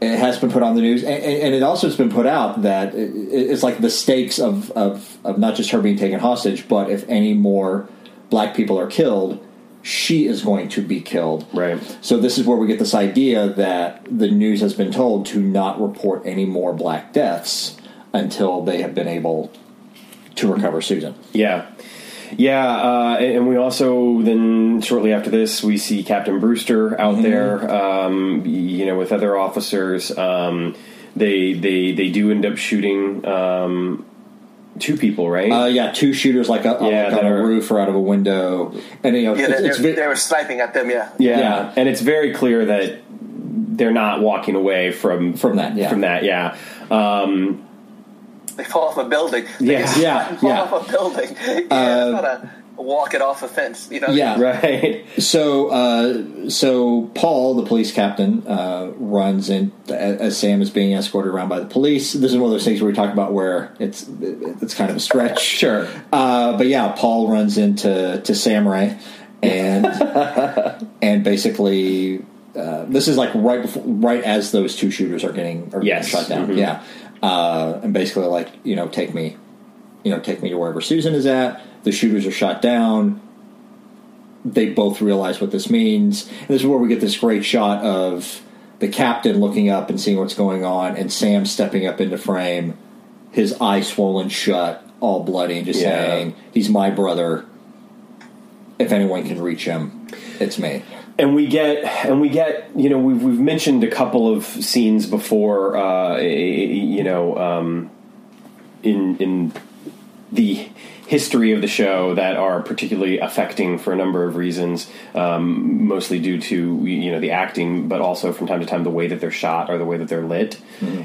it has been put on the news, and, and it also has been put out that it's like the stakes of, of, of not just her being taken hostage, but if any more black people are killed, she is going to be killed. Right. So this is where we get this idea that the news has been told to not report any more black deaths until they have been able to recover Susan. Yeah. Yeah, uh, and we also then shortly after this we see Captain Brewster out there, um, you know, with other officers. Um, they they they do end up shooting um, two people, right? Uh, yeah, two shooters like, a, Yeah, like that on a are- roof or out of a window, and you know, yeah, it's, they, it's they, were sniping at them, yeah, yeah. yeah. and it's very clear that they're not walking away from From that, yeah. from that, yeah. Um, they fall off a building, Yeah. They Yeah, fall yeah. off a building, yeah, Uh, it's not a, walk it off a fence. You know, Yeah. Right. So, uh, so Paul, the police captain, uh, runs in as Sam is being escorted around by the police. This is one of those things where we talk about where it's it's kind of a stretch. Sure. Uh, but yeah, Paul runs into to Sam Ray, and and basically, uh, this is like right before, right as those two shooters are getting are Yes. getting shot down. Mhm. Yeah, uh, and basically like you know take me, you know take me to wherever Susan is at. The shooters are shot down they both realize what this means. And this is where we get this great shot of the captain looking up and seeing what's going on, and Sam stepping up into frame, his eye swollen shut, all bloody, and just Yeah. saying, "He's my brother. If anyone can reach him, it's me." and we get and we get you know we've we've mentioned a couple of scenes before uh, you know um, in in the history of the show that are particularly affecting for a number of reasons, um, mostly due to you know the acting, but also from time to time the way that they're shot or the way that they're lit.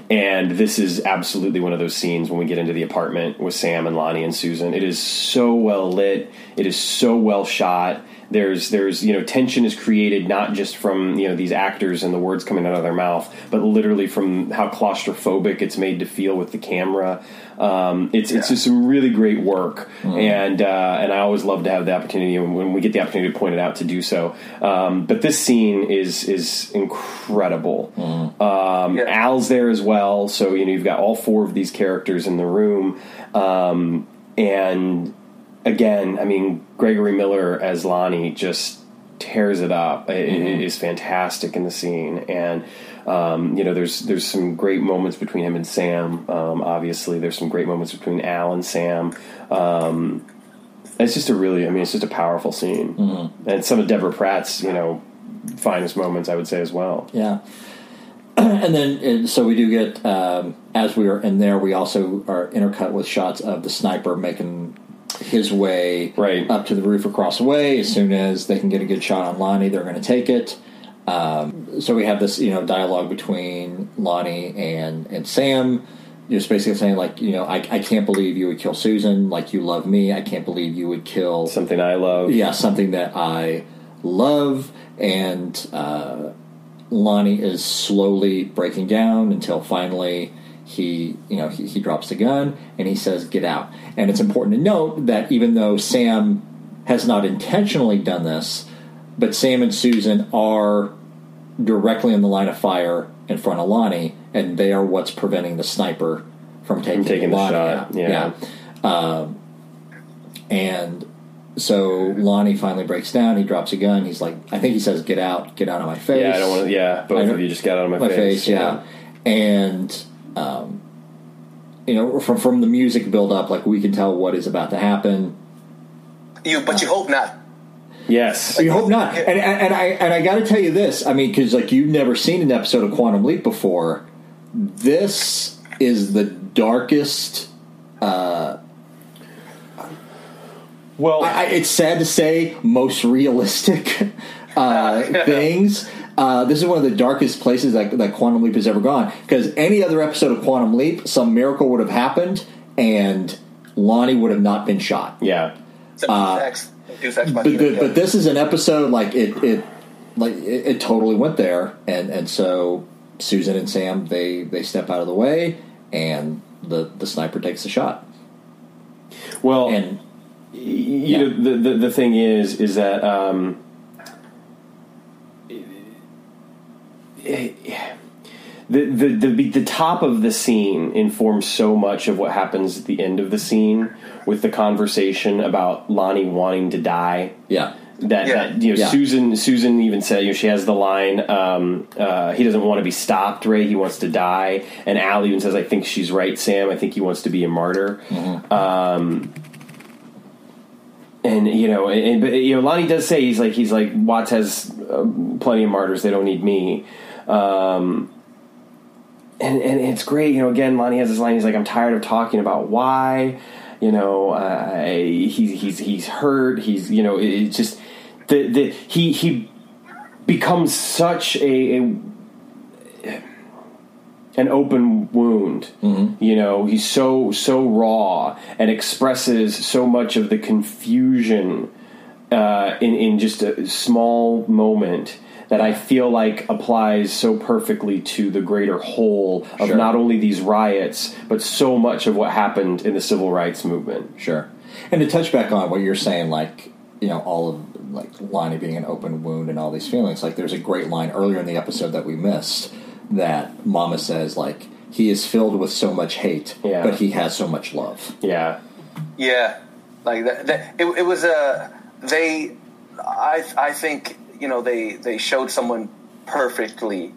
And this is absolutely one of those scenes when we get into the apartment with Sam and Lonnie and Susan. It is so well lit. It is so well shot. There's there's you know tension is created not just from you know these actors and the words coming out of their mouth, but literally from how claustrophobic it's made to feel with the camera. Um, it's it's just some really great work, and uh, and I always love to have the opportunity when, when we get the opportunity to point it out to do so. Um, but this scene is is incredible. Um, Yeah. Al's there as well, so you know you've got all four of these characters in the room, um, and again, I mean Gregory Miller as Lonnie just tears it up. It- it is fantastic in the scene, and um, you know there's there's some great moments between him and Sam. Um, obviously, there's some great moments between Al and Sam. Um, it's just a really, I mean, it's just a powerful scene, and some of Deborah Pratt's you know finest moments, I would say as well. Yeah. and then, and so we do get, um, as we are in there, we also are intercut with shots of the sniper making his way Right. up to the roof across the way. As soon as they can get a good shot on Lonnie, they're going to take it. Um, so we have this, you know, dialogue between Lonnie and, and Sam. Just basically saying, like, you know, I, I can't believe you would kill Susan. Like, you love me. I can't believe you would kill Something I love. yeah, something that I love, and uh, Lonnie is slowly breaking down until finally he, you know, he, he drops the gun and he says, "Get out." And it's important to note that even though Sam has not intentionally done this, but Sam and Susan are directly in the line of fire in front of Lonnie, and they are what's preventing the sniper from taking, taking the shot, out. yeah. Um, and so Lonnie finally breaks down. He drops a gun. He's like, I think he says, "Get out! Get out of my face!" Yeah, I don't want to. Yeah, both of you just got out of my, my face. yeah. and um, you know, from from the music build up, like we can tell what is about to happen. You, but you hope not. Yes. You hope not. And, and, and I and I got to tell you this. I mean, because like you've never seen an episode of Quantum Leap before. This is the darkest. Well, I, I- it's sad to say, most realistic uh, things. Uh, this is one of the darkest places that, that Quantum Leap has ever gone. Because any other episode of Quantum Leap, some miracle would have happened, and Lonnie would have not been shot. yeah. Except uh, facts. Do But the, but this is an episode like it it like it, it totally went there, and and so Susan and Sam they they step out of the way, and the the sniper takes the shot, Well, and you yeah. know the, the the thing is is that um, the, the the the top of the scene informs so much of what happens at the end of the scene with the conversation about Lonnie wanting to die. yeah. That, Yeah. that you know Yeah. Susan Susan even said you know she has the line um, uh, he doesn't want to be stopped Ray he wants to die and Al even says I think she's right Sam I think he wants to be a martyr um, and you know and, but you know Lonnie does say he's like he's like Watts has uh, plenty of martyrs they don't need me um, and and it's great. You know, again, Lonnie has this line. He's like, "I'm tired of talking about why." You know, uh, he, he's he's hurt. He's you know, it, it's just the the he he becomes such a, a an open wound. You know, he's so so raw and expresses so much of the confusion uh, in in just a small moment that I feel like applies so perfectly to the greater whole of Sure. not only these riots but so much of what happened in the civil rights movement. Sure. And to touch back on what you're saying, like you know, all of like Lonnie being an open wound and all these feelings. Like, there's a great line earlier in the episode that we missed that Mama says, like, he is filled with so much hate, Yeah. but he has so much love. Yeah. Yeah, like that. that it, it was a they. I I think you know they they showed someone perfectly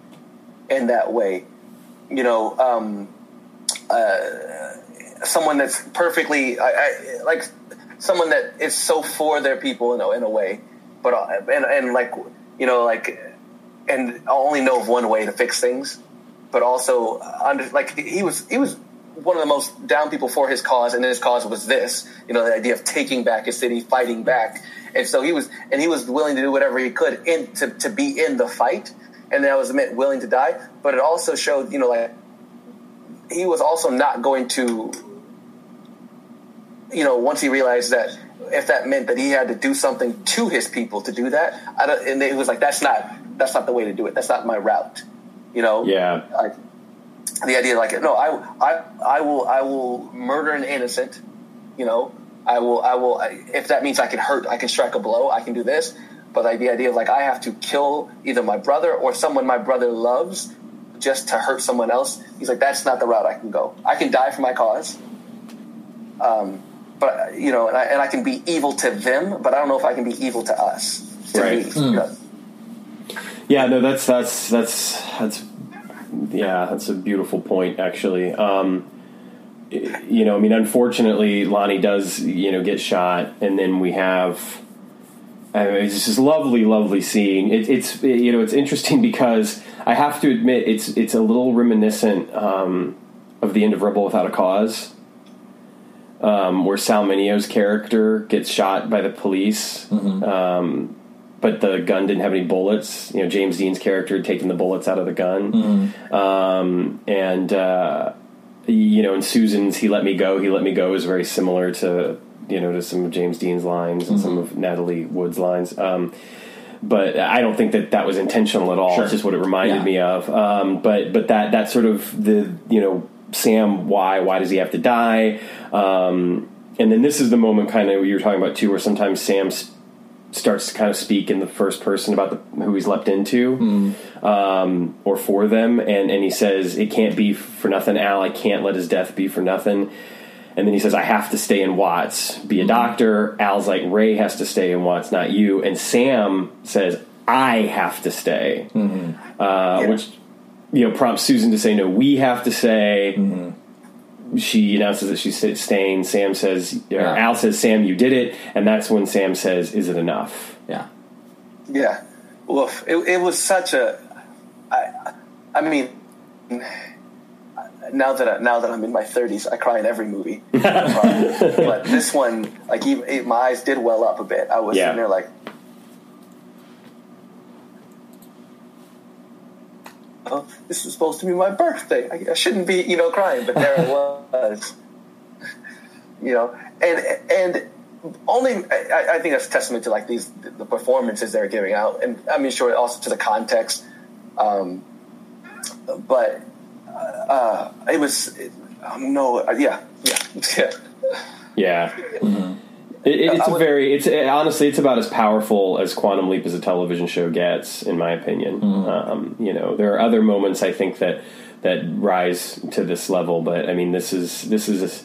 in that way. You know, um, uh, someone that's perfectly I, I, like someone that is so for their people in a, in a way, but uh, and and like you know like and I only know of one way to fix things, but also under like he was he was one of the most down people for his cause, and his cause was this, you know, the idea of taking back his city, fighting back, and so he was and he was willing to do whatever he could in to, to be in the fight, and that was meant willing to die, but it also showed, you know, like he was also not going to, you know, once he realized that if that meant that he had to do something to his people to do that, I don't, and it was like that's not that's not the way to do it. That's not my route. You know. Yeah. Like the idea, like no, I I I will I will murder an innocent. You know, I will I will if that means I can hurt, I can strike a blow, I can do this. But like the idea of like I have to kill either my brother or someone my brother loves just to hurt someone else. He's like that's not the route I can go. I can die for my cause. Um, but you know, and I, and I can be evil to them, but I don't know if I can be evil to us. To Right. me, you know. Yeah, no, that's that's that's that's yeah, that's a beautiful point actually. Um, you know, I mean, unfortunately, Lonnie does you know get shot, and then we have. I mean, it's just lovely, lovely scene. It, it's you know, it's interesting because I have to admit it's it's a little reminiscent um, of the end of Rebel Without a Cause, um, where Sal Mineo's character gets shot by the police um, but the gun didn't have any bullets. You know, James Dean's character had taken the bullets out of the gun, um, and uh, you know, in Susan's "He let me go, he let me go" is very similar to you know to some of James Dean's lines and some of Natalie Wood's lines. Um, but I don't think that that was intentional at all. Sure. It's just what it reminded Yeah. me of. Um, but but that that sort of the you know Sam why why does he have to die? Um, and then this is the moment kind of you were talking about too, where sometimes Sam s- starts to kind of speak in the first person about the, who he's leapt into um, or for them, and and he says it can't be for nothing, Al. I can't let his death be for nothing. And then he says, I have to stay in Watts, be a doctor. Al's like, Ray has to stay in Watts, not you. And Sam says, I have to stay. Uh, Which, you know, prompts Susan to say, no, we have to stay. She announces that she's staying. Sam says, Yeah. Al says, Sam, you did it. And that's when Sam says, is it enough? Yeah. Yeah, woof. It, it was such a. I, I mean, now that I, now that I'm in my 30s, I cry in every movie. But this one, like, even, it, my eyes did well up a bit. I was Yeah. sitting there like. Oh, this was supposed to be my birthday. I, I shouldn't be, you know, crying, but there it was. you know, and and only I, I think that's a testament to like these the performances they're giving out, and I mean, sure, also to the context. Um, but uh, it was um, no, uh, yeah, yeah, yeah. Yeah. It, it's I a would- very, it's it, honestly, it's about as powerful as Quantum Leap as a television show gets, in my opinion. Um, you know, there are other moments I think that that rise to this level, but I mean, this is this is,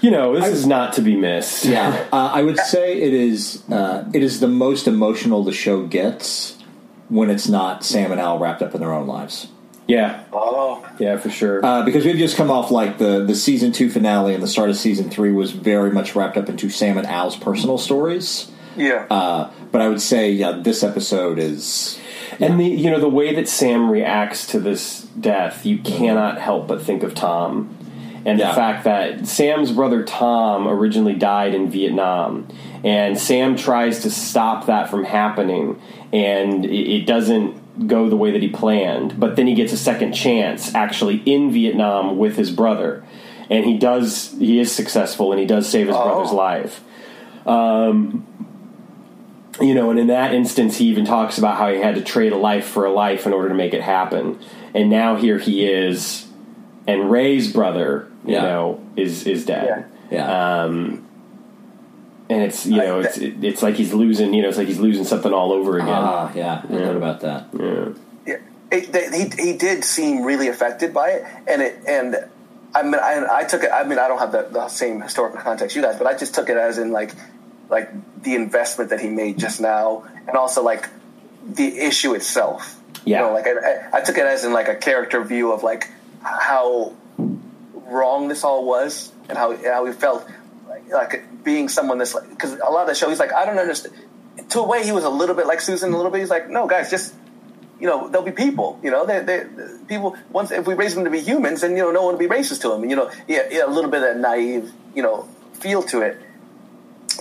you know, this is not to be missed. Yeah, uh, I would say it is. Uh, it is the most emotional the show gets when it's not Sam and Al wrapped up in their own lives. Yeah, Oh, yeah, for sure. Uh, because we've just come off like the the season two finale and the start of season three was very much wrapped up into Sam and Al's personal stories. yeah. Uh, but I would say, yeah, this episode is. And the you know the way that Sam reacts to this death, you cannot help but think of Tom, and Yeah. the fact that Sam's brother Tom originally died in Vietnam, and Sam tries to stop that from happening, and it, it doesn't go the way that he planned, but then he gets a second chance actually in Vietnam with his brother, and he does. He is successful, and he does save his Oh. brother's life. Um, you know, and in that instance, he even talks about how he had to trade a life for a life in order to make it happen. And now here he is, and Ray's brother, you Yeah. know, is is dead. Yeah. Um, and it's you know I- it's it's like he's losing you know it's like he's losing something all over again. ah, yeah. I heard about that. yeah. Yeah, it, they, he he did seem really affected by it, and it and I mean I, I took it. I mean I don't have the, the same historical context you guys, but I just took it as in like like the investment that he made just now, and also like the issue itself. Yeah. you know, like I, I, I took it as in like a character view of like how wrong this all was, and how how he felt like, being someone that's like because a lot of the show he's like I don't understand. To a way, he was a little bit like Susan. A little bit, he's like, no, guys, just you know, they'll be people. You know, they they people. Once if we raise them to be humans, then you know, no one will be racist to them. And you know, yeah, yeah, a little bit of that naive, you know, feel to it.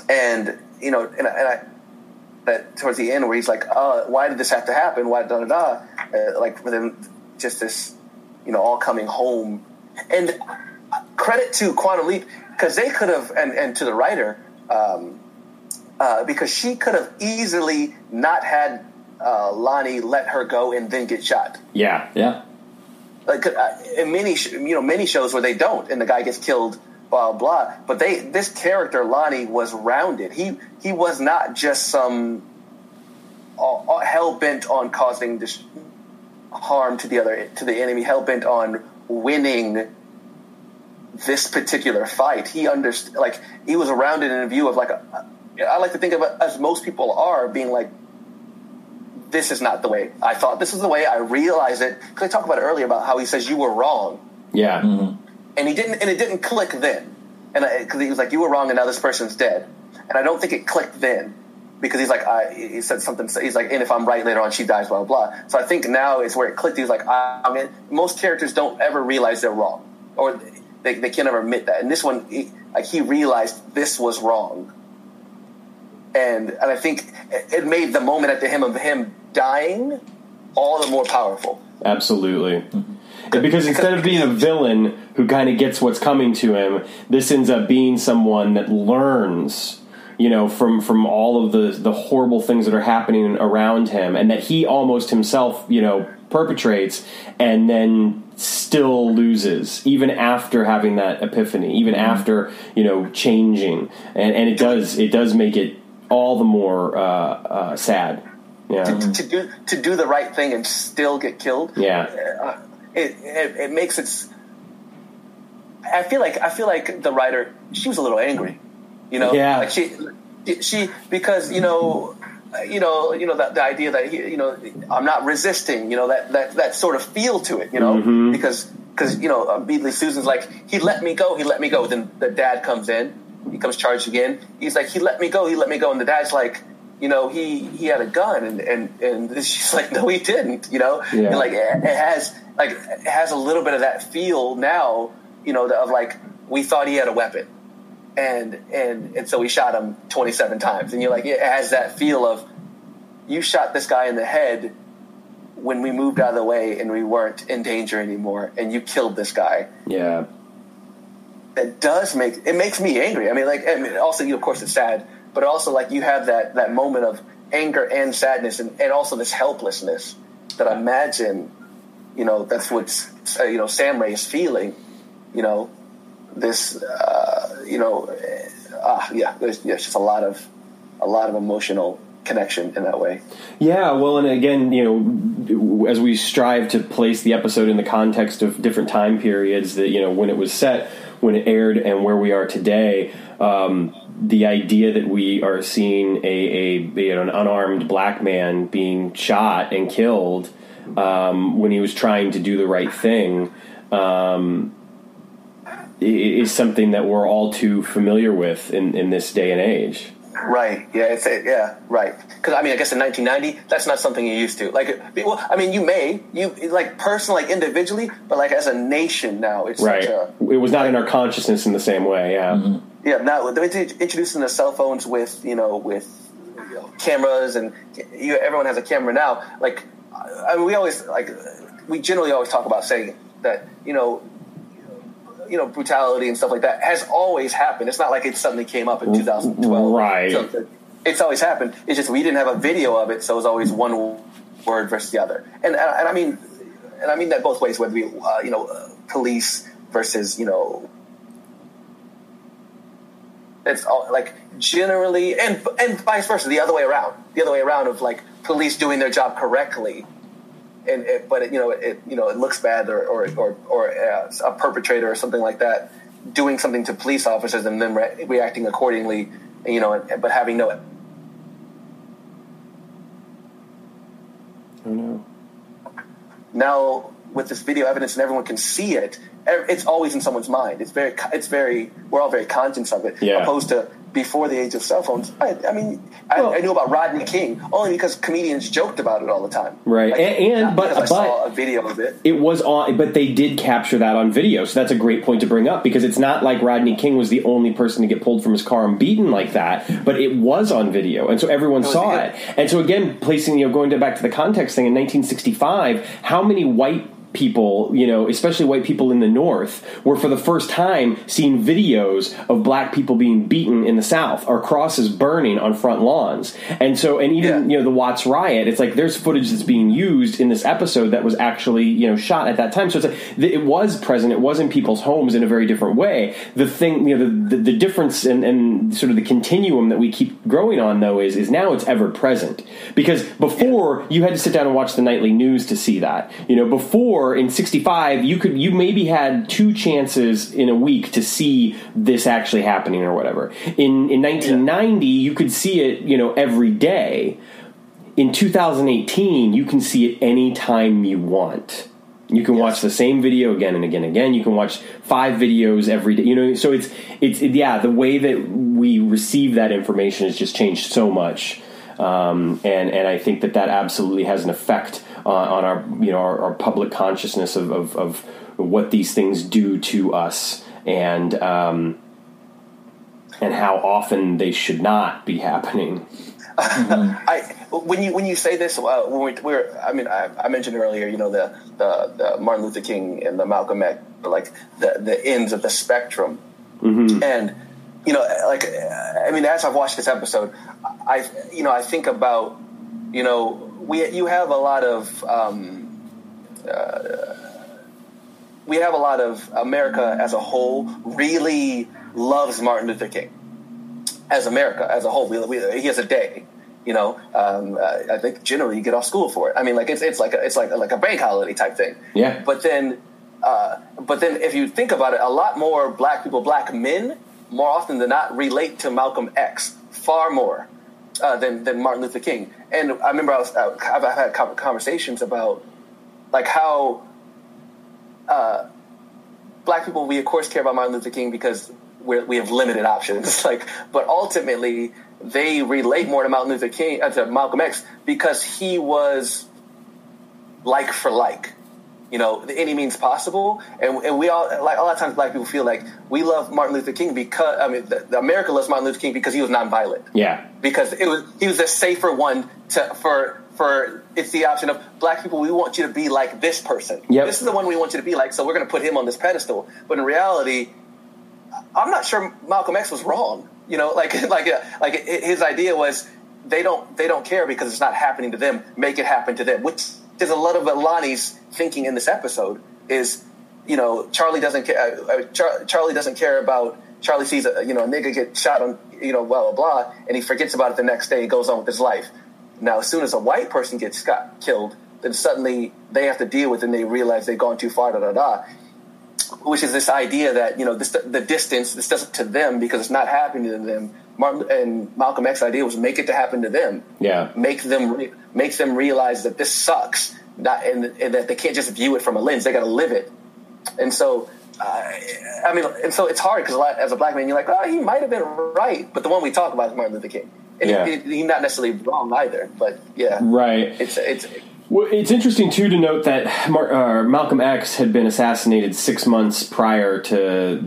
And you know, and, and I that towards the end where he's like, oh, why did this have to happen? Why da da da? Uh, like for them, just this, you know, all coming home. And credit to Quantum Leap because they could have, and and to the writer. Um, uh, because she could have easily not had uh, Lonnie let her go and then get shot. yeah, Yeah. Like uh, in many, sh- you know, many shows where they don't, and the guy gets killed, blah blah. But they, this character Lonnie was rounded. He he was not just some uh, hell bent on causing dis- harm to the other to the enemy, hell bent on winning this particular fight. He understood, like he was around it in a view of like a, I like to think of it as most people are, being like, this is not the way I thought. This is the way I realized it. Because I talked about it earlier about how he says you were wrong, yeah, mm-hmm. and he didn't, and it didn't click then. And because he was like, you were wrong, and now this person's dead. And I don't think it clicked then. Because he's like, I, he said something. He's like, and if I'm right later on, she dies, blah blah. blah. So I think now is where it clicked. He's like, I, I mean, most characters don't ever realize they're wrong, or they, they can't ever admit that. And this one, he, like, he realized this was wrong, and and I think it it made the moment at the him of him dying all the more powerful. absolutely. Mm-hmm. Because instead of being a villain who kind of gets what's coming to him, this ends up being someone that learns, you know, from from all of the the horrible things that are happening around him, and that he almost himself, you know, perpetrates, and then still loses even after having that epiphany, even after you know changing, and and it does it does make it all the more uh, uh, sad. Yeah, to, to do to do the right thing and still get killed. yeah. uh, it, it it makes it. I feel like I feel like the writer she was a little angry, you know. Yeah. Like she she because you know you know you know that the idea that he, you know I'm not resisting you know that that that sort of feel to it you know? Mm-hmm. because because you know immediately Susan's like he let me go he let me go. Then the dad comes in he comes charged again. He's like he let me go he let me go. And the dad's like you know he he had a gun and and and she's like no he didn't you know? Yeah. and like it it has like it has a little bit of that feel now you know of like we thought he had a weapon and and and so we shot him 27 times. And you're like it has that feel of you shot this guy in the head when we moved out of the way and we weren't in danger anymore and you killed this guy. Yeah. it does make it makes me angry. I mean like I mean, also you know, of course it's sad but also like you have that that moment of anger and sadness and, and also this helplessness that i imagine you know that's what uh, you know sam ray is feeling you know this uh, you know uh, ah yeah there's just a lot of a lot of emotional connection in that way Yeah, well, and again, you know, as we strive to place the episode in the context of different time periods, that you know, when it was set, when it aired, and where we are today, um, the idea that we are seeing a, a you know, an unarmed black man being shot and killed um, when he was trying to do the right thing. Um, is something that we're all too familiar with in, in this day and age. Right. Yeah. It's yeah. Right. Because I mean, I guess in 1990, that's not something you're used to. Like, well, I mean, you may you like personally, like individually, but like as a nation now, it's Right. such a It was not in our consciousness in the same way. Yeah. Mm-hmm. yeah. Now they're introducing the cell phones with you know with you know, cameras and you, everyone has a camera now. Like I mean, we always like we generally always talk about saying that you know you know brutality and stuff like that has always happened. It's not like it suddenly came up in 2012. Right. So it's always happened. It's just we didn't have a video of it, so it was always one word versus the other. And and I mean and I mean that both ways, whether we uh, you know uh, police versus you know. It's all like generally, and and vice versa, the other way around. The other way around of like police doing their job correctly and it, but it, you know it you know it looks bad or or or, or uh, a perpetrator or something like that doing something to police officers and then re- reacting accordingly you know but having no Oh no. now with this video evidence and everyone can see it it's always in someone's mind it's very it's very we're all very conscious of it Yeah. opposed to before the age of cell phones i, I mean I, Well- I knew about rodney king only because comedians joked about it all the time Right. Like, And- and- but- because I but- saw a video of it It was on, but they did capture that on video. So that's a great point to bring up because it's not like Rodney King was the only person to get pulled from his car and beaten like that, but it was on video, and so everyone saw good. it. And so again, placing you know going to back to the context thing in 1965, how many white people, you know, especially white people in the North, were for the first time seeing videos of black people being beaten in the South or crosses burning on front lawns. And so, and even, Yeah. you know, the Watts riot, it's like there's footage that's being used in this episode that was actually, you know, shot at that time. So it's like it was present, it was in people's homes in a very different way. The thing, you know, the, the, the difference and, and sort of the continuum that we keep growing on, though, is, is now it's ever present. Because before, you had to sit down and watch the nightly news to see that. You know, before in 65, you could, you maybe had two chances in a week to see this actually happening or whatever. In, in 1990, you could see it, you know, every day. In 2018 you can see it anytime you want. You can watch the same video again and again and again. You can watch five videos every day you know so it's it's it- yeah the way that we receive that information has just changed so much. Um, and and I think that that absolutely has an effect on, on our you know our, our public consciousness of, of, of what these things do to us and um, and how often they should not be happening. I when you when you say this, uh, when we, we're I mean I, I mentioned earlier, you know the, the the Martin Luther King and the Malcolm X, like the the ends of the spectrum, and you know like I mean as I've watched this episode, I you know I think about you know we you have a lot of um, uh, we have a lot of America as a whole really loves Martin Luther King as America as a whole. We, we, he has a day, you know. Um, uh, I think generally you get off school for it. I mean, like it's it's like a, it's like a, like a bank holiday type thing. Yeah. But then, uh, but then if you think about it, a lot more black people, black men, more often than not, relate to Malcolm X far more uh, than than Martin Luther King. And I remember I was uh, I've, I've had conversations about like how uh, black people we of course care about Martin Luther King because we have limited options. like, but ultimately they relate more to Martin Luther King uh, to Malcolm X because he was like for like. You know, any means possible, and, and we all like a lot of times black people feel like we love Martin Luther King because I mean, the, the America loves Martin Luther King because he was nonviolent. Yeah. Because it was he was a safer one to for for it's the option of black people we want you to be like this person. Yep. this is the one we want you to be like so we're going to put him on this pedestal. But in reality i'm not sure malcolm x was wrong you know like like uh, like his idea was they don't they don't care because it's not happening to them. Make it happen to them which is a lot of Lonnie's thinking in this episode is you know Charlie doesn't care uh, uh, Char- Charlie doesn't care about Charlie sees a you know a nigga get shot on you know blah blah blah and he forgets about it the next day and goes on with his life now as soon as a white person gets got killed then suddenly they have to deal with it and they realize they've gone too far da da da which is this idea that you know this, the distance this doesn't to them because it's not happening to them. Martin and Malcolm X's idea was make it to happen to them. Yeah. make them re- makes them realize that this sucks, not and, and that they can't just view it from a lens. They got to live it. And so, uh, I mean, and so it's hard because as a black man, you're like, oh, he might have been right, but the one we talk about is Martin Luther King, and Yeah. he, he- he's not necessarily wrong either. But yeah, right It's it's Well, it's interesting too to note that Mar- uh, Malcolm X had been assassinated six months prior to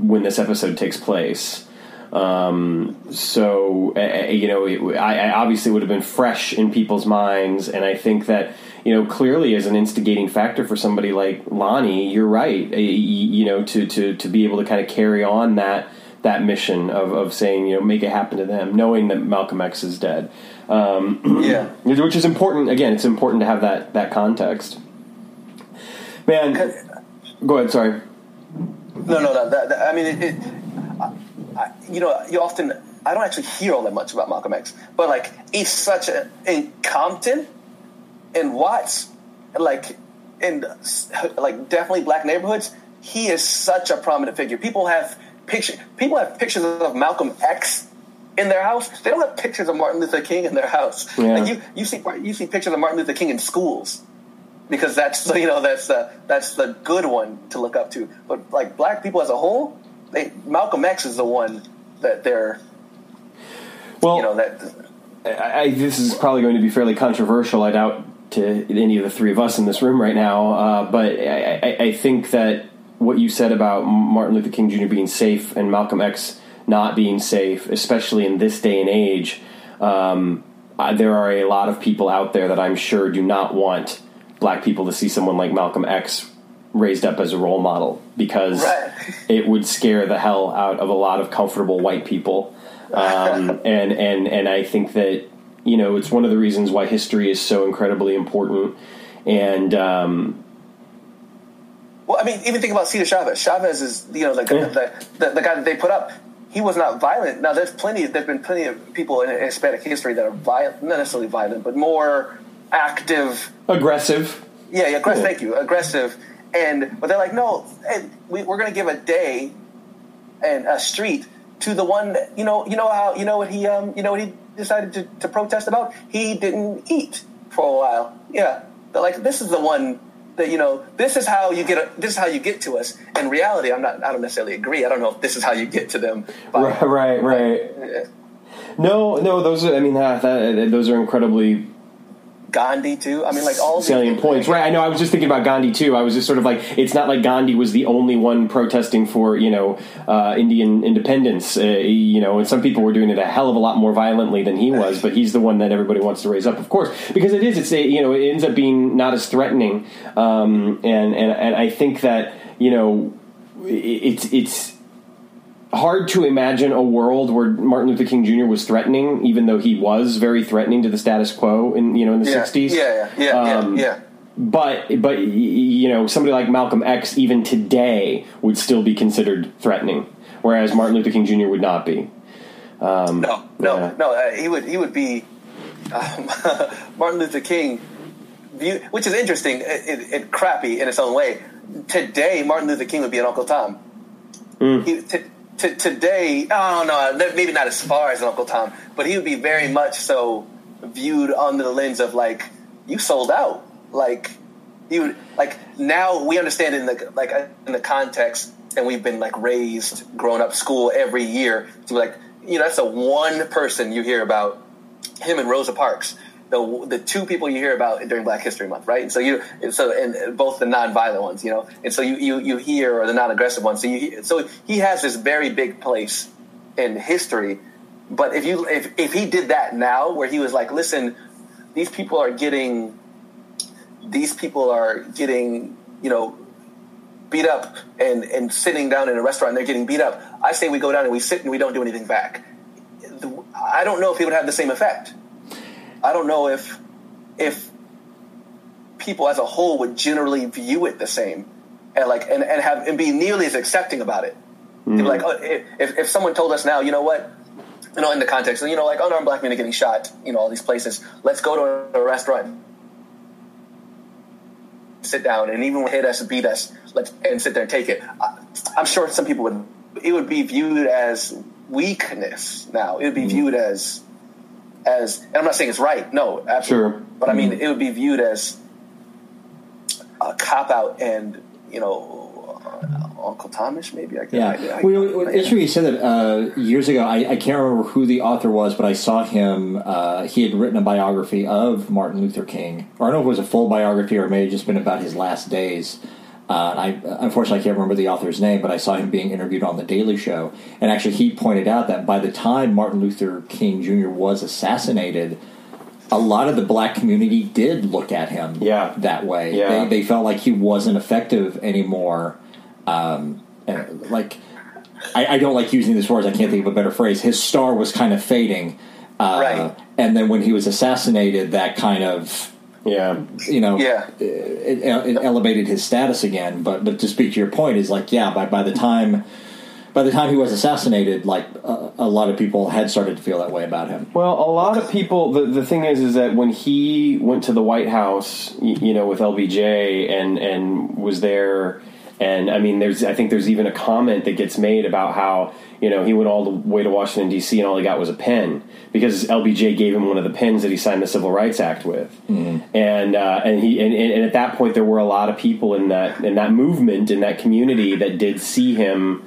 when this episode takes place. Um, so uh, you know, it, I, I obviously would have been fresh in people's minds, and I think that you know, clearly as an instigating factor for somebody like Lonnie, you're right. You know, to to to be able to kind of carry on that that mission of, of saying, you know, make it happen to them, knowing that Malcolm X is dead. Um, yeah, which is important. Again, it's important to have that that context. Man, go ahead. Sorry. No, no, no. That, that, I mean, it, it I, you know, you often I don't actually hear all that much about Malcolm X, but like he's such a in Compton, in Watts, like in like definitely black neighborhoods, he is such a prominent figure. People have picture people have pictures of Malcolm X in their house. They don't have pictures of Martin Luther King in their house. Yeah. Like you you see you see pictures of Martin Luther King in schools because that's you know that's the that's the good one to look up to. But like black people as a whole, they, Malcolm X is the one that they're well, you know that. I, I, this is probably going to be fairly controversial. I doubt to any of the three of us in this room right now, uh, but I, I, think that what you said about Martin Luther King Jr. being safe and Malcolm X not being safe, especially in this day and age, um, uh, there are a lot of people out there that I'm sure do not want black people to see someone like Malcolm X raised up as a role model because right. it would scare the hell out of a lot of comfortable white people. Um, and and and I think that you know it's one of the reasons why history is so incredibly important. And um, well, I mean, even think about Cesar Chavez. Chavez is you know like yeah. the, the, the guy that they put up. He was not violent. Now, there's plenty. There's been plenty of people in Hispanic history that are violent, not necessarily violent, but more active, aggressive. Yeah, yeah, aggressive. Thank you, aggressive. And but they're like, no, hey, we, we're going to give a day and a street to the one that, you know you know how you know what he um you know what he decided to, to protest about? He didn't eat for a while. Yeah. But like this is the one that you know this is how you get a, this is how you get to us. In reality i'm not i don't necessarily agree. I don't know if this is how you get to them by, right right, right. no no those are i mean that, that, those are incredibly Gandhi too. I mean, like all salient points, right? I know. I was just thinking about Gandhi too. I was just sort of like, it's not like Gandhi was the only one protesting for you know uh, Indian independence. Uh, you know, and some people were doing it a hell of a lot more violently than he was. But he's the one that everybody wants to raise up, of course, because it is. It's a, you know, it ends up being not as threatening, um, and and and I think that you know, it's it's hard to imagine a world where Martin Luther King Jr. was threatening, even though he was very threatening to the status quo in you know in the yeah, '60s. Yeah, yeah, yeah, um, yeah, yeah. But but you know somebody like Malcolm X even today would still be considered threatening, whereas Martin Luther King Jr. would not be. Um, no, no, yeah. no. Uh, he would he would be um, Martin Luther King, view, which is interesting and crappy in its own way. Today, Martin Luther King would be an Uncle Tom. Mm. He, t- to, today, I don't know, maybe not as far as Uncle Tom, but he would be very much so viewed under the lens of like, you sold out. Like, you like now we understand in the like in the context, and we've been like raised, grown up school every year to like, you know, that's a one person you hear about him and Rosa Parks the the two people you hear about during Black History Month, right? And so you so and both the non-violent ones, you know, and so you you, you hear or the non-aggressive ones. So you so he has this very big place in history. But if you if if he did that now, where he was like, listen, these people are getting these people are getting you know beat up and and sitting down in a restaurant and they're getting beat up. I say we go down and we sit and we don't do anything back. I don't know if he would have the same effect I don't know if if people as a whole would generally view it the same and like and, and have and be nearly as accepting about it. Mm. Like oh, if if someone told us now, you know what, you know, in the context, you know, like unarmed black men are getting shot, you know, all these places. Let's go to a restaurant, sit down, and even hit us, beat us, let's and sit there and take it. I, I'm sure some people would. It would be viewed as weakness. Now it would be mm. viewed as as, and I'm not saying it's right, no, absolutely. Sure. But I mean, mm-hmm. it would be viewed as a cop out and, you know, Uncle Thomas, maybe. I can. yeah. I, I, well, I, you said that uh, years ago. I, I, can't remember who the author was, but I saw him. Uh, he had written a biography of Martin Luther King, or I don't know if it was a full biography or it may have just been about his last days. Uh, I unfortunately I can't remember the author's name, but I saw him being interviewed on the Daily Show, and actually he pointed out that by the time Martin Luther King Jr. was assassinated, a lot of the black community did look at him Yeah. that way. Yeah. They, they felt like he wasn't effective anymore. Um, and like, I, I don't like using this word. I can't think of a better phrase. His star was kind of fading. Uh, Right. And then when he was assassinated, that kind of Yeah. you know, Yeah. it, it elevated his status again. But but to speak to your point is like, yeah, by by the time by the time he was assassinated, like a, a lot of people had started to feel that way about him. Well, a lot of people. The, the thing is, is that when he went to the White House, y- you know, with LBJ and and was there, and I mean, there's I think there's even a comment that gets made about how you know he went all the way to Washington D.C. and all he got was a pen because LBJ gave him one of the pens that he signed the Civil Rights Act with, and uh, and he and, and at that point there were a lot of people in that in that movement in that community that did see him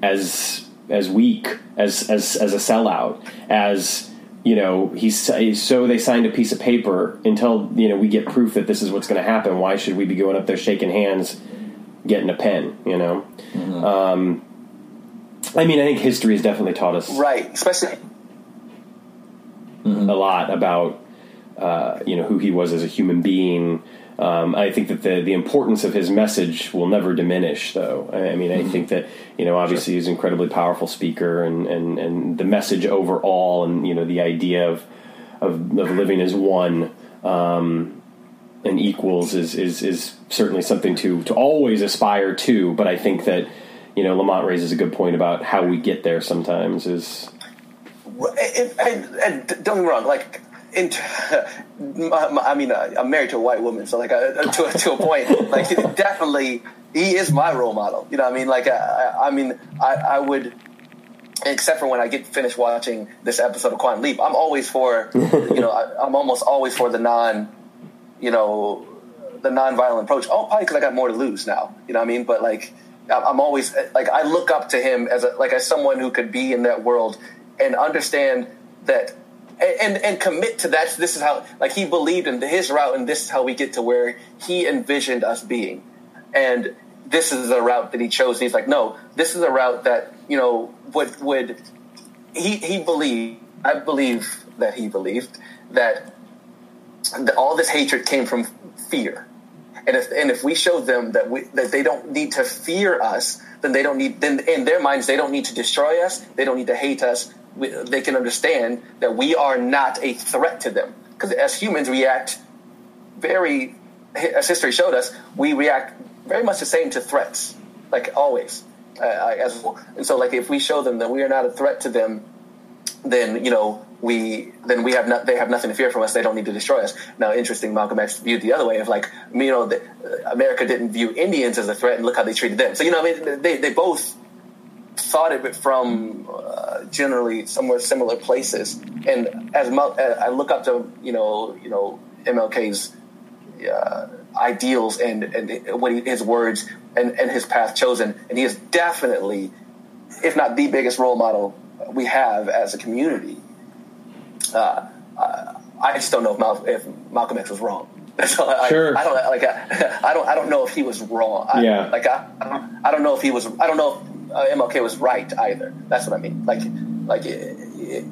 as as weak as as as a sellout as you know he's so they signed a piece of paper until you know we get proof that this is what's going to happen why should we be going up there shaking hands getting a pen you know um, i mean i think history has definitely taught us Right. Especially a lot about uh, you know who he was as a human being. Um, I think that the the importance of his message will never diminish, though. I I mean, I think that you know obviously he's an incredibly powerful speaker, and, and, and the message overall, and you know the idea of of, of living as one um, and equals is, is is certainly something to to always aspire to. But I think that you know Lamont raises a good point about how we get there. Sometimes is and, and, and don't get wrong, like, in, I mean, uh, I'm married to a white woman, so like, uh, to, to a point, like, definitely, he is my role model. You know, I mean, like, I, I mean, I, I would, except for when I get finished watching this episode of Quantum Leap, I'm always for, you know, I, I'm almost always for the non, you know, the non-violent approach. Oh, probably because I got more to lose now. You know what I mean? But like, I'm always like, I look up to him as a, like as someone who could be in that world and understand that and and commit to that. This is how like he believed in his route, and this is how we get to where he envisioned us being. And this is the route that he chose. And he's like, no, this is a route that you know would would he he believed. I believe that he believed that that all this hatred came from fear. And if and if we show them that we that they don't need to fear us, then they don't need then in their minds they don't need to destroy us. They don't need to hate us. We, they can understand that we are not a threat to them because as humans we act very as history showed us we react very much the same to threats like always uh, as and so like if we show them that we are not a threat to them then you know we then we have not they have nothing to fear from us. They don't need to destroy us. Now, interesting, Malcolm X viewed the other way of like you know the, uh, America didn't view Indians as a threat, and look how they treated them. So you know, I mean, they they both thought of it from uh, generally somewhere similar places. And as Mal- uh, I look up to you know you know MLK's uh, ideals and and what he, his words and and his path chosen, and he is definitely, if not the biggest role model we have as a community. Uh, uh, I just don't know if, Mal- if Malcolm X was wrong. All I, Sure. I, don't like. I, I don't. I don't know if he was wrong. I, Yeah. Like I, I don't, I don't know if he was. I don't know if uh, MLK was right either. That's what I mean. Like, like. It, it,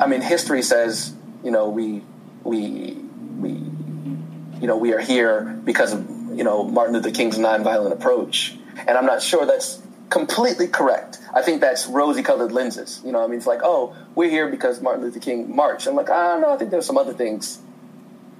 I mean, history says you know we we we you know we are here because of you know Martin Luther King's nonviolent approach, and I'm not sure that's completely correct. I think that's rosy-colored lenses. You know, I mean, it's like, oh, we're here because Martin Luther King marched. I'm like, I don't know. I think there's some other things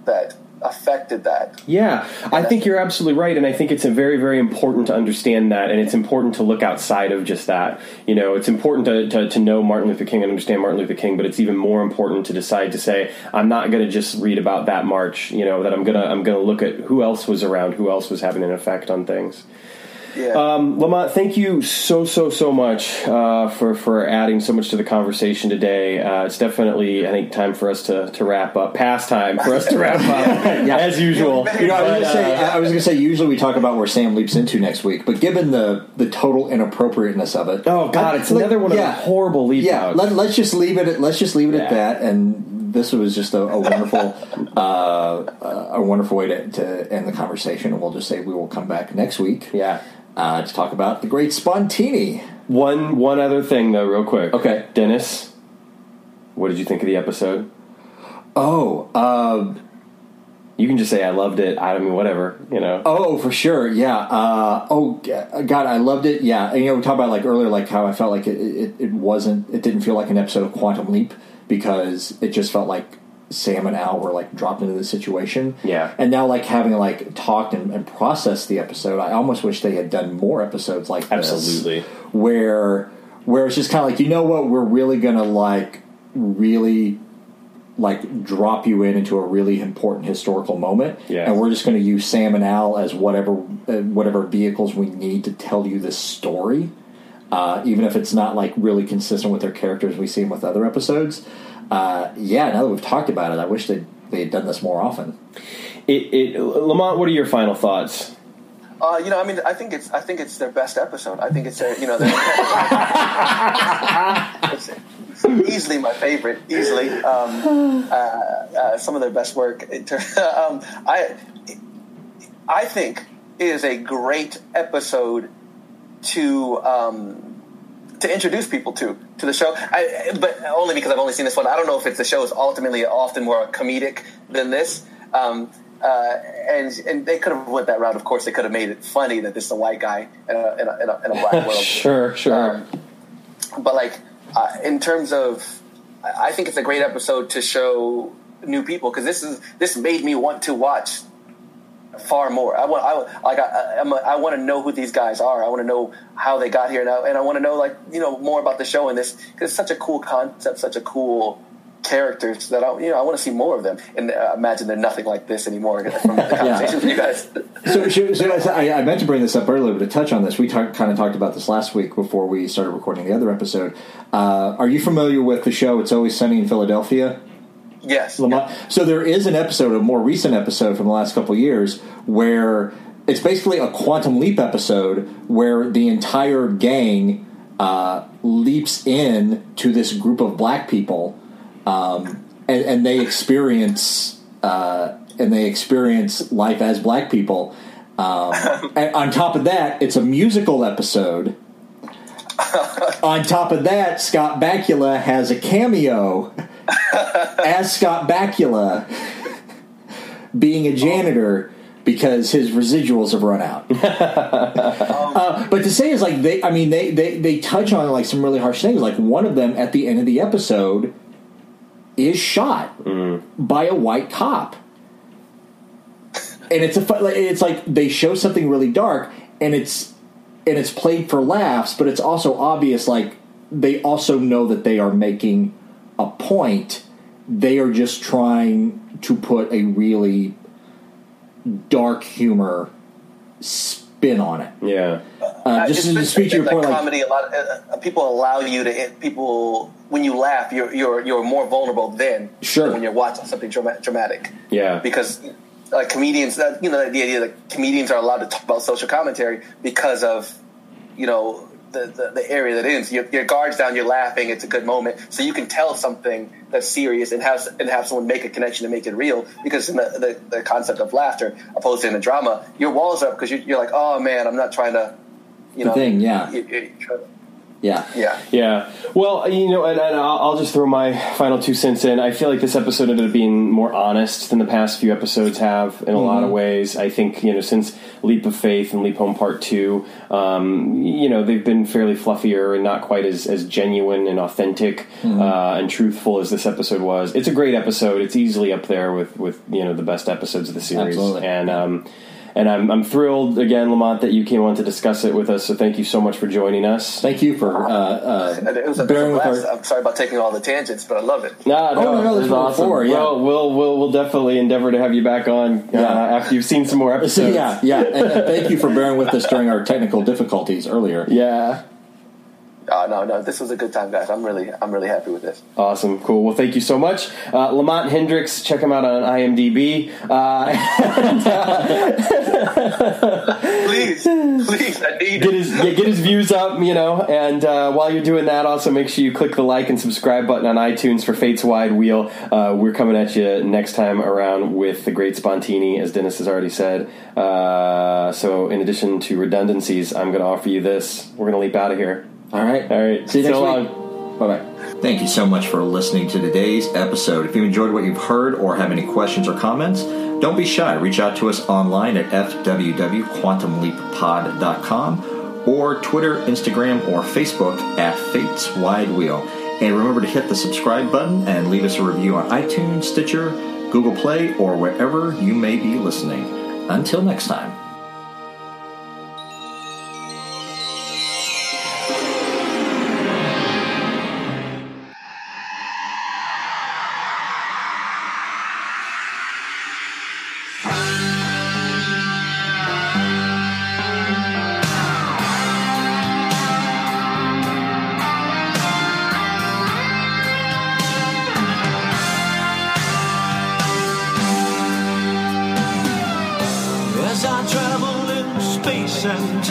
that affected that. Yeah, I think you're absolutely right, and I think it's a very, very important to understand that, and it's important to look outside of just that. You know, it's important to, to, to know Martin Luther King and understand Martin Luther King, but it's even more important to decide to say, I'm not going to just read about that march. You know, that I'm gonna I'm gonna look at who else was around, who else was having an effect on things. Yeah. Um, Lamont, thank you so so so much uh, for for adding so much to the conversation today. Uh, it's definitely, I think, time for us to, to wrap up. Past time for us to wrap up, as usual. You know, I was But, gonna say, uh, I was gonna say, usually we talk about where Sam leaps into next week, but given the the total inappropriateness of it, Oh God, I- it's like, another one of the horrible leap Yeah, outs. let, us just leave it. At, let's just leave it at that. And this was just a, a wonderful, uh, a wonderful way to, to end the conversation. And we'll just say we will come back next week. yeah. Uh, to talk about the great Spontini. One one other thing though, real quick. Okay. Dennis, what did you think of the episode? Oh, uh, You can just say I loved it. I mean, whatever. You know. oh, for sure, yeah. Uh, oh, God, I loved it. Yeah, and, you know, we talked about like earlier, like how I felt like it, it, it wasn't, it didn't feel like an episode of Quantum Leap because it just felt like Sam and Al were like dropped into the situation. Yeah. and now like having like talked and, and processed the episode, I almost wish they had done more episodes like this. Absolutely. where where it's just kind of like you know what we're really gonna like really like drop you in into a really important historical moment Yeah. and we're just going to use sam and al as whatever uh, whatever vehicles we need to tell you this story uh, even if it's not like really consistent with their characters we see them with other episodes uh, yeah now that we've talked about it i wish they they had done this more often It, it, Lamont, what are your final thoughts? Uh, you know, I mean, I think it's I think it's their best episode. I think it's their you know their, it's easily my favorite. Easily, um, uh, uh, some of their best work. In ter- um, I I think it is a great episode to. Um, to introduce people to to the show, I, but only because I've only seen this one. I don't know if it's the show is ultimately often more comedic than this. Um, uh, and and they could have went that route. Of course, they could have made it funny that this is a white guy in a, in a, in a, in a black world. sure, sure. Um, but like uh, in terms of, I I think it's a great episode to show new people because this is this made me want to watch far more. I want, I like, I, I'm a, I want to know who these guys are. I want to know how they got here now, and I want to know like you know more about the show and this because it's such a cool concept, such a cool characters that I you know I want to see more of them. And uh, imagine they're nothing like this anymore from the conversations with you guys. so, so, so I, I meant to bring this up earlier, but to touch on this, we talk, kind of talked about this last week before we started recording the other episode. Uh, are you familiar with the show "It's Always Sunny in Philadelphia"? Yes, Lamont. So there is an episode, a more recent episode from the last couple of years, where it's basically a quantum leap episode where the entire gang uh, leaps in to this group of black people, um, and, and they experience uh, and they experience life as black people. Um, and on top of that, it's a musical episode. on top of that, Scott Bakula has a cameo as Scott Bakula being a janitor because his residuals have run out. uh, but to say is like they, I mean, they, they they touch on like some really harsh things. Like one of them at the end of the episode is shot by a white cop, and it's a fu- like, it's like they show something really dark, and it's and it's played for laughs, but it's also obvious like they also know that they are making a point. They are just trying to put a really dark humor spin on it. Yeah. Uh, just to speak to your like point, like, comedy, a lot of, uh, people allow you to people when you laugh, you're you're you're more vulnerable then Sure. than when you're watching something drama- dramatic. Yeah. because like comedians, that you know, the idea that comedians are allowed to talk about social commentary because of you know the the, the area that is. Your, your guards down, you're laughing. It's a good moment, so you can tell something that's serious and have and have someone make a connection and make it real. Because in the the, the concept of laughter, opposed to in a drama, your walls are up because you're, you're like, oh man, I'm not trying to, you The know, thing, yeah. you- you- you- yeah. yeah. Yeah. Well, you know, and, and I'll, I'll just throw my final two cents in. I feel like this episode ended up being more honest than the past few episodes have in a lot of ways. I think, you know, since Leap of Faith and Leap Home Part 2, um, you know, they've been fairly fluffier and not quite as, as genuine and authentic uh, and truthful as this episode was. It's a great episode. It's easily up there with, with you know, the best episodes of the series. Absolutely. And, um, and I'm, I'm thrilled again, Lamont, that you came on to discuss it with us. So thank you so much for joining us. Thank you for uh, uh, it was a, it was a bearing with blast. our. I'm sorry about taking all the tangents, but I love it. No, no, Oh, no, no, this that's is what we're awesome. for, yeah. Well, we'll we'll we'll definitely endeavor to have you back on uh, after you've seen some more episodes. yeah, yeah, and, and thank you for bearing with us during our technical difficulties earlier. yeah. Oh, no, no, this was a good time, guys. I'm really, I'm really happy with this. Awesome, cool. Well, thank you so much, uh, Lamont Hendricks. Check him out on IMDb. Uh, Please, please, I need get his yeah, get his views up, you know. And uh, while you're doing that, also make sure you click the like and subscribe button on iTunes for Fate's Wide Wheel. Uh, we're coming at you next time around with the Great Spontini, as Dennis has already said. Uh, so, in addition to redundancies, I'm going to offer you this. We're going to leap out of here. All right. All right. See you next so week. Uh, bye bye. Thank you so much for listening to today's episode. If you enjoyed what you've heard or have any questions or comments, don't be shy. Reach out to us online at fwwquantumleappod.com or Twitter, Instagram, or Facebook at Fates Wide Wheel. And remember to hit the subscribe button and leave us a review on iTunes, Stitcher, Google Play, or wherever you may be listening. Until next time.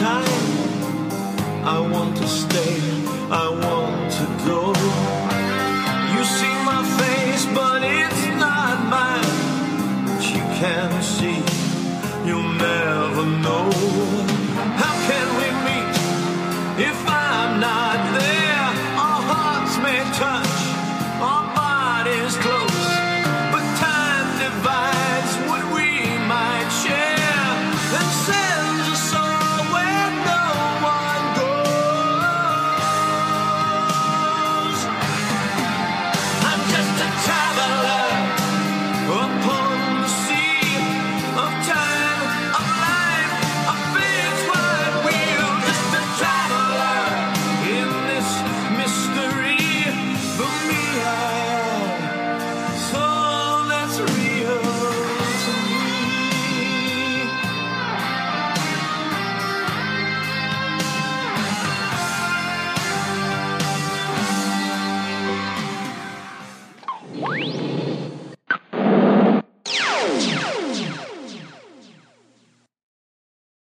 Time,